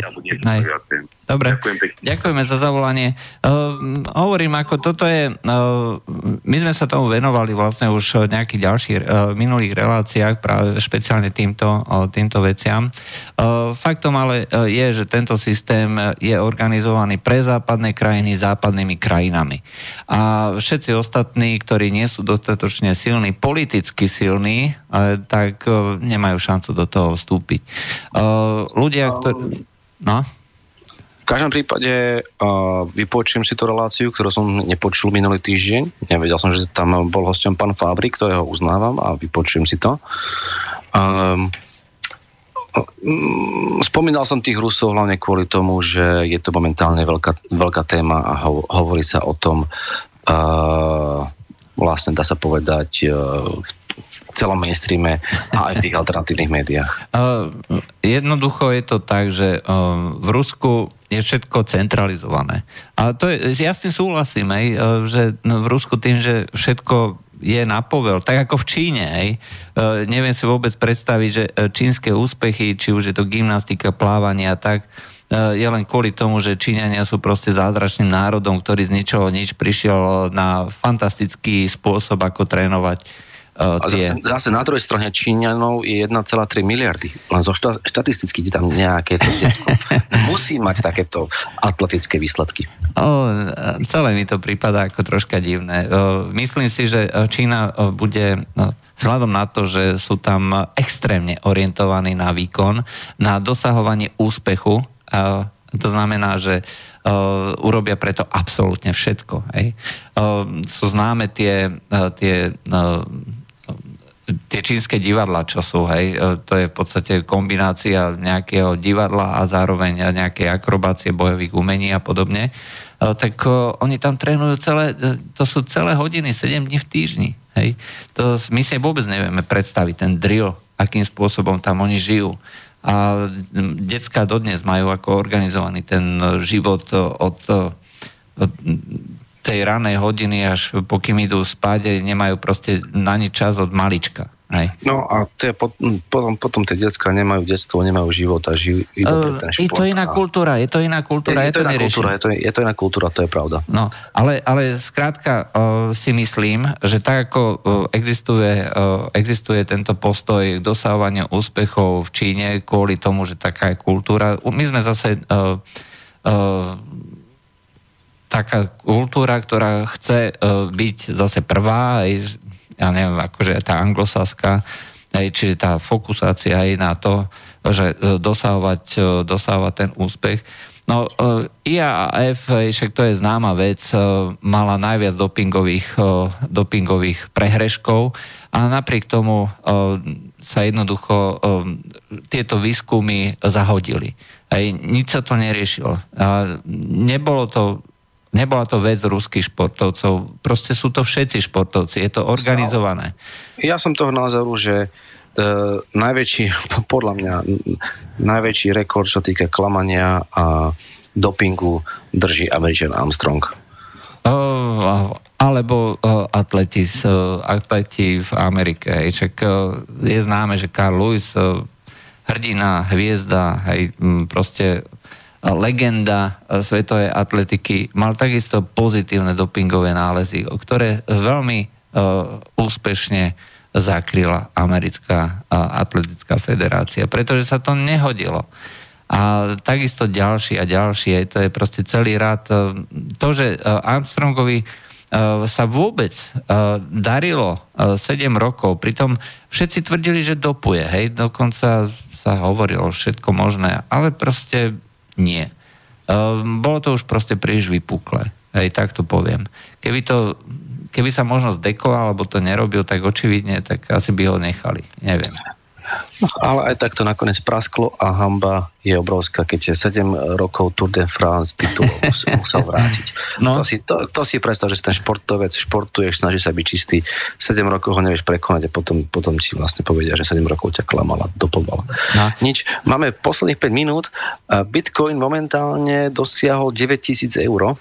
Speaker 1: Dobre, Ďakujem pekne. ďakujeme za zavolanie. Uh, hovorím, ako toto je, uh, my sme sa tomu venovali vlastne už v nejakých ďalších uh, minulých reláciách, práve špeciálne týmto, uh, týmto veciam. Uh, faktom ale uh, je, že tento systém je organizovaný pre západné krajiny západnými krajinami. A všetci ostatní, ktorí nie sú dostatočne silní, politicky silní, tak uh, nemajú šancu do toho vstúpiť. Uh, ľudia, ktorí... No?
Speaker 2: V každom prípade uh, vypočujem si tú reláciu, ktorú som nepočul minulý týždeň. Nevedel som, že tam bol hostom pán Fabri, ktorého uznávam a vypočujem si to. Um, Spomínal som tých Rusov hlavne kvôli tomu, že je to momentálne veľká, veľká téma a ho, hovorí sa o tom uh, vlastne dá sa povedať uh, v celom mainstreame a aj v tých alternatívnych médiách?
Speaker 1: Uh, jednoducho je to tak, že uh, v Rusku je všetko centralizované. A to je, ja s tým súhlasím, aj, uh, že v Rusku tým, že všetko je na povel, tak ako v Číne. Hej. Uh, neviem si vôbec predstaviť, že čínske úspechy, či už je to gymnastika, plávanie a tak, je len kvôli tomu, že Číňania sú proste zázračným národom, ktorý z ničoho nič prišiel na fantastický spôsob, ako trénovať
Speaker 2: Uh, a zase, zase na druhej strane Číňanov je 1,3 miliardy. Len zo šta, štatisticky tam nejaké to musí mať takéto atletické výsledky.
Speaker 1: O, celé mi to prípada ako troška divné. O, myslím si, že Čína bude vzhľadom na to, že sú tam extrémne orientovaní na výkon, na dosahovanie úspechu, a to znamená, že Uh, urobia preto absolútne všetko. Hej. Uh, sú známe tie, uh, tie tie čínske divadla, čo sú, hej, e, to je v podstate kombinácia nejakého divadla a zároveň nejakej akrobácie bojových umení a podobne, e, tak e, oni tam trénujú celé, to sú celé hodiny, 7 dní v týždni. Hej. To my si vôbec nevieme predstaviť, ten drill, akým spôsobom tam oni žijú. A detská dodnes majú ako organizovaný ten život od, od tej ranej hodiny až pokým idú spať, nemajú proste na nič čas od malička. Aj.
Speaker 2: No a to je potom, potom tie detská nemajú detstvo, nemajú život a žijú iba
Speaker 1: ten šport. Je to iná kultúra, je to iná kultúra, je, je, to,
Speaker 2: iná kultúra je, to, je to iná kultúra, to je pravda.
Speaker 1: No, ale, ale skrátka uh, si myslím, že tak ako uh, existuje, uh, existuje tento postoj k dosahovaniu úspechov v Číne kvôli tomu, že taká je kultúra, my sme zase uh, uh, taká kultúra, ktorá chce uh, byť zase prvá, aj, ja neviem, akože tá anglosaská, aj, čiže tá fokusácia aj na to, že uh, dosahovať, uh, dosahovať ten úspech. No, IAAF, však to je známa vec, mala najviac dopingových, dopingových prehreškov a napriek tomu sa jednoducho tieto výskumy zahodili. Aj nič sa to neriešilo. A nebolo to Nebola to vec ruských športovcov. Proste sú to všetci športovci. Je to organizované.
Speaker 2: Ja som toho názoru, že e, najväčší, podľa mňa, najväčší rekord, čo týka klamania a dopingu, drží Američan Armstrong.
Speaker 1: Uh, alebo uh, atleti, uh, atleti v Amerike. Čak, uh, je známe, že Carl Lewis uh, hrdina, hviezda, hej, proste legenda e, svetovej atletiky, mal takisto pozitívne dopingové nálezy, ktoré veľmi uh, úspešne zakryla americká atletická federácia, pretože sa to nehodilo. A takisto ďalší a ďalšie, to je proste celý rad. To, že Armstrongovi sa vôbec darilo 7 rokov, pritom všetci tvrdili, že dopuje, hej, dokonca sa hovorilo všetko možné, ale proste nie. Ehm, bolo to už proste príliš vypuklé. Hej, tak to poviem. Keby to keby sa možno zdekoval, alebo to nerobil, tak očividne, tak asi by ho nechali. Neviem.
Speaker 2: Ale aj tak to nakoniec prasklo a hamba je obrovská, keď je 7 rokov Tour de France titulov musel vrátiť. No. To, si, to, to si predstav, že si ten športovec, športuješ, snaží sa byť čistý, 7 rokov ho nevieš prekonať a potom, potom ti vlastne povedia, že 7 rokov ťa klamala, dopoval. No. Nič. Máme posledných 5 minút. Bitcoin momentálne dosiahol 9000 eur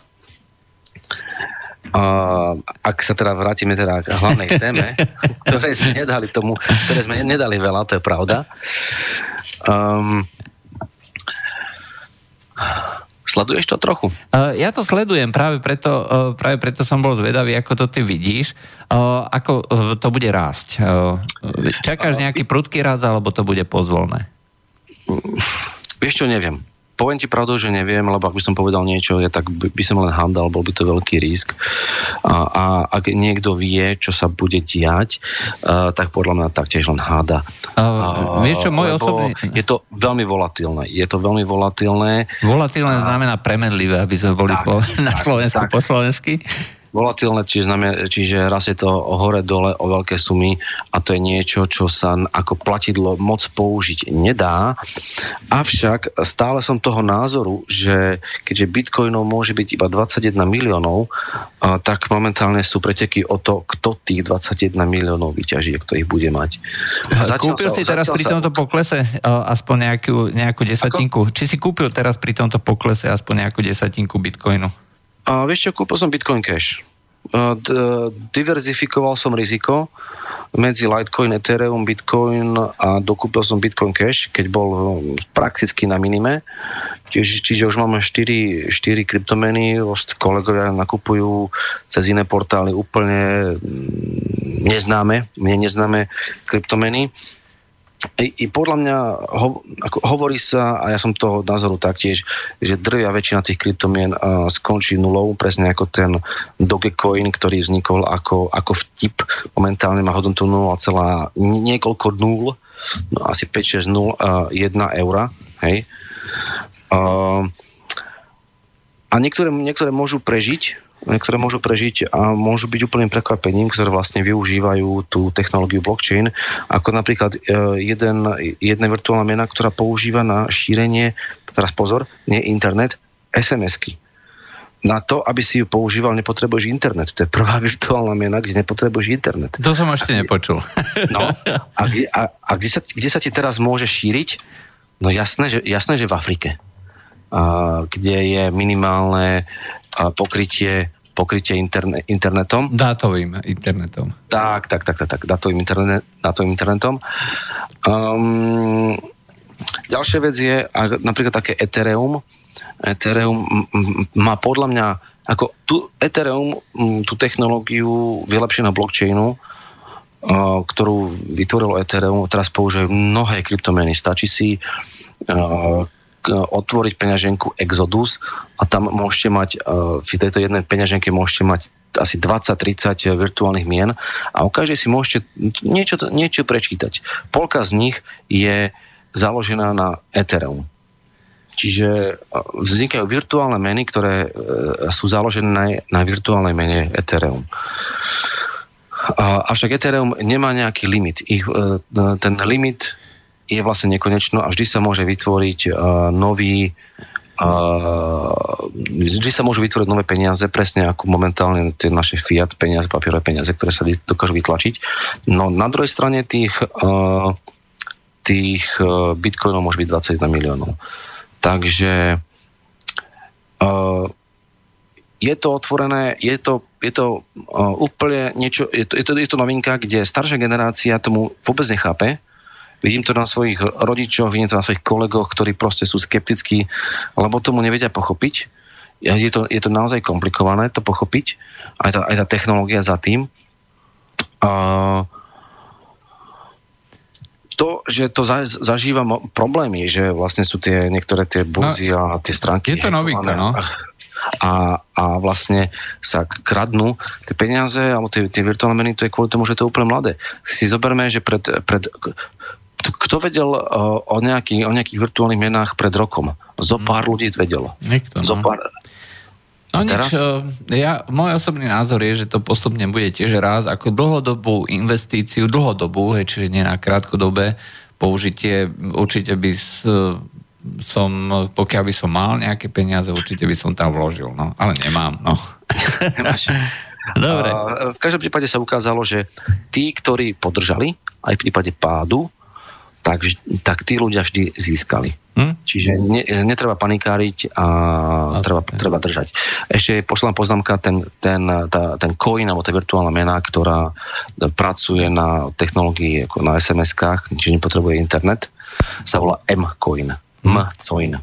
Speaker 2: Uh, ak sa teda vrátime teda k hlavnej téme, ktoré sme nedali tomu, ktoré sme nedali veľa, to je pravda. Um, Sleduješ to trochu?
Speaker 1: Uh, ja to sledujem, práve preto, uh, práve preto som bol zvedavý, ako to ty vidíš. Uh, ako uh, to bude rásť? Uh, čakáš nejaký prudký rast, alebo to bude pozvolné?
Speaker 2: Vieš čo, neviem poviem ti pravdu, že neviem, lebo ak by som povedal niečo, ja tak by, by som len handal, bol by to veľký risk. A, a ak niekto vie, čo sa bude diať, uh, tak podľa mňa taktiež len háda.
Speaker 1: Uh, uh, vieš čo, môj osobný...
Speaker 2: Je to veľmi volatilné. Je to veľmi volatilné.
Speaker 1: Volatilné uh, znamená premenlivé, aby sme boli tak, slo- na Slovensku tak. po slovensky
Speaker 2: volatilné, čiže, znamená, čiže raz je to hore-dole o veľké sumy a to je niečo, čo sa ako platidlo moc použiť nedá. Avšak stále som toho názoru, že keďže bitcoinov môže byť iba 21 miliónov, tak momentálne sú preteky o to, kto tých 21 miliónov vyťaží, kto ich bude mať.
Speaker 1: Zatiaľ kúpil sa, si teraz pri tomto poklese aspoň nejakú, nejakú desatinku? Ako? Či si kúpil teraz pri tomto poklese aspoň nejakú desatinku bitcoinu?
Speaker 2: A vieš čo, kúpil som Bitcoin Cash. D- diverzifikoval som riziko medzi Litecoin, Ethereum, Bitcoin a dokúpil som Bitcoin Cash, keď bol um, prakticky na minime. Čiže, čiže už máme 4, 4 kryptomeny, kolegovia nakupujú cez iné portály úplne mm, neznáme, mne neznáme kryptomeny i, podľa mňa ho, ako hovorí sa, a ja som toho názoru taktiež, že drvia väčšina tých kryptomien uh, skončí nulou, presne ako ten Dogecoin, ktorý vznikol ako, ako vtip. Momentálne má hodnotu 0, niekoľko nul, no asi 5-6 nul, uh, 1 eura, hej. Uh, a niektoré, niektoré môžu prežiť, ktoré môžu prežiť a môžu byť úplným prekvapením, ktoré vlastne využívajú tú technológiu blockchain, ako napríklad e, jeden, jedna virtuálna mena, ktorá používa na šírenie, teraz pozor, nie internet, SMS-ky. Na to, aby si ju používal, nepotrebuješ internet. To je prvá virtuálna mena, kde nepotrebuješ internet.
Speaker 1: To som ešte nepočul.
Speaker 2: No, a, a, a kde, sa, kde sa ti teraz môže šíriť? No jasné, že, jasné, že v Afrike. A, kde je minimálne pokrytie pokrytie interne, internetom.
Speaker 1: Dátovým internetom.
Speaker 2: Tak, tak, tak, tak, tak dátovým, internet, dátovým internetom. Um, ďalšia vec je napríklad také Ethereum. Ethereum má podľa mňa ako tu Ethereum, tú technológiu vylepšeného blockchainu, ktorú vytvorilo Ethereum, teraz používajú mnohé kryptomeny. Stačí si otvoriť peňaženku Exodus a tam môžete mať, v tejto jednej peňaženke môžete mať asi 20-30 virtuálnych mien a o každej si môžete niečo, niečo prečítať. Polka z nich je založená na Ethereum. Čiže vznikajú virtuálne meny, ktoré e, sú založené na, na virtuálnej mene Ethereum. Avšak Ethereum nemá nejaký limit. Ich, e, ten limit je vlastne nekonečno a vždy sa môže vytvoriť uh, nový uh, vždy sa môžu vytvoriť nové peniaze, presne ako momentálne tie naše fiat peniaze, papierové peniaze, ktoré sa dokážu vytlačiť. No na druhej strane tých, uh, tých uh, bitcoinov môže byť 21 miliónov. Takže uh, je to otvorené, je to, je to uh, úplne niečo, je to, je, to, je to novinka, kde staršia generácia tomu vôbec nechápe, Vidím to na svojich rodičoch, vidím to na svojich kolegoch, ktorí proste sú skeptickí, lebo tomu nevedia pochopiť. Je to, je to naozaj komplikované to pochopiť, aj tá, aj tá technológia za tým. Uh, to, že to za, zažíva problémy, že vlastne sú tie niektoré tie burzy no, a tie stránky.
Speaker 1: Je to novinka, no.
Speaker 2: A, a vlastne sa kradnú tie peniaze alebo tie, tie virtuálne meny, to je kvôli tomu, že to je úplne mladé. Si zoberme, že pred, pred kto vedel uh, o, nejaký, o nejakých virtuálnych menách pred rokom? Zo mhm. pár ľudí vedelo.
Speaker 1: Niekto, no. Zo pár, No nič, ja, môj osobný názor je, že to postupne bude tiež raz ako dlhodobú investíciu, dlhodobú, hej, čiže nie na krátkodobé použitie, určite by s, som, pokiaľ by som mal nejaké peniaze, určite by som tam vložil, no, ale nemám, no.
Speaker 2: Dobre. A v každom prípade sa ukázalo, že tí, ktorí podržali, aj v prípade pádu, tak, tak tí ľudia vždy získali. Hm? Čiže ne, netreba panikáriť a Asi. treba, treba držať. Ešte posledná poznámka, ten, ten, tá, ten coin, alebo tá virtuálna mena, ktorá pracuje na technológii ako na SMS-kách, čiže nepotrebuje internet, sa volá M-coin. Hm? M-coin.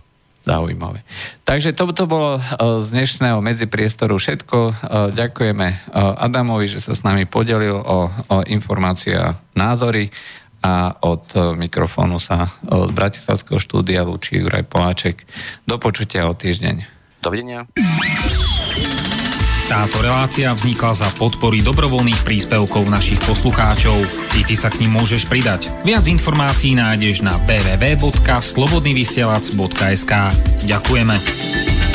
Speaker 1: Zaujímavé. Takže to, to bolo e, z dnešného medzipriestoru všetko. E, ďakujeme e, Adamovi, že sa s nami podelil o, o informácie a názory a od mikrofónu sa z Bratislavského štúdia lúči Juraj Poláček. Do počutia o týždeň.
Speaker 2: Dovidenia.
Speaker 6: Táto relácia vznikla za podpory dobrovoľných príspevkov našich poslucháčov. I ty sa k ním môžeš pridať. Viac informácií nájdeš na www.slobodnyvysielac.sk Ďakujeme.